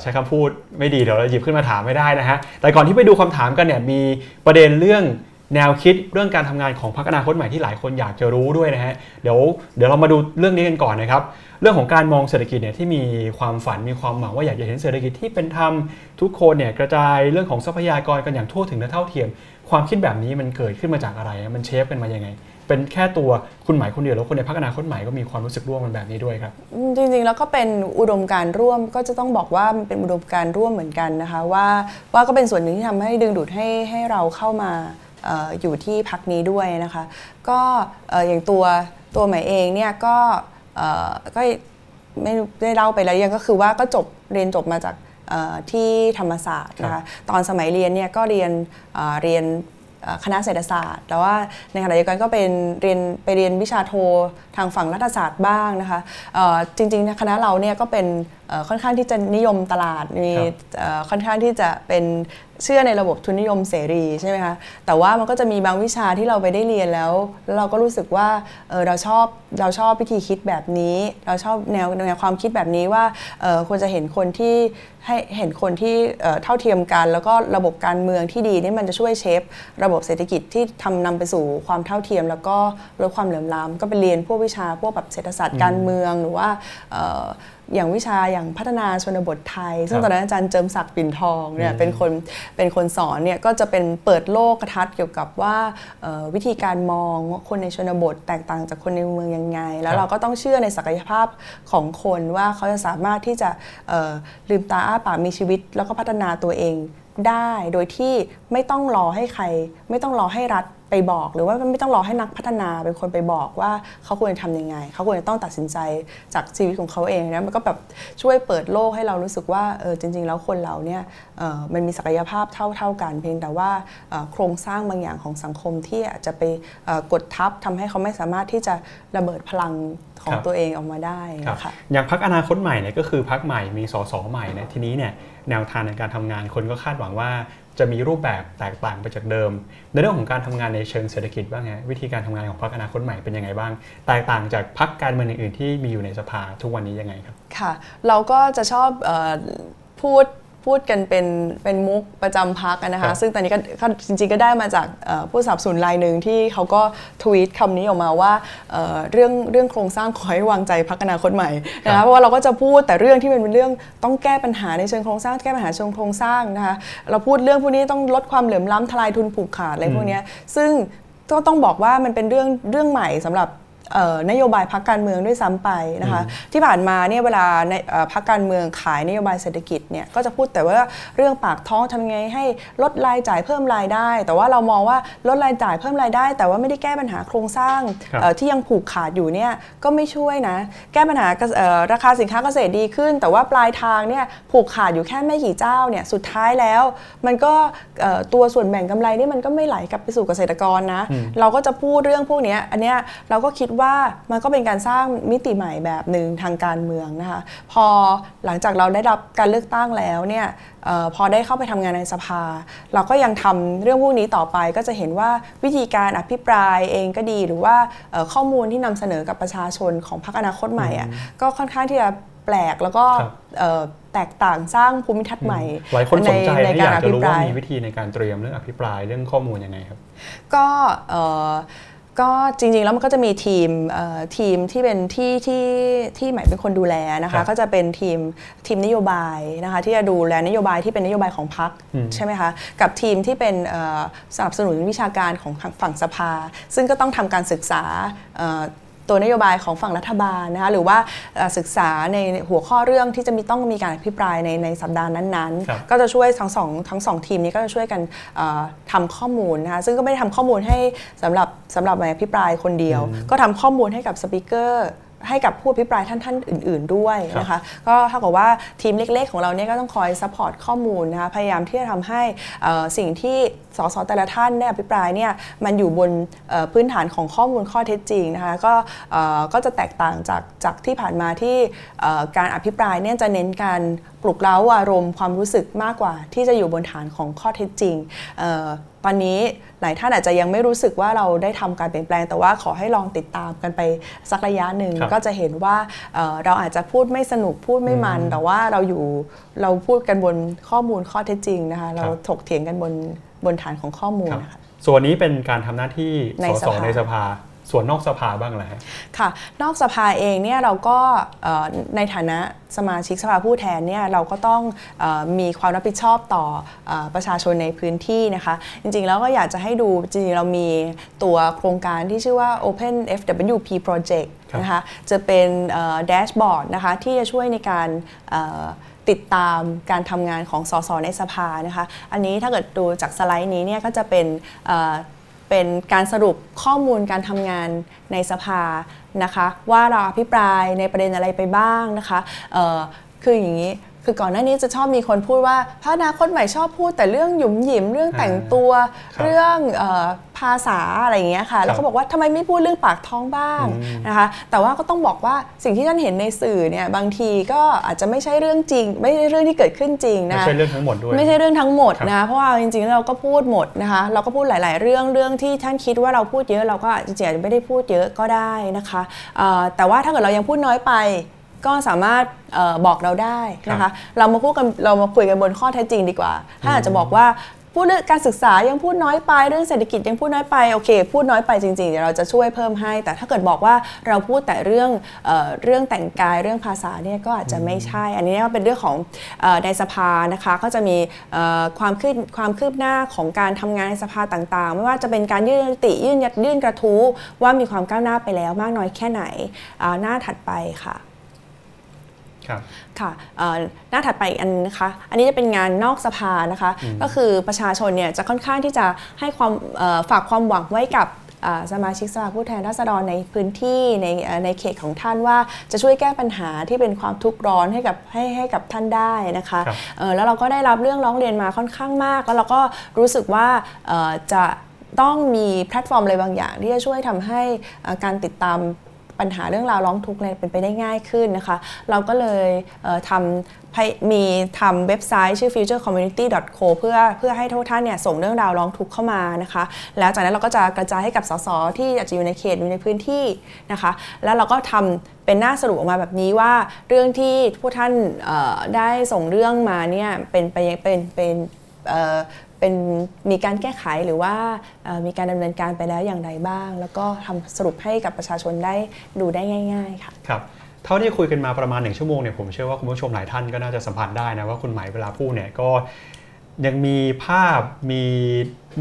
A: ใช้คำพูดไม่ดีเดี๋ยวเราหยิบขึ้นมาถามไม่ได้นะฮะแต่ก่อนที่ไปดูคำถามกันเนี่ยมีประเด็นเรื่องแนวคิดเรื่องการทำงานของพรรคอนาคตใหม่ที่หลายคนอยากจะรู้ด้วยนะฮะเดี๋ยวเดี๋ยวเรามาดูเรื่องนี้กันก่อนนะครับ เรื่องของการมองเศรษฐกิจเนี่ยที่มีความฝันมีความหวังว่าอยากจะเห็นเศรษฐกิจที่เป็นธรรมทุกคนเนี่ยกระจายเรื่องของทรัพยากรกันอย่างทั่วถึงและเท่าเทียม ความคิดแบบนี้มันเกิดขึ้นมาจากอะไรมันเชฟกันมายังไง เป็นแค่ตัวคุณหมายคนเดียวแล้วคนในพรรคอนาคตใหม่ก็มีความรู้สึกร่วมมันแบบนี้ด้วยครับ
B: จริงๆแล้วก็เป็นอุดมการร่วมก็จะต้องบอกว่ามันเป็นอุดมการร่วมเหมือนกันนะคะว่าว่าก็เป็นส่วนหนึ่งที่ทำให้ดึงดูดให้ให้เราเข้ามาอยู่ที่พักนี้ด้วยนะคะ ก็อย่างตัวตัวหม่เองเนี่ยก็ก็ไม่ได้เล่าไปแล้วยังก็คือว่าก็จบเรียนจบมาจากที่ธรรมศาสตร์นะคะตอนสมัยเรียนเนี่ยก็เรียนเรียน คณะเศรษฐศาสตร์ แต่ว่าในขณะเดียวกันก็เป็นเรียนไปเรียนวิชาโททางฝั่งรัฐศาสตร์บ้างนะคะจริงๆคณะเราเนี่ยก็เป็นค่อนข้างที่จะนิยมตลาดมีค่อนข้างที่จะเป็น เชื่อในระบบทุนนิยมเสรีใช่ไหมคะแต่ว่ามันก็จะมีบางวิชาที่เราไปได้เรียนแล้วแล้วเราก็รู้สึกว่าเเราชอบเราชอบวิธีคิดแบบนี้ เราชอบแนวแนวความคิดแบบนี้ว่าควรจะเห็นคนที่ให้เห็นคนที่เท่าเทียมกัน แล้วก็ระบบการเมืองที่ดีนี่มันจะช่วยเชฟระบบเศรษฐกิจที่ทำนำไปสู่ความเท่าเทียม แล้วก็ลดความเหลื่อมล้ำก็ไปเรียนพวกวิชาพวกแบบเศรษฐศาสตร์การเมืองหรือว่า อย่างวิชาอย่างพัฒนาชนบทไทย ซึ่งตอนนั้นอาจารย์เจิมศักดิ์ปิ่นทองเนี่ยเป็นคนเป็นคนสอนเนี่ยก็จะเป็นเปิดโลกกระทัดเกี่ยวกับว่าวิธีการมองว่าคนในชนบทแตกต่างจากคนในเมืองยังไง แล้วเราก็ต้องเชื่อในศักยภาพของคนว่าเขาจะสามารถที่จะลืมตาอ้าปากมีชีวิต แล้วก็พัฒนาตัวเองได้โดยที่ไม่ต้องรอให้ใคร ไม่ต้องรอให้รัฐ ไปบอกหรือว่าไม่ต้องรอให้นักพัฒนาเป็นคนไปบอกว่าเขาควรจะทำยังไง เขาควรจะต้องตัดสินใจจากชีวิตของเขาเองนะมันก็แบบช่วยเปิดโลกให้เรารู้สึกว่าเออจริง ๆ แล้วคนเราเนี่ยมันมีศักยภาพเท่า ๆกัน เพียงแต่ว่าโครงสร้างบางอย่างของสังคมที่อาจจะไปกดทับทำให้เขาไม่สามารถที่จะระเบิดพลังของตัวเองออกมาได้นะคะ
A: อย่างพักอนาคตใหม่เนี่ยก็คือพักใหม่มีสสใหม่เนี่ยทีนี้เนี่ยแนวทางในการทำงานคนก็คาดหวังว่า จะมีรูปแบบแตกต่างไปจากเดิม ในเรื่องของการทำงานในเชิงเศรษฐกิจบ้างไงวิธีการทำงานของพรรคอนาคตใหม่เป็นยังไงบ้าง แตกต่างจากพรรคการเมืองอื่นๆที่มีอยู่ในสภาทุกวันนี้ยังไงครับ
B: ค่ะ เราก็จะชอบพูด พูดกันเป็นเป็นมุกประจำพักนะคะ ซึ่งตอนนี้ก็จริงๆก็ได้มาจากผู้สับสนรายหนึ่งที่เขาก็ทวีตคำนี้ออกมาว่าเรื่องเรื่องโครงสร้างขอให้วางใจพักอนาคตใหม่นะคะเพราะว่าเราก็จะพูดแต่เรื่องที่เป็นเรื่องต้องแก้ปัญหาในเชิงโครงสร้างแก้ปัญหาเชิงโครงสร้างนะคะเราพูดเรื่องพวกนี้ต้องลดความเหลื่อมล้ำทลายทุนผูกขาดอะไรพวกนี้ซึ่งก็ต้องบอกว่ามันเป็นเรื่องเรื่องใหม่สำหรับ นโยบายพักการเมืองด้วยซ้ำไปนะคะที่ผ่านมาเนี่ยเวลาในพักการเมืองขายนโยบายเศรษฐกิจเนี่ยก็จะพูดแต่ว่าเรื่องปากท้องทำไงให้ลดรายจ่ายเพิ่มรายได้ แต่ว่าเรามองว่าลดรายจ่ายเพิ่มรายได้ แต่ว่าไม่ได้แก้ปัญหาโครงสร้างที่ยังผูกขาดอยู่เนี่ยก็ไม่ช่วยนะแก้ปัญหาราคาสินค้าเกษตรดีขึ้น แต่ว่าปลายทางเนี่ยผูกขาดอยู่แค่ไม่กี่เจ้าเนี่ยสุดท้ายแล้ว มันก็ตัวส่วนแบ่งกำไรนี่มันก็ไม่ไหลกลับไปสู่เกษตรกรนะเราก็จะพูดเรื่องพวกนี้อันเนี้ยเราก็คิดว่ามันก็เป็นการสร้างมิติใหม่แบบหนึ่งทางการเมืองนะคะพอหลังจากเราได้รับการเลือกตั้งแล้วเนี่ยออพอได้เข้าไปทำงานในสภา เราก็ยังทำเรื่องพวกนี้ต่อไปก็จะเห็นว่าวิธีการอภิปรายเองก็ดีหรือว่าข้อมูลที่นำเสนอกับประชาชนของพรรคอนาคตใหม่อะก็ค่อนข้างที่จะแปลกแล้วก็แตกต่างสร้างภูมิทัศน์ใหม่
A: หลายคนสนใจในการอภิปรายมีวิธีในการเตรียมเรื่องอภิปรายเรื่องข้อมูลยังไงครับ
B: ก็ ก็จริงๆ แล้วมันก็จะมีทีมทีมที่เป็นที่ที่ที่หมายเป็นคนดูแลนะคะก็จะเป็นทีมทีมนโยบายนะคะที่จะดูแลนโยบายที่เป็นนโยบายของพรรคใช่ไหมคะกับทีมที่เป็นสนับสนุนวิชาการของฝั่งสภา ซึ่งก็ต้องทำการศึกษา ตัวนโยบายของฝั่งรัฐบาลนะคะหรือว่าศึกษาในหัวข้อเรื่องที่จะมีต้องมีการอภิปรายในในสัปดาห์นั้นๆ ก็จะช่วยทั้งสองทั้งสองทีมนี้ก็จะช่วยกันทำข้อมูลนะคะซึ่งก็ไม่ได้ทำข้อมูลให้สำหรับสำหรับอภิปรายคนเดียว ก็ทำข้อมูลให้กับสปิเกอร์ ให้กับผู้อภิปรายท่านท่านอื่น ๆด้วยนะคะก็เท่ากับว่าทีมเล็ก ๆ ของเราเนี่ยก็ต้องคอย support ข้อมูลนะคะพยายามที่จะทำให้สิ่งที่สสแต่ละท่านได้อภิปรายเนี่ยมันอยู่บนพื้นฐานของข้อมูลข้อเท็จจริงนะคะก็ก็จะแตกต่างจากจากที่ผ่านมาที่การอภิปรายเนี่ยจะเน้นการปลุกเร้าอารมณ์ความรู้สึกมากกว่า ที่จะอยู่บนฐานของข้อเท็จจริง ตอนนี้หลายท่านอาจจะยังไม่รู้สึกว่าเราได้ทำการเปลี่ยนแปลง แต่ว่าขอให้ลองติดตามกันไปสักระยะหนึ่ง
A: ครับ
B: ก็จะเห็นว่าเอ่อเราอาจจะพูดไม่สนุกพูดไม่มัน แต่ว่าเราอยู่เราพูดกันบนข้อมูลข้อเท็จจริงนะคะเราถกเถียงกันบนบนฐานของข้อมูล
A: ครับ
B: นะคะ
A: ส่วนนี้เป็นการทำหน้าที่
B: ใน
A: ส
B: ส
A: ส
B: ภา
A: ในสภา ส่วนนอกสภาบ้างเหรอฮะ
B: ค่ะ นอกสภาเองเนี่ยเราก็เอ่อในฐานะสมาชิกสภาผู้แทนเนี่ยเราก็ต้องเออมีความรับผิดชอบต่อเออประชาชนในพื้นที่นะคะ จริงๆแล้วก็อยากจะให้ดูจริงๆเรามีตัวโครงการที่ชื่อว่า Open FWP Project
A: ครับ
B: นะคะจะเป็นแดชบอร์ดนะคะที่จะช่วยในการเอ่อติดตามการทำงานของสสในสภานะคะ อันนี้ถ้าเกิดดูจากสไลด์นี้เนี่ยก็จะเป็น เป็นการสรุปข้อมูลการทำงานในสภานะคะ ว่าเราอภิปรายในประเด็นอะไรไปบ้างนะคะคืออย่างนี้ คือก่อนหน้านี้จะชอบมีคนพูดว่าพระอนาคตใหม่ชอบพูดแต่เรื่องหยุมหยิมเรื่องแต่งตัว
A: ครับ
B: เรื่องเออภาษาอะไรอย่างเงี้ยค่ะ แล้วก็บอกว่าทำไมไม่พูดเรื่องปากท้องบ้าง
A: อืม
B: นะคะ แต่ว่าก็ต้องบอกว่าสิ่งที่ท่านเห็นในสื่อเนี่ยบางทีก็อาจจะไม่ใช่เรื่องจริง ไม่ใช่เรื่องที่เกิดขึ้นจริง
A: ไม่
B: นะคะ
A: ใช่เรื่องทั้งหมดด้วย
B: ไม่ใช่เรื่องทั้งหมด
A: ครับ
B: นะเพราะว่าจริงๆแล้วเราก็พูดหมดนะคะ เราก็พูดหลาย ๆ เรื่องเรื่องที่ท่านคิดว่าเราพูดเยอะเราก็จริงๆอาจจะไม่ได้พูดเยอะก็ได้นะคะเอ่อแต่ว่าถ้าเกิดเรายังพูดน้อยไป ก็สามารถเออบอกเราได้นะ
A: ครั
B: คะ
A: บ
B: เรามาพูดกันเรามาคุยกันบนข้อเท็จจริงดีกว่า ถ้าอาจจะบอกว่าพูดเรื่องการศึกษายังพูดน้อยไปเรื่องเศรษฐกิจยังพูดน้อยไปโอเค พูดน้อยไปจริงๆเดี๋ยวเราจะช่วยเพิ่มให้ แต่ถ้าเกิดบอกว่าเราพูดแต่เรื่องเออเรื่องแต่งกายเรื่องภาษาเนี่ยก็อาจจะไม่ใช่ อันนี้ก็เป็นเรื่องของเออในสภานะคะก็จะมีเอ่อความคืบความคืบหน้าของการทำงานในสภาต่างๆ ไม่ว่าจะเป็นการยื่นยติยื่นยัดยื่นกระทู้ว่ามีความก้าวหน้าไปแล้วมากน้อยแค่ไหนอ่าหน้าถัดไปค่ะ
A: ครับ
B: ค่ะเอ่อหน้าถัดไปอีกอันนึงนะคะอันนี้จะเป็นงานนอกสภานะคะ ก็คือประชาชนเนี่ยจะค่อนข้างที่จะให้ความเอ่อฝากความหวังไว้กับอ่าสมาชิกสภาผู้แทนราษฎรในพื้นที่ในเอ่อในเขตของท่านว่าจะช่วยแก้ปัญหาที่เป็นความทุกข์ร้อนให้กับให้ให้กับท่านได้นะคะ
A: ครับ
B: เอ่อแล้วเราก็ได้รับเรื่องร้องเรียนมาค่อนข้างมาก แล้วเราก็รู้สึกว่าเอ่อจะต้องมีแพลตฟอร์มอะไรบางอย่าง ที่จะช่วยทำให้เอ่อการติดตาม ปัญหาเรื่องราวร้องทุกข์เป็นไปได้ง่ายขึ้นนะคะ เราก็เลยทำมีทำเว็บไซต์ชื่อ futurecommunity.co เพื่อเพื่อให้ทุกท่านเนี่ยส่งเรื่องราวร้องทุกข์เข้ามานะคะ แล้วจากนั้นเราก็จะกระจายให้กับสสที่อาจจะอยู่ในเขตอยู่ในพื้นที่นะคะ แล้วเราก็ทำเป็นหน้าสรุปออกมาแบบนี้ว่าเรื่องที่ผู้ท่านได้ส่งเรื่องมาเนี่ยเป็นไปเป็นเป็น เอ่อเป็นมีการแก้ไขหรือว่าเอ่อมีการดำเนินการไปแล้วอย่างไรบ้าง แล้วก็ทำสรุปให้กับประชาชนได้ดูได้ง่าย ๆ ค่ะ
A: ครับเท่าที่คุยกันมาประมาณหนึ่งชั่วโมงเนี่ยผมเชื่อว่าคุณผู้ชมหลายท่านก็น่าจะสัมผัสได้นะว่าคุณหมายเวลาพูดเนี่ยก็ยังมีภาพมี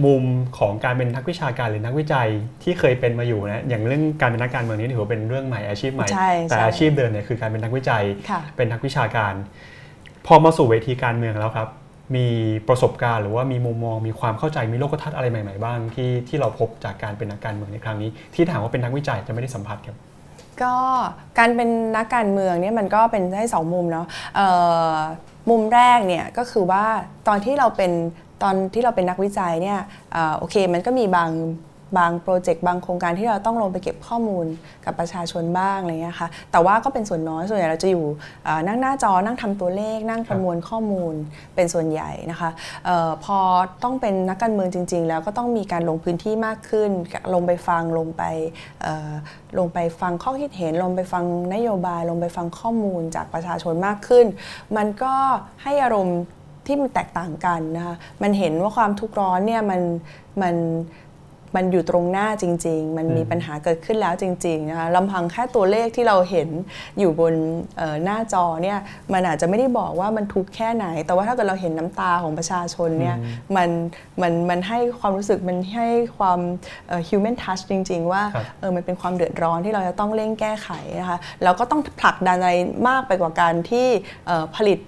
A: มุมของการเป็นนักวิชาการหรือนักวิจัยที่เคยเป็นมาอยู่นะอย่างเรื่องการเป็นนักการเมืองนี่ถือว่าเป็นเรื่องใหม่อาชีพใหม่
B: ใช่
A: แต่
B: ใช่
A: อาชีพเดิมเนี่ยคือการเป็นนักวิจัย
B: ค่ะ
A: เป็นนักวิชาการ พอมาสู่เวทีการเมืองแล้วครับ มีประสบการณ์หรือว่ามีมุมมอง มีความเข้าใจมีโลกทัศน์อะไรใหม่ๆบ้างที่ที่เราพบจากการเป็นนักการเมืองในครั้งนี้ ที่ถามว่าเป็นนักวิจัยจะไม่ได้สัมผัสครับ
B: ก็การเป็นนักการเมืองเนี่ยมันก็เป็นได้สองมุมเนาะมุมแรกเนี่ยก็คือว่าตอนที่เราเป็นตอนที่เราเป็นนักวิจัยเนี่ยออโอเคมันก็มีบาง บางโปรเจกต์บางโครงการที่เราต้องลงไปเก็บข้อมูลกับประชาชนบ้างอะไรเงี้ยค่ะแต่ว่าก็เป็นส่วนน้อยส่วนใหญ่เราจะอยู่นั่งหน้าจอนั่งทำตัวเลข นั่งประมวลข้อมูลเป็นส่วนใหญ่นะคะออพอต้องเป็นนักการเมืองจริง ๆ แล้วก็ต้องมีการลงพื้นที่มากขึ้น ลงไปฟังลงไปลงไปฟังข้อคิดเห็นลงไปฟังนโยบาย ลงไปฟังข้อมูลจากประชาชนมากขึ้น มันก็ให้อารมณ์ที่มันแตกต่างกันนะคะ มันเห็นว่าความทุกข์ร้อนเนี่ยมันมัน มันอยู่ตรงหน้าจริง ๆ มันมี
A: อืม
B: ปัญหาเกิดขึ้นแล้วจริงๆนะคะลำพังแค่ตัวเลขที่เราเห็นอยู่บนเอ่อหน้าจอเนี่ยมันอาจจะไม่ได้บอกว่ามันทุกข์แค่ไหน แต่ว่าถ้าเกิดเราเห็นน้ำตาของประชาชนเนี่ยมันมันมันให้ความรู้สึกมันให้ความเอ่อ human touch จริง ๆ ว่า
A: ครับ
B: เออมันเป็นความเดือดร้อนที่เราจะต้องเร่งแก้ไขนะคะแล้วก็ต้องผลักดันอะไรมากไปกว่าการที่เอ่อผลิต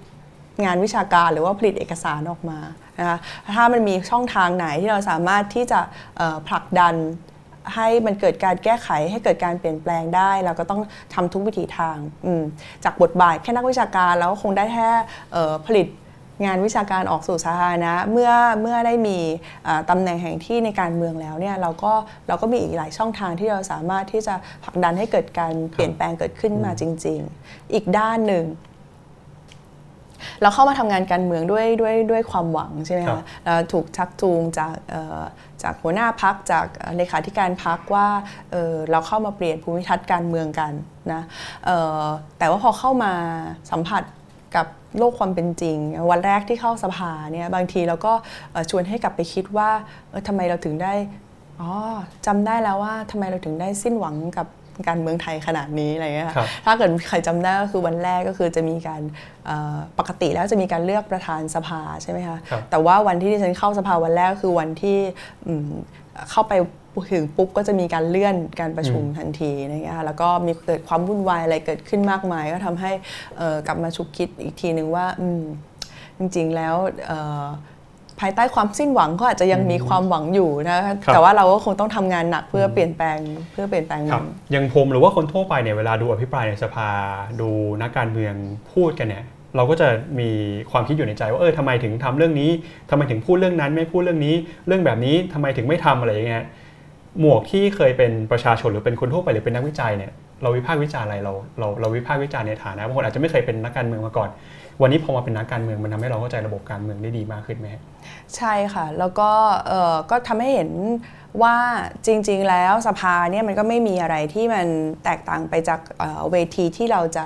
B: งานวิชาการหรือว่าผลิตเอกสารออกมา นะคะถ้ามันมีช่องทางไหนที่เราสามารถที่จะผลักดันให้มันเกิดการแก้ไขให้เกิดการเปลี่ยนแปลงได้เราก็ต้องทำทุกวิถีทาง จากบทบาทแค่นักวิชาการแล้วก็คงได้แค่ผลิตงานวิชาการออกสู่สาธารณะเมื่อเมื่อได้มีอ่าตำแหน่งแห่งที่ในการเมืองแล้วเนี่ยเราก็เราก็มีอีกหลายช่องทางที่เราสามารถที่จะผลักดันให้เกิดการเปลี่ยนแปลงเกิดขึ้นมาจริง ๆ อีกด้านหนึ่ง เราเข้ามาทำงานการเมืองด้วยด้วยด้วยความหวังใช่ไหม
A: ครั
B: คะ
A: บ
B: เราถูกชักจูงจากเอ่อจากหัวหน้าพักจากเอ่อเลขาธิการพักว่าเอ่อเราเข้ามาเปลี่ยนภูมิทัศน์การเมืองกันนะเอ่อแต่ว่าพอเข้ามาสัมผัสกับโลกความเป็นจริง วันแรกที่เข้าสภาเนี่ยบางทีเราก็เอ่อชวนให้กลับไปคิดว่าเออทำไมเราถึงได้อ๋อจำได้แล้วว่าทำไมเราถึงได้สิ้นหวังกับ การเมืองไทยขนาดนี้อะไรเงี้ยค่ะ
A: ครับ
B: ถ้าเกิดใครจำได้ก็คือวันแรกก็คือจะมีการเอ่อปกติแล้วจะมีการเลือกประธานสภาใช่ไหมคะ
A: ครับ
B: แต่ว่าวันที่ดิฉันเข้าสภาวันแรกก็คือวันที่อืมเข้าไปถึงปุ๊บก็จะมีการเลื่อนการประชุมทันทีนะคะแล้วก็มีเกิดความวุ่นวายอะไรเกิดขึ้นมากมาย ก็ทำให้เอ่อกลับมาชุกคิดอีกทีหนึ่งว่าอืมจริงๆแล้วเอ่อ ภายใต้ความสิ้นหวังก็อาจจะยังมีความหวังอยู่นะคะแต่ว่าเราก็คงต้องทำงานหนักเพื่อเปลี่ยนแปลงเพื่อเปลี่ยนแปลง
A: ครั
B: มั
A: บ
B: น
A: อย่างผมหรือว่าคนทั่วไปเนี่ยเวลาดูอภิปรายในสภาดูนักการเมืองพูดกันเนี่ยเราก็จะมีความคิดอยู่ในใจว่าเออทำไมถึงทำเรื่องนี้ทำไมถึงพูดเรื่องนั้น ไม่พูดเรื่องนี้ เรื่องแบบนี้ทำไมถึงไม่ทำอะไรอย่างเงี้ยหมวกที่เคยเป็นประชาชนหรือเป็นคนทั่วไปหรือเป็นนักวิจัยเนี่ยเราวิพากษ์วิจารณ์อะไรเราเราเราวิพากษ์วิจารณ์ในฐานะบางคนอาจจะไม่เคยเป็นนักการเมืองมาก่อน วันนี้พอมาเป็นนักการเมืองมันทำให้เราเข้าใจระบบการเมืองได้ดีมากขึ้นไหม
B: ใช่ค่ะ แล้วก็ก็ทำให้เห็นว่าจริง ๆ แล้วสภาเนี่ยมันก็ไม่มีอะไรที่มันแตกต่างไปจากเเวทีที่เราจะ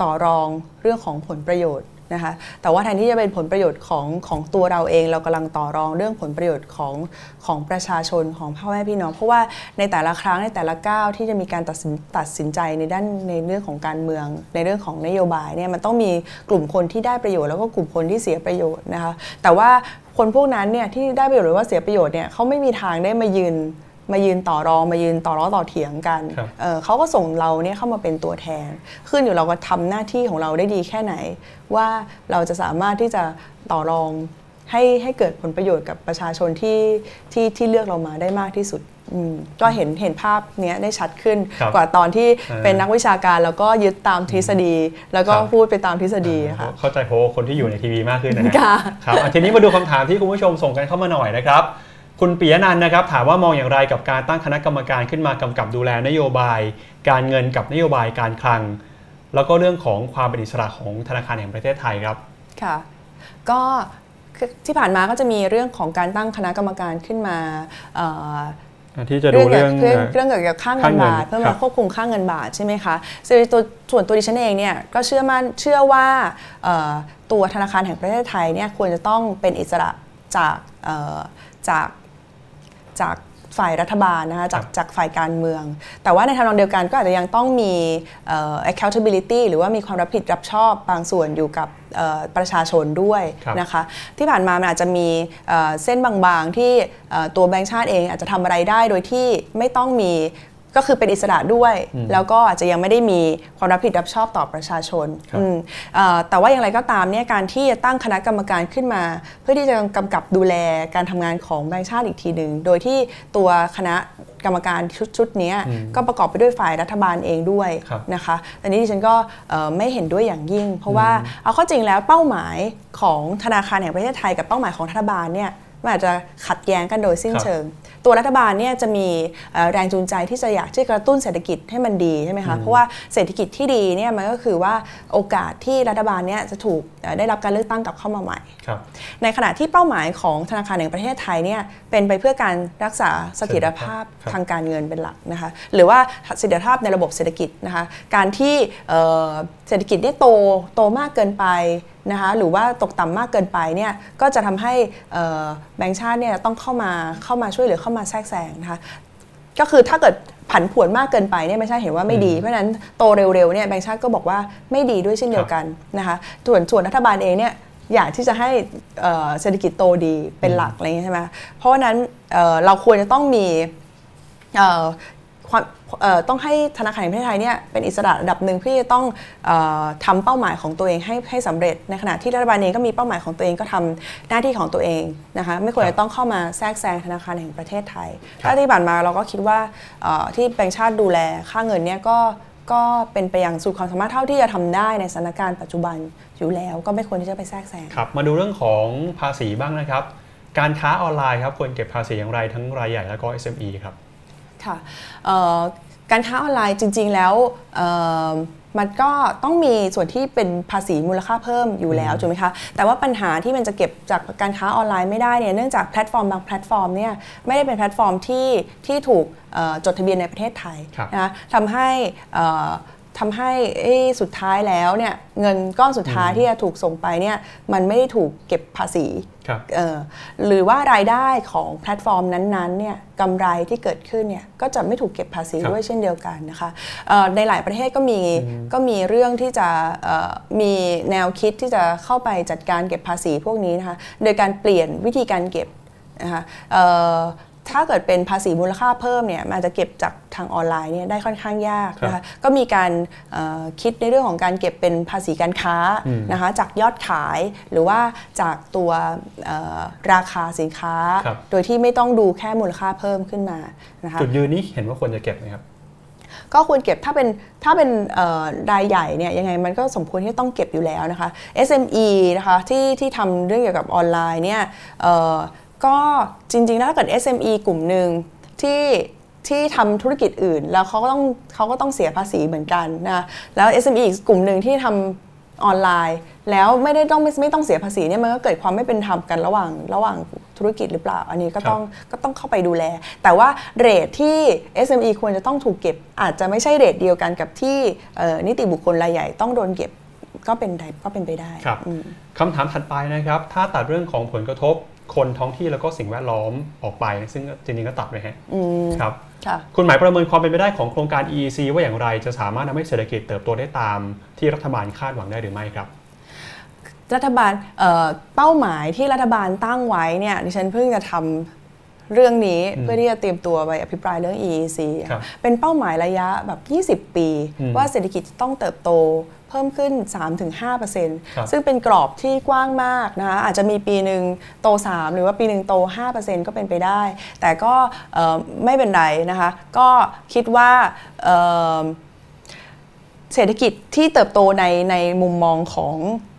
B: ต่อรองเรื่องของผลประโยชน์ นะคะแต่ว่าแทนที่จะเป็นผลประโยชน์ของของตัวเราเอง เรากำลังต่อรองเรื่องผลประโยชน์ของของประชาชนของพ่อแม่พี่น้อง เพราะว่าในแต่ละครั้งในแต่ละก้าวที่จะมีการตัดสินตัดสินใจในด้านในเรื่องของการเมือง ในเรื่องของนโยบายเนี่ยมันต้องมีกลุ่มคนที่ได้ประโยชน์แล้วก็กลุ่มคนที่เสียประโยชน์นะคะแต่ว่าคนพวกนั้นเนี่ยที่ได้ประโยชน์หรือว่าเสียประโยชน์เนี่ยเขาไม่มีทางได้มายืน มายืนต่อรองมายืนต่อร้อต่อเถียงกัน
A: ครับ
B: เอ่อเขาก็ส่งเราเนี่ยเข้ามาเป็นตัวแทน ขึ้นอยู่เราก็ทำหน้าที่ของเราได้ดีแค่ไหน ว่าเราจะสามารถที่จะต่อรองให้ให้เกิดผลประโยชน์กับประชาชนที่ที่ที่เลือกเรามาได้มากที่สุดอืมก็เห็นเห็นภาพเนี้ยได้ชัดขึ้น
A: ครับ
B: กว่าตอนที่
A: เออ
B: เป็นนักวิชาการแล้วก็ยึดตามทฤษฎี แล้วก็
A: ครับ
B: พูดไปตามทฤษฎีค่ะ
A: เข้าใจโพคนที่อยู่ในทีวีมากขึ้นนะฮะ
B: ค่ะ
A: ครับอะทีนี้มาดูคำถามที่คุณผู้ชมส่งกันเข้ามาหน่อยนะครับ คุณปียนันท์นะครับถามว่ามองอย่างไรกับการตั้งคณะกรรมการขึ้นมากำกับดูแลนโยบาย การเงินกับนโยบายการคลัง แล้วก็เรื่องของความเป็นอิสระของธนาคารแห่งประเทศไทยครับ
B: ค่ะ ก็คือที่ผ่านมาก็จะมีเรื่องของการตั้งคณะกรรมการขึ้นมาเอ่อ
A: ที่จะดูเรื่อง
B: เกี่ยวกับเรื่องเกี่ยวกับค่าเงิน
A: ค่าเงิน
B: บาทเพื่อ
A: ครั
B: มา
A: บ
B: ควบคุมค่าเงินบาทใช่ไหมคะส่วนตัวส่วนตัวดิฉันเองเนี่ยก็เชื่อมั่นเชื่อว่าเอ่อตัวธนาคารแห่งประเทศไทยเนี่ยควรจะต้องเป็นอิสระจากเอ่อจาก จากฝ่ายรัฐบาลนะคะจากจากฝ่ายการเมือง แต่ว่าในทางนองเดียวกันก็อาจจะยังต้องมีเอ่อ accountability หรือว่ามีความรับผิดรับชอบบางส่วนอยู่กับเอ่อประชาชนด้วย
A: ครับ
B: นะคะ ที่ผ่านมามันอาจจะมีเอ่อเส้นบางๆที่เอ่อตัวแบงก์ชาติเองอาจจะทำอะไรได้โดยที่ไม่ต้องมี ก็คือเป็นอิสระด้วย แล้วก็อาจจะยังไม่ได้มีความรับผิดรับชอบต่อประชาชน
A: ครับ
B: อืมเอ่อแต่ว่าอย่างไรก็ตามเนี่ยการที่จะตั้งคณะกรรมการขึ้นมา เพื่อที่จะกำกับดูแลการทำงานของแบงก์ชาติอีกทีหนึ่งโดยที่ตัวคณะกรรมการชุดชุดๆเนี้ยก็ประกอบไปด้วยฝ่ายรัฐบาลเองด้วย
A: ครับ
B: นะคะแต่นี้ดิฉันก็เอ่อไม่เห็นด้วยอย่างยิ่ง เพราะว่าเอาเข้อจริงแล้วเป้าหมายของธนาคารแห่งประเทศไทยกับเป้าหมายของรัฐบาลเนี่ย มันอาจจะขัดแย้งกันโดยสิ้น
A: ครับ
B: เชิง ตัวรัฐบาลเนี่ยจะมีเอ่อแรงจูงใจที่จะอยากที่จะกระตุ้นเศรษฐกิจให้มันดีใช่ไหมคะเพราะว่าเศรษฐกิจที่ดีเนี่ยมันก็คือว่าโอกาสที่รัฐบาลเนี่ยจะถูกเอ่อได้รับการเลือกตั้งกลับเข้ามาใหม่
A: ครับ
B: ในขณะที่เป้าหมายของธนาคารแห่งประเทศไทยเนี่ยเป็นไปเพื่อการรักษาเสถียรภาพ
A: ครับ
B: ทางการเงินเป็นหลักนะคะหรือว่าเสถียรภาพในระบบเศรษฐกิจนะคะการที่เอ่อเศรษฐกิจเนี่ยโตโตมากเกินไป นะคะหรือว่าตกต่ำมากเกินไปเนี่ยก็จะทำให้เอ่อแบงก์ชาติเนี่ยต้องเข้ามาเข้ามาช่วยเหลือเข้ามาแทรกแซงนะคะก็คือถ้าเกิดผันผวนมากเกินไปเนี่ยไม่ใช่เห็นว่าไม่ดี เพราะฉะนั้นโตเร็วๆเนี่ยแบงก์ชาติก็บอกว่าไม่ดีด้วยเช่นเดียวกันนะคะส่วนส่วนรัฐบาลเองเนี่ยอยากที่จะให้เอ่อเศรษฐกิจโตดีเป็นหลักอะไรอย่างเงี้ยใช่ไหมเพราะฉะนั้นเอ่อเราควรจะต้องมี เอ่อความเอ่อต้องให้ธนาคารแห่งประเทศไทยเนี่ยเป็นอิสระระดับหนึ่งเพื่อจะต้องเออทำเป้าหมายของตัวเองให้ให้สำเร็จในขณะที่รัฐบาลเองก็มีเป้าหมายของตัวเองก็ทำหน้าที่ของตัวเองนะคะไม่ควร
A: ครับ
B: จะต้องเข้ามาแทรกแซงธนาคารแห่งประเทศไทย
A: ครับ
B: ถ้าที่ผ่านมาเราก็คิดว่าเอ่อที่แบงก์ชาติดูแลค่าเงินเนี่ยก็ก็เป็นไปอย่างสุดความสามารถเท่าที่จะทำได้ในสถานการณ์ปัจจุบันอยู่แล้วก็ไม่ควรที่จะไปแทรกแซง
A: ครับมาดูเรื่องของภาษีบ้างนะครับ การค้าออนไลน์ครับควรเก็บภาษีอย่างไรทั้งรายใหญ่แล้วก็ SME ครับ
B: ค่ะเอ่อการค้าออนไลน์จริง ๆ แล้วเอ่อมันก็ต้องมีส่วนที่เป็นภาษีมูลค่าเพิ่มอยู่แล้วถูกไหมคะ แต่ว่าปัญหาที่มันจะเก็บจากการค้าออนไลน์ไม่ได้เนี่ย เนื่องจากแพลตฟอร์มบางแพลตฟอร์มเนี่ยไม่ได้เป็นแพลตฟอร์มที่ที่ถูกจดทะเบียนในประเทศไทยนะทำให้ทำให้สุดท้ายแล้วเนี่ยเงินก้อนสุดท้ายที่จะถูกส่งไปเนี่ยมันไม่ได้ถูกเก็บภาษี หรือว่ารายได้ของแพลตฟอร์มนั้นๆเนี่ยกำไรที่เกิดขึ้นเนี่ยก็จะไม่ถูกเก็บภาษีด้วยเช่นเดียวกันนะคะในหลายประเทศก็มีก็มีเรื่องที่จะมีแนวคิดที่จะเข้าไปจัดการเก็บภาษีพวกนี้นะคะโดยการเปลี่ยนวิธีการเก็บนะคะ ถ้าเกิดเป็นภาษีมูลค่าเพิ่มเนี่ยมันจะเก็บจากทางออนไลน์เนี่ยได้ค่อนข้างยากนะคะก็มีการคิดในเรื่องของการเก็บเป็นภาษีการค้านะคะจากยอดขายหรือว่าจากตัวราคาสินค้า โดยที่ไม่ต้องดูแค่มูลค่าเพิ่มขึ้นมานะคะ
A: จุดยืนนี้เห็นว่าควรจะเก็บไหมครับ
B: ก็ควรเก็บถ้าเป็นถ้าเป็นรายใหญ่เนี่ยยังไงมันก็สมควรที่ต้องเก็บอยู่แล้วนะคะ SME นะคะที่ที่ทำเรื่องเกี่ยวกับออนไลน์เนี่ย ก็จริงๆถ้าเกิด SME กลุ่มหนึ่งที่ที่ทำธุรกิจอื่น แล้วเขาก็ต้องเขาก็ต้องเสียภาษีเหมือนกันนะแล้ว SME อีกกลุ่มหนึ่งที่ทำออนไลน์ แล้วไม่ได้ต้องไม่ไม่ต้องเสียภาษีเนี่ยมันก็เกิดความไม่เป็นธรรมกันระหว่างระหว่างธุรกิจหรือเปล่า อันนี้ก็ต้องก็ต้องเข้าไปดูแล แต่ว่าเรทที่ SME ควรจะต้องถูกเก็บ อาจจะไม่ใช่เรทเดียวกันกับที่นิติบุคคลรายใหญ่ต้องโดนเก็บก็เป็นก็เป็นไปได้
A: ครับคำถามถัดไปนะครับ ถ้าตัดเรื่องของผลกระทบ คนท้องที่แล้วก็สิ่งแวดล้อมออกไป ซึ่งจริงๆก็ตัดเลยฮะครับคุณหมายประเมินความเป็นไปได้ของโครงการ EEC ว่าอย่างไรจะสามารถทำให้เศรษฐกิจเติบโตได้ตามที่รัฐบาลคาดหวังได้หรือไม่ครับ
B: รัฐบาลเป้าหมายที่รัฐบาลตั้งไว้เนี่ยดิฉันเพิ่งจะทำ เรื่องนี้เพื่อที่จะเตรียมตัวไปอภิปรายเรื่อง EEC เป็นเป้าหมายระยะแบบ 20 ปี ว่าเศรษฐกิจต้องเติบโตเพิ่มขึ้น 3-5%ซึ่งเป็นกรอบที่กว้างมากนะคะอาจจะมีปีหนึ่งโต 3 หรือว่าปีหนึ่งโต 5%ก็เป็นไปได้ แต่ก็ไม่เป็นไรนะคะ ก็คิดว่า เศรษฐกิจที่เติบโตในในมุมมองของ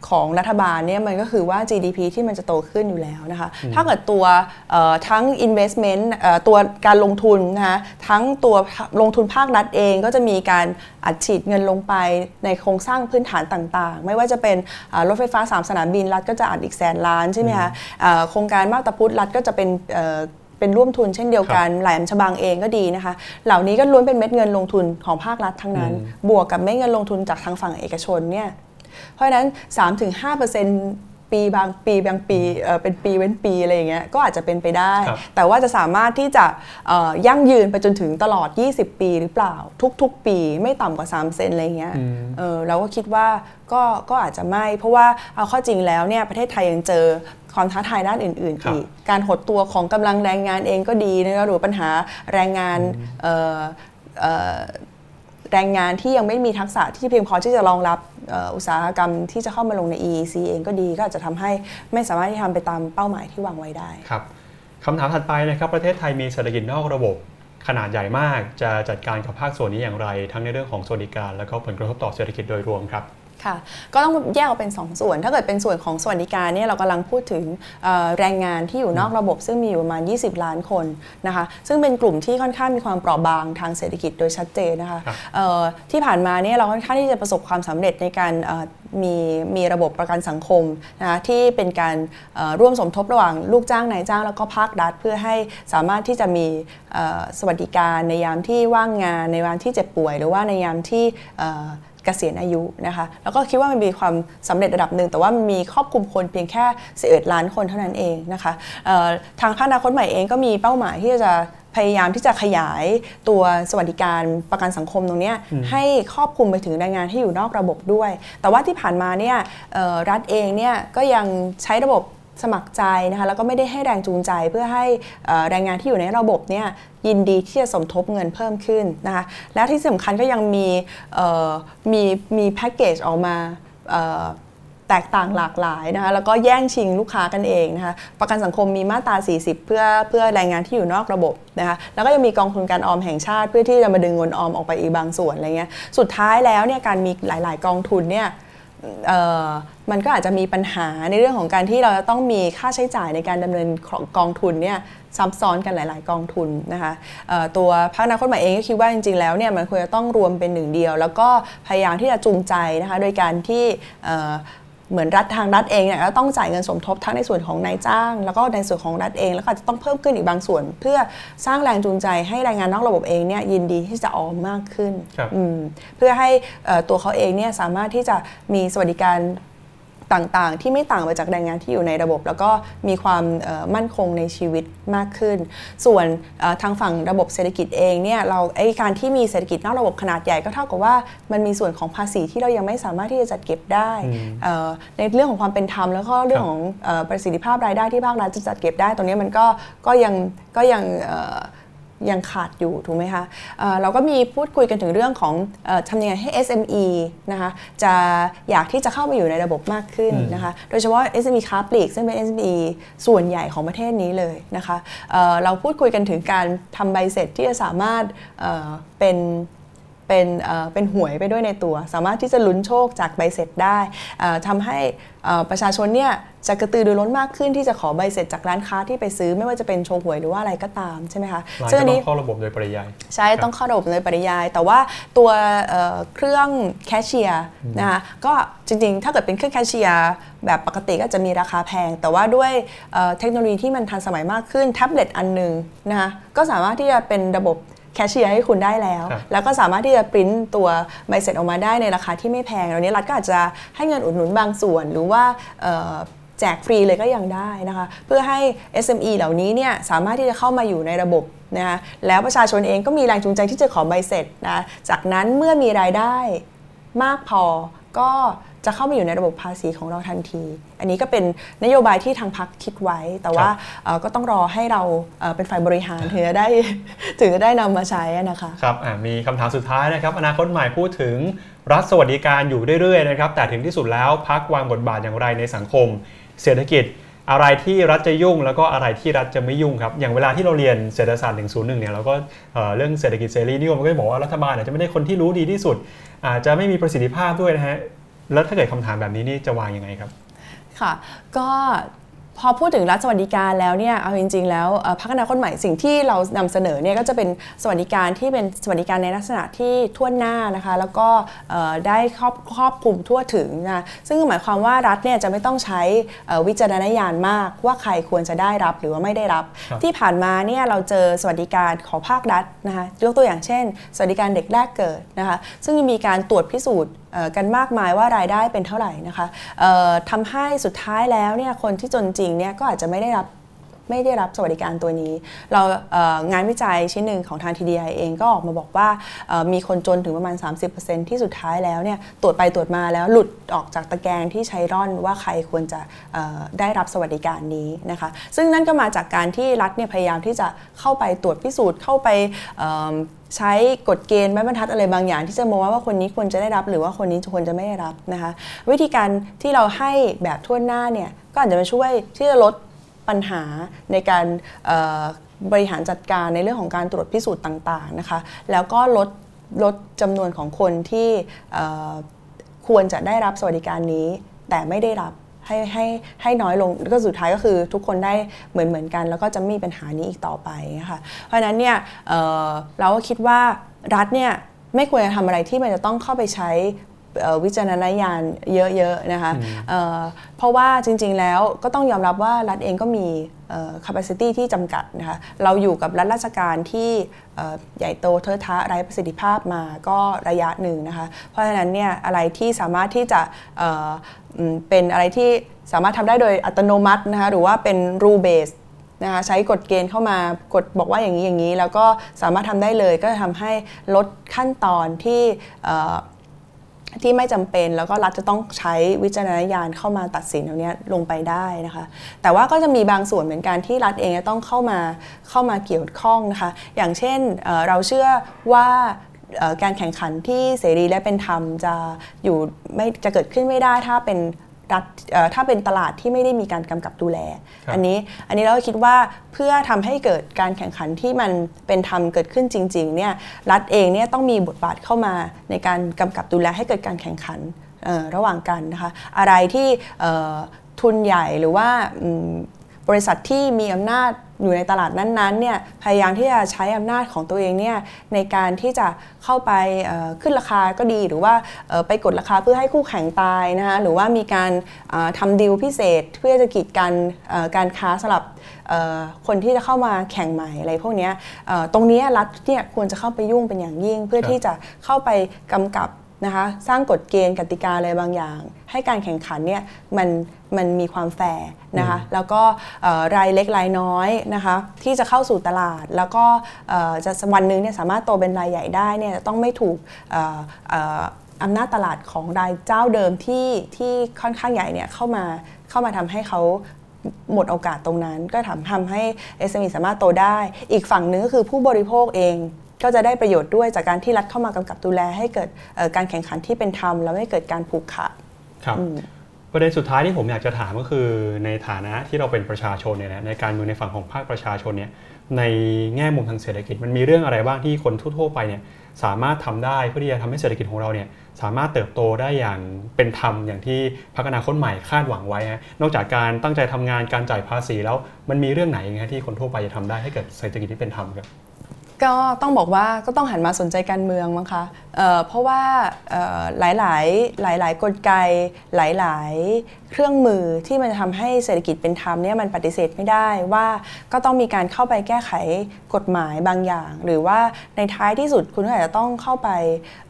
B: ของรัฐบาลเนี่ยมันก็คือว่า GDP ที่มันจะโตขึ้นอยู่แล้วนะคะ ถ้าเกิดตัวทั้ง investment ตัวการลงทุนนะคะทั้งตัวลงทุนภาครัฐเองก็จะมีการอัดฉีดเงินลงไปในโครงสร้างพื้นฐานต่างๆ ไม่ว่าจะเป็นรถไฟฟ้า 3 สนามบินรัฐก็จะอัดอีกแสนล้านใช่ไหมคะโครงการมาตาพุทธรัฐก็จะเป็น เป็นร่วมทุนเช่นเดียวกันแหลมฉบังเองก็ดีนะคะ เหล่านี้ก็ล้วนเป็นเม็ดเงินลงทุนของภาครัฐทั้งนั้น บวกกับเม็ดเงินลงทุนจากทางฝั่งเอกชนเนี่ย เพราะฉะนั้น 3-5%ปีบางปีบางปีเป็นปีเว้นปีอะไรอย่างเงี้ยก็อาจจะเป็นไปได้ แต่ว่าจะสามารถที่จะยั่งยืนไปจนถึงตลอด 20 ปีหรือเปล่า ทุก ๆ ปีไม่ต่ำกว่า 3 เซนอะไรเงี้ยเราก็คิดว่าก็ก็อาจจะไม่ เพราะว่าเอาข้อจริงแล้วเนี่ยประเทศไทยยังเจอ ความท้าทายด้านอื่นๆอีกการหดตัวของกำลังแรงงานเองก็ดีนะคะหรือปัญหาแรงงานแรงงานที่ยังไม่มีทักษะที่เพียงพอที่จะรองรับอุตสาหกรรมที่จะเข้ามาลงใน EEC เองก็ดีก็อาจจะทำให้ไม่สามารถที่ทำไปตามเป้าหมายที่วางไว้ได้
A: ครับคำถามถัดไปนะครับประเทศไทยมีเศรษฐกิจนอกระบบขนาดใหญ่มากจะจัดการกับภาคส่วนนี้อย่างไร ทั้งในเรื่องของสวัสดิการ และก็ผลกระทบต่อเศรษฐกิจโดยรวมครับ
B: ค่ะก็ต้องแยกออกเป็น 2 ส่วน ถ้าเกิดเป็นส่วนของสวัสดิการเนี่ยเรากำลังพูดถึงแรงงานที่อยู่นอกระบบซึ่งมีอยู่ประมาณ 20 ล้านคนนะคะซึ่งเป็นกลุ่มที่ค่อนข้างมีความเปราะบางทางเศรษฐกิจโดยชัดเจนนะคะที่ผ่านมาเนี่ยเราค่อนข้างที่จะประสบความสำเร็จในการมีมีระบบประกันสังคมนะคะที่เป็นการร่วมสมทบระหว่างลูกจ้างนายจ้างแล้วก็ภาครัฐ เพื่อให้สามารถที่จะมีสวัสดิการในยามที่ว่างงาน ในยามที่เจ็บป่วย หรือว่าในยามที่เกษียณอายุนะคะแล้วก็คิดว่ามันมีความสำเร็จระดับหนึ่งแต่ว่ามันมีครอบคลุมคนเพียงแค่11ล้านคนเท่านั้นเองนะคะทางภาคอนาคตใหม่เองก็มีเป้าหมายที่จะพยายามที่จะขยายตัวสวัสดิการประกันสังคมตรงนี้ให้ครอบคลุมไปถึงแรงงานที่อยู่นอกระบบด้วย แต่ว่าที่ผ่านมาเนี่ยรัฐเองเนี่ยก็ยังใช้ระบบ สมัครใจนะคะแล้วก็ไม่ได้ให้แรงจูงใจเพื่อให้แรงงานที่อยู่ในระบบเนี่ยยินดีที่จะสมทบเงินเพิ่มขึ้นนะคะแล้วที่สำคัญก็ยังมีมีมีแพ็กเกจออกมาแตกต่างหลากหลายนะคะแล้วก็แย่งชิงลูกค้ากันเองนะคะประกันสังคมมีมาตรา 40 เพื่อเพื่อแรงงานที่อยู่นอกระบบนะคะแล้วก็ยังมีกองทุนการออมแห่งชาติ เพื่อที่จะมาดึงเงินออมออกไปอีกบางส่วนอะไรเงี้ยสุดท้ายแล้วเนี่ยการมีหลาย ๆ กองทุนเนี่ย มันก็อาจจะมีปัญหาในเรื่องของการที่เราจะต้องมีค่าใช้จ่ายในการดำเนินกองทุนเนี่ยซับซ้อนกันหลาย ๆ กองทุนนะคะตัวพรรคนาคตใหม่เองก็คิดว่าจริง ๆ แล้วเนี่ยมันควรจะต้องรวมเป็นหนึ่งเดียว แล้วก็พยายามที่จะจูงใจนะคะโดยการที่ เอ่อเหมือนรัฐทางรัฐเองเนี่ยก็ต้องจ่ายเงินสมทบทั้งในส่วนของนายจ้าง แล้วก็ในส่วนของรัฐเอง แล้วก็อาจจะต้องเพิ่มขึ้นอีกบางส่วน เพื่อสร้างแรงจูงใจให้แรงงานนอกระบบเองเนี่ยยินดีที่จะออมมากขึ้น
A: ครับ
B: อืมเพื่อให้เอ่อตัวเขาเองเนี่ยสามารถที่จะมีสวัสดิการ ต่างๆ ที่ไม่ต่างไปจากแรงงานที่อยู่ในระบบ แล้วก็มีความเอ่อมั่นคงในชีวิตมากขึ้น ส่วนเอ่อทางฝั่งระบบเศรษฐกิจเองเนี่ยเราไอการที่มีเศรษฐกิจนอกระบบขนาดใหญ่ก็เท่ากับว่ามันมีส่วนของภาษีที่เรายังไม่สามารถที่จะจัดเก็บได้
A: อืม
B: เอ่อในเรื่องของความเป็นธรรมแล้วก็เรื่องของเอ่อประสิทธิภาพรายได้ที่ภาครัฐจะจัดเก็บได้ตรงนี้มันก็ก็ยังก็ยังเอ่อ ยังขาดอยู่ถูกไหมคะเอ่อเราก็มีพูดคุยกันถึงเรื่องของเออทำยังไงให้ SME นะคะจะอยากที่จะเข้ามาอยู่ในระบบมากขึ้น
A: อืม
B: นะคะโดยเฉพาะ SME ค้าปลีกซึ่งเป็น SME ส่วนใหญ่ของประเทศนี้เลยนะคะเอ่อเราพูดคุยกันถึงการทำใบเสร็จที่จะสามารถเอ่อเป็น เป็นเอ่อเป็นหวยไปด้วยในตัว สามารถที่จะลุ้นโชคจากใบเสร็จได้เอ่อทำให้เอ่อประชาชนเนี่ยจะกระตือรือร้นมากขึ้นที่จะขอใบเสร็จจากร้านค้าที่ไปซื้อไม่ว่าจะเป็นโชห่วยหรือว่าอะไรก็ตามใช่ไหมคะ
A: ซึ่งอั
B: นนี้
A: ร้า
B: นก็
A: ต้อ
B: นี้
A: งเข้าระบบโดยปริยาย
B: ใช่ต้องเข้าระบบเลยปริยาย แต่ว่าตัวเอ่อเครื่องแคชเชียร์นะคะก็จริงๆ ถ้าเกิดเป็นเครื่องแคชเชียร์แบบปกติก็จะมีราคาแพง แต่ว่าด้วยเอ่อเทคโนโลยีที่มันทันสมัยมากขึ้นแท็บเล็ตอันหนึ่งนะคะก็สามารถที่จะเป็นระบบ แคชเชียร์ให้คุณได้แล้ว
A: ครับ
B: แล้วก็สามารถที่จะปริ้นตัวใบเสร็จออกมาได้ในราคาที่ไม่แพงตอนนี้รัฐก็อาจจะให้เงินอุดหนุนบางส่วน หรือว่าเอ่อแจกฟรีเลยก็ยังได้นะคะ เพื่อให้ SME เหล่านี้เนี่ยสามารถที่จะเข้ามาอยู่ในระบบนะคะแล้วประชาชนเองก็มีแรงจูงใจที่จะขอใบเสร็จนะจากนั้นเมื่อมีรายได้มากพอก็ จะเข้ามาอยู่ในระบบภาษีของเราทันที อันนี้ก็เป็นนโยบายที่ทางพรรคคิดไว้ แต่ว่าเอ่อก็ต้องรอให้เราเอ่อเป็นฝ่ายบริหารถึงจะได้ถึงจะได้นำมาใช้อะนะคะ
A: ครับอะมีคำถามสุดท้ายนะครับ อนาคตใหม่พูดถึงรัฐสวัสดิการอยู่เรื่อยๆนะครับแต่ถึงที่สุดแล้วพักวางบทบาทอย่างไรในสังคม เศรษฐกิจอะไรที่รัฐจะยุ่งแล้วก็อะไรที่รัฐจะไม่ยุ่งครับ อย่างเวลาที่เราเรียนเศรษฐศาสตร์101เนี่ยเราก็เอ่อเรื่องเศรษฐกิจเสรีนิยมก็จะบอกว่ารัฐบาลอาจจะไม่ได้คนที่รู้ดีที่สุด อาจจะไม่มีประสิทธิภาพด้วยนะฮะ แล้วถ้าเกิดคำถามแบบนี้นี่จะวางยังไงครับ
B: ค่ะ ก็ พอพูดถึงรัฐสวัสดิการแล้วเนี่ยเอาจริง ๆ แล้วเอ่อพรรคอนาคตใหม่สิ่งที่เรานำเสนอเนี่ยก็จะเป็นสวัสดิการที่เป็นสวัสดิการในลักษณะที่ทั่วหน้านะคะแล้วก็เอ่อได้ครอบครอบคลุมทั่วถึงนะซึ่งหมายความว่ารัฐเนี่ยจะไม่ต้องใช้เอ่อวิจารณญาณมาก ว่าใครควรจะได้รับหรือว่าไม่ได้รับ
A: ครับ
B: ที่ผ่านมาเนี่ยเราเจอสวัสดิการของภาครัฐนะคะยกตัวอย่างเช่น สวัสดิการเด็กแรกเกิดนะคะซึ่งมีการตรวจพิสูจน์เอ่อกันมากมายว่ารายได้เป็นเท่าไหร่นะคะเอ่อทำให้สุดท้ายแล้วเนี่ยคนที่จนจริงเนี่ยก็อาจจะไม่ได้รับ ไม่ได้รับสวัสดิการตัวนี้ เรางานวิจัยชิ้นหนึ่งของทาง TDI เองก็ออกมาบอกว่ามีคนจนถึงประมาณ 30%ที่สุดท้ายแล้วเนี่ยตรวจไปตรวจมาแล้วหลุดออกจากตะแกรงที่ใช้ร่อนว่าใครควรจะได้รับสวัสดิการนี้นะคะซึ่งนั่นก็มาจากการที่รัฐเนี่ยพยายามที่จะเข้าไปตรวจพิสูจน์เข้าไปใช้กฎเกณฑ์ไม้บรรทัดอะไรบางอย่าง ที่จะมองว่าคนนี้ควรจะได้รับ หรือว่าคนนี้ควรจะไม่ได้รับนะคะ วิธีการที่เราให้แบบทั่วหน้าเนี่ยก็อาจจะมาช่วยที่จะลด ปัญหาในการบริหารจัดการในเรื่องของการตรวจพิสูจน์ต่างๆนะคะ แล้วก็ลดลดจำนวนของคนที่ควรจะได้รับสวัสดิการนี้ แต่ไม่ได้รับให้ให้ให้น้อยลงก็สุดท้ายก็คือทุกคนได้เหมือนเหมือนกัน แล้วก็จะไม่มีปัญหานี้อีกต่อไปนะคะเพราะฉะนั้นเนี่ยเเราก็คิดว่ารัฐเนี่ยไม่ควรจะทำอะไรที่มันจะต้องเข้าไปใช้เวิจารณญาณเยอะๆนะคะเอ่อเพราะว่าจริงๆแล้วก็ต้องยอมรับว่ารัฐเองก็มีเอ่อ capacity ที่จำกัดนะคะเราอยู่กับรัฐราชการที่เอ่อใหญ่โตเทอะทะไร้ประสิทธิภาพมาก็ระยะหนึ่งนะคะเพราะฉะนั้นเนี่ยอะไรที่สามารถที่จะเอ่ออืมเป็นอะไรที่สามารถทำได้โดยอัตโนมัตินะคะหรือว่าเป็น rule based นะคะใช้กฎเกณฑ์เข้ามากฎบอกว่าอย่างนี้อย่างนี้ แล้วก็สามารถทำได้เลยก็จะทำให้ลดขั้นตอนที่เอ่อ ที่ไม่จำเป็นแล้วก็รัฐจะต้องใช้วิจารณญาณเข้ามาตัดสินตรงนี้ลงไปได้นะคะ แต่ว่าก็จะมีบางส่วนเหมือนกันที่รัฐเองจะต้องเข้ามาเข้ามาเกี่ยวข้องนะคะ อย่างเช่นเราเชื่อว่าการแข่งขันที่เสรีและเป็นธรรมจะอยู่ไม่จะเกิดขึ้นไม่ได้ถ้าเป็น ถ้าเป็นตลาดที่ไม่ได้มีการกำกับดูแล
A: ครับ
B: อันนี้อันนี้เราก็คิดว่าเพื่อทำให้เกิดการแข่งขันที่มันเป็นธรรมเกิดขึ้นจริงๆเนี่ยรัฐเองเนี่ยต้องมีบทบาทเข้ามาในการกำกับดูแลให้เกิดการแข่งขันเอ่อระหว่างกันนะคะอะไรที่เอ่อทุนใหญ่หรือว่าอืม บริษัทที่มีอำนาจอยู่ในตลาดนั้นๆเนี่ยพยายามที่จะใช้อำนาจของตัวเองเนี่ยในการที่จะเข้าไปขึ้นราคาก็ดีหรือว่าไปกดราคาเพื่อให้คู่แข่งตายนะคะหรือว่ามีการทำดีลพิเศษเพื่อจะกีดกันการค้าสำหรับคนที่จะเข้ามาแข่งใหม่อะไรพวกนี้ตรงนี้รัฐเนี่ยควรจะเข้าไปยุ่งเป็นอย่างยิ่ง เพื่อที่จะเข้าไปกำกับ นะคะสร้างกฎเกณฑ์กติกาอะไรบางอย่าง ให้การแข่งขันเนี่ยมันมันมีความแฟร์นะคะแล้วก็เอ่อรายเล็กรายน้อยนะคะที่จะเข้าสู่ตลาด แล้วก็เอ่อจะวันหนึงเนี่ยสามารถโตเป็นรายใหญ่ได้เนี่ยต้องไม่ถูกเอ่อเอ่ออำนาจตลาดของรายเจ้าเดิมที่ที่ค่อนข้างใหญ่เนี่ยเข้ามาเข้ามาทำให้เขาหมดโอกาสตรงนั้น ก็ทำทำให้ SME สามารถโตได้ อีกฝั่งหนึงก็คือผู้บริโภคเอง ก็จะได้ประโยชน์ด้วยจากการที่รัฐเข้ามากำกับดูแล ให้เกิดเอ่อการแข่งขันที่เป็นธรรม แล้วไม่เกิดการผูกขาด
A: ครับประเด็นสุดท้ายที่ผมอยากจะถามก็คือในฐานะที่เราเป็นประชาชนเนี่ยนะในการเมืองในฝั่งของภาคประชาชนเนี่ยในแง่มุมทางเศรษฐกิจ มันมีเรื่องอะไรบ้างที่คนทั่วๆไปเนี่ยสามารถทำได้เพื่อที่จะทำให้เศรษฐกิจของเราเนี่ยสามารถเติบโตได้อย่างเป็นธรรมอย่างที่พรรคอนาคตใหม่คาดหวังไว้ฮะนอกจากการตั้งใจทำงานการจ่ายภาษีแล้วมันมีเรื่องไหนอีกฮะที่คนทั่วไปจะทำได้ให้เกิดเศรษฐกิจที่เป็นธรรมครับ
B: ก็ต้องบอกว่าก็ต้องหันมาสนใจการเมืองมั้งคะเอ่อเพราะว่าหลายหลายหลายหลายกลไกหลายๆเครื่องมือที่มันจะทำให้เศรษฐกิจเป็นธรรมเนี่ยมันปฏิเสธไม่ได้ว่าก็ต้องมีการเข้าไปแก้ไขกฎหมายบางอย่าง หรือว่าในท้ายที่สุดคุณก็อาจจะต้องเข้าไป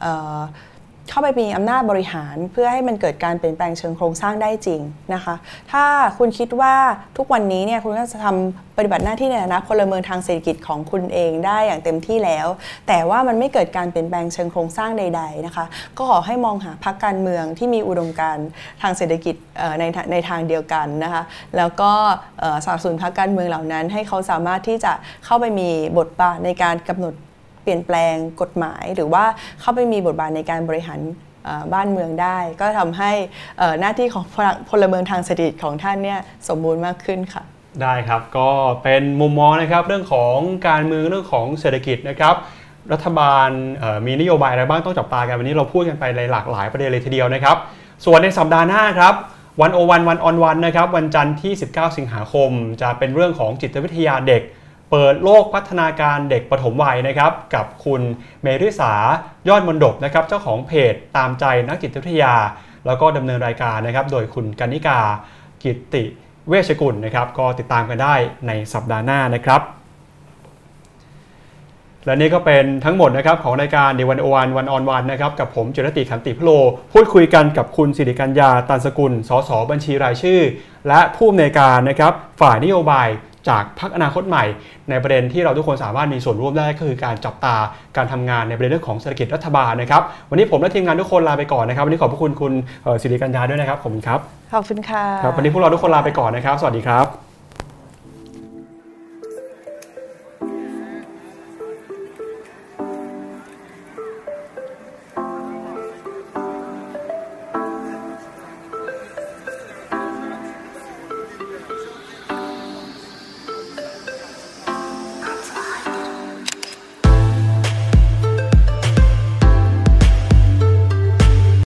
B: เเข้าไปมีอำนาจบริหารเพื่อให้มันเกิดการเปลี่ยนแปลงเชิงโครงสร้างได้จริงนะคะ ถ้าคุณคิดว่าทุกวันนี้เนี่ยคุณก็จะทำปฏิบัติหน้าที่ในฐานะพลเมืองทางเศรษฐกิจของคุณเองได้อย่างเต็มที่แล้ว แต่ว่ามันไม่เกิดการเปลี่ยนแปลงเชิงโครงสร้างใด ๆนะคะ ก็ขอให้มองหาพรรคการเมืองที่มีอุดมการณ์ทางเศรษฐกิจในในทางเดียวกันนะคะ แล้วก็สนับสนุนพรรคการเมืองเหล่านั้น ให้เขาสามารถที่จะเข้าไปมีบทบาทในการกำหนด เปลี่ยนแปลงกฎหมาย หรือว่าเข้าไปมีบทบาทในการบริหารบ้านเมืองได้ ก็ทำให้หน้าที่ของพลพลเมืองทางเศรษฐกิจของท่านเนี่ยสมบูรณ์มากขึ้นค่ะ
A: ได้ครับก็เป็นมุมมองนะครับเรื่องของการเมืองเรื่องของเศรษฐกิจนะครับรัฐบาลมีนโยบายอะไรบ้างต้องจับตากันวันนี้เราพูดกันไปในหลากหลายประเด็นเลยทีเดียวนะครับ ส่วนในสัปดาห์หน้าครับวันโอวันวันออนวันนะครับวันจันทร์ที่ 19 สิงหาคม จะเป็นเรื่องของจิตวิทยาเด็ก เปิดโลกพัฒนาการเด็กปฐมวัยนะครับกับคุณเมริสายอดมนดบนะครับเจ้าของเพจตามใจนักจิตวิทยา แล้วก็ดำเนินรายการนะครับโดยคุณกนิกากิติเวชกุลนะครับก็ติดตามกันได้ในสัปดาห์หน้านะครับ และนี่ก็เป็นทั้งหมดนะครับของรายการในวันโอวันวันออนวันนะครับกับผมจิรติขันติพโล พูดคุยกันกับคุณสิริกัญญาตันสกุล สสบัญชีรายชื่อ และผู้อำนวยการนะครับฝ่ายนโยบาย จากพักอนาคตใหม่ ในประเด็นที่เราทุกคนสามารถมีส่วนร่วมได้ก็คือการจับตาการทำงานในประเด็นเรื่องของเศรษฐกิจรัฐบาลนะครับ วันนี้ผมและทีมงานทุกคนลาไปก่อนนะครับวันนี้ขอบพระคุณคุณเอ่อสิริกัญญาด้วยนะครับขอบคุณครับ
B: ขอบคุณค่ะ
A: ครับวันนี้พวกเราทุกคนลาไปก่อนนะครับ สวัสดีครับ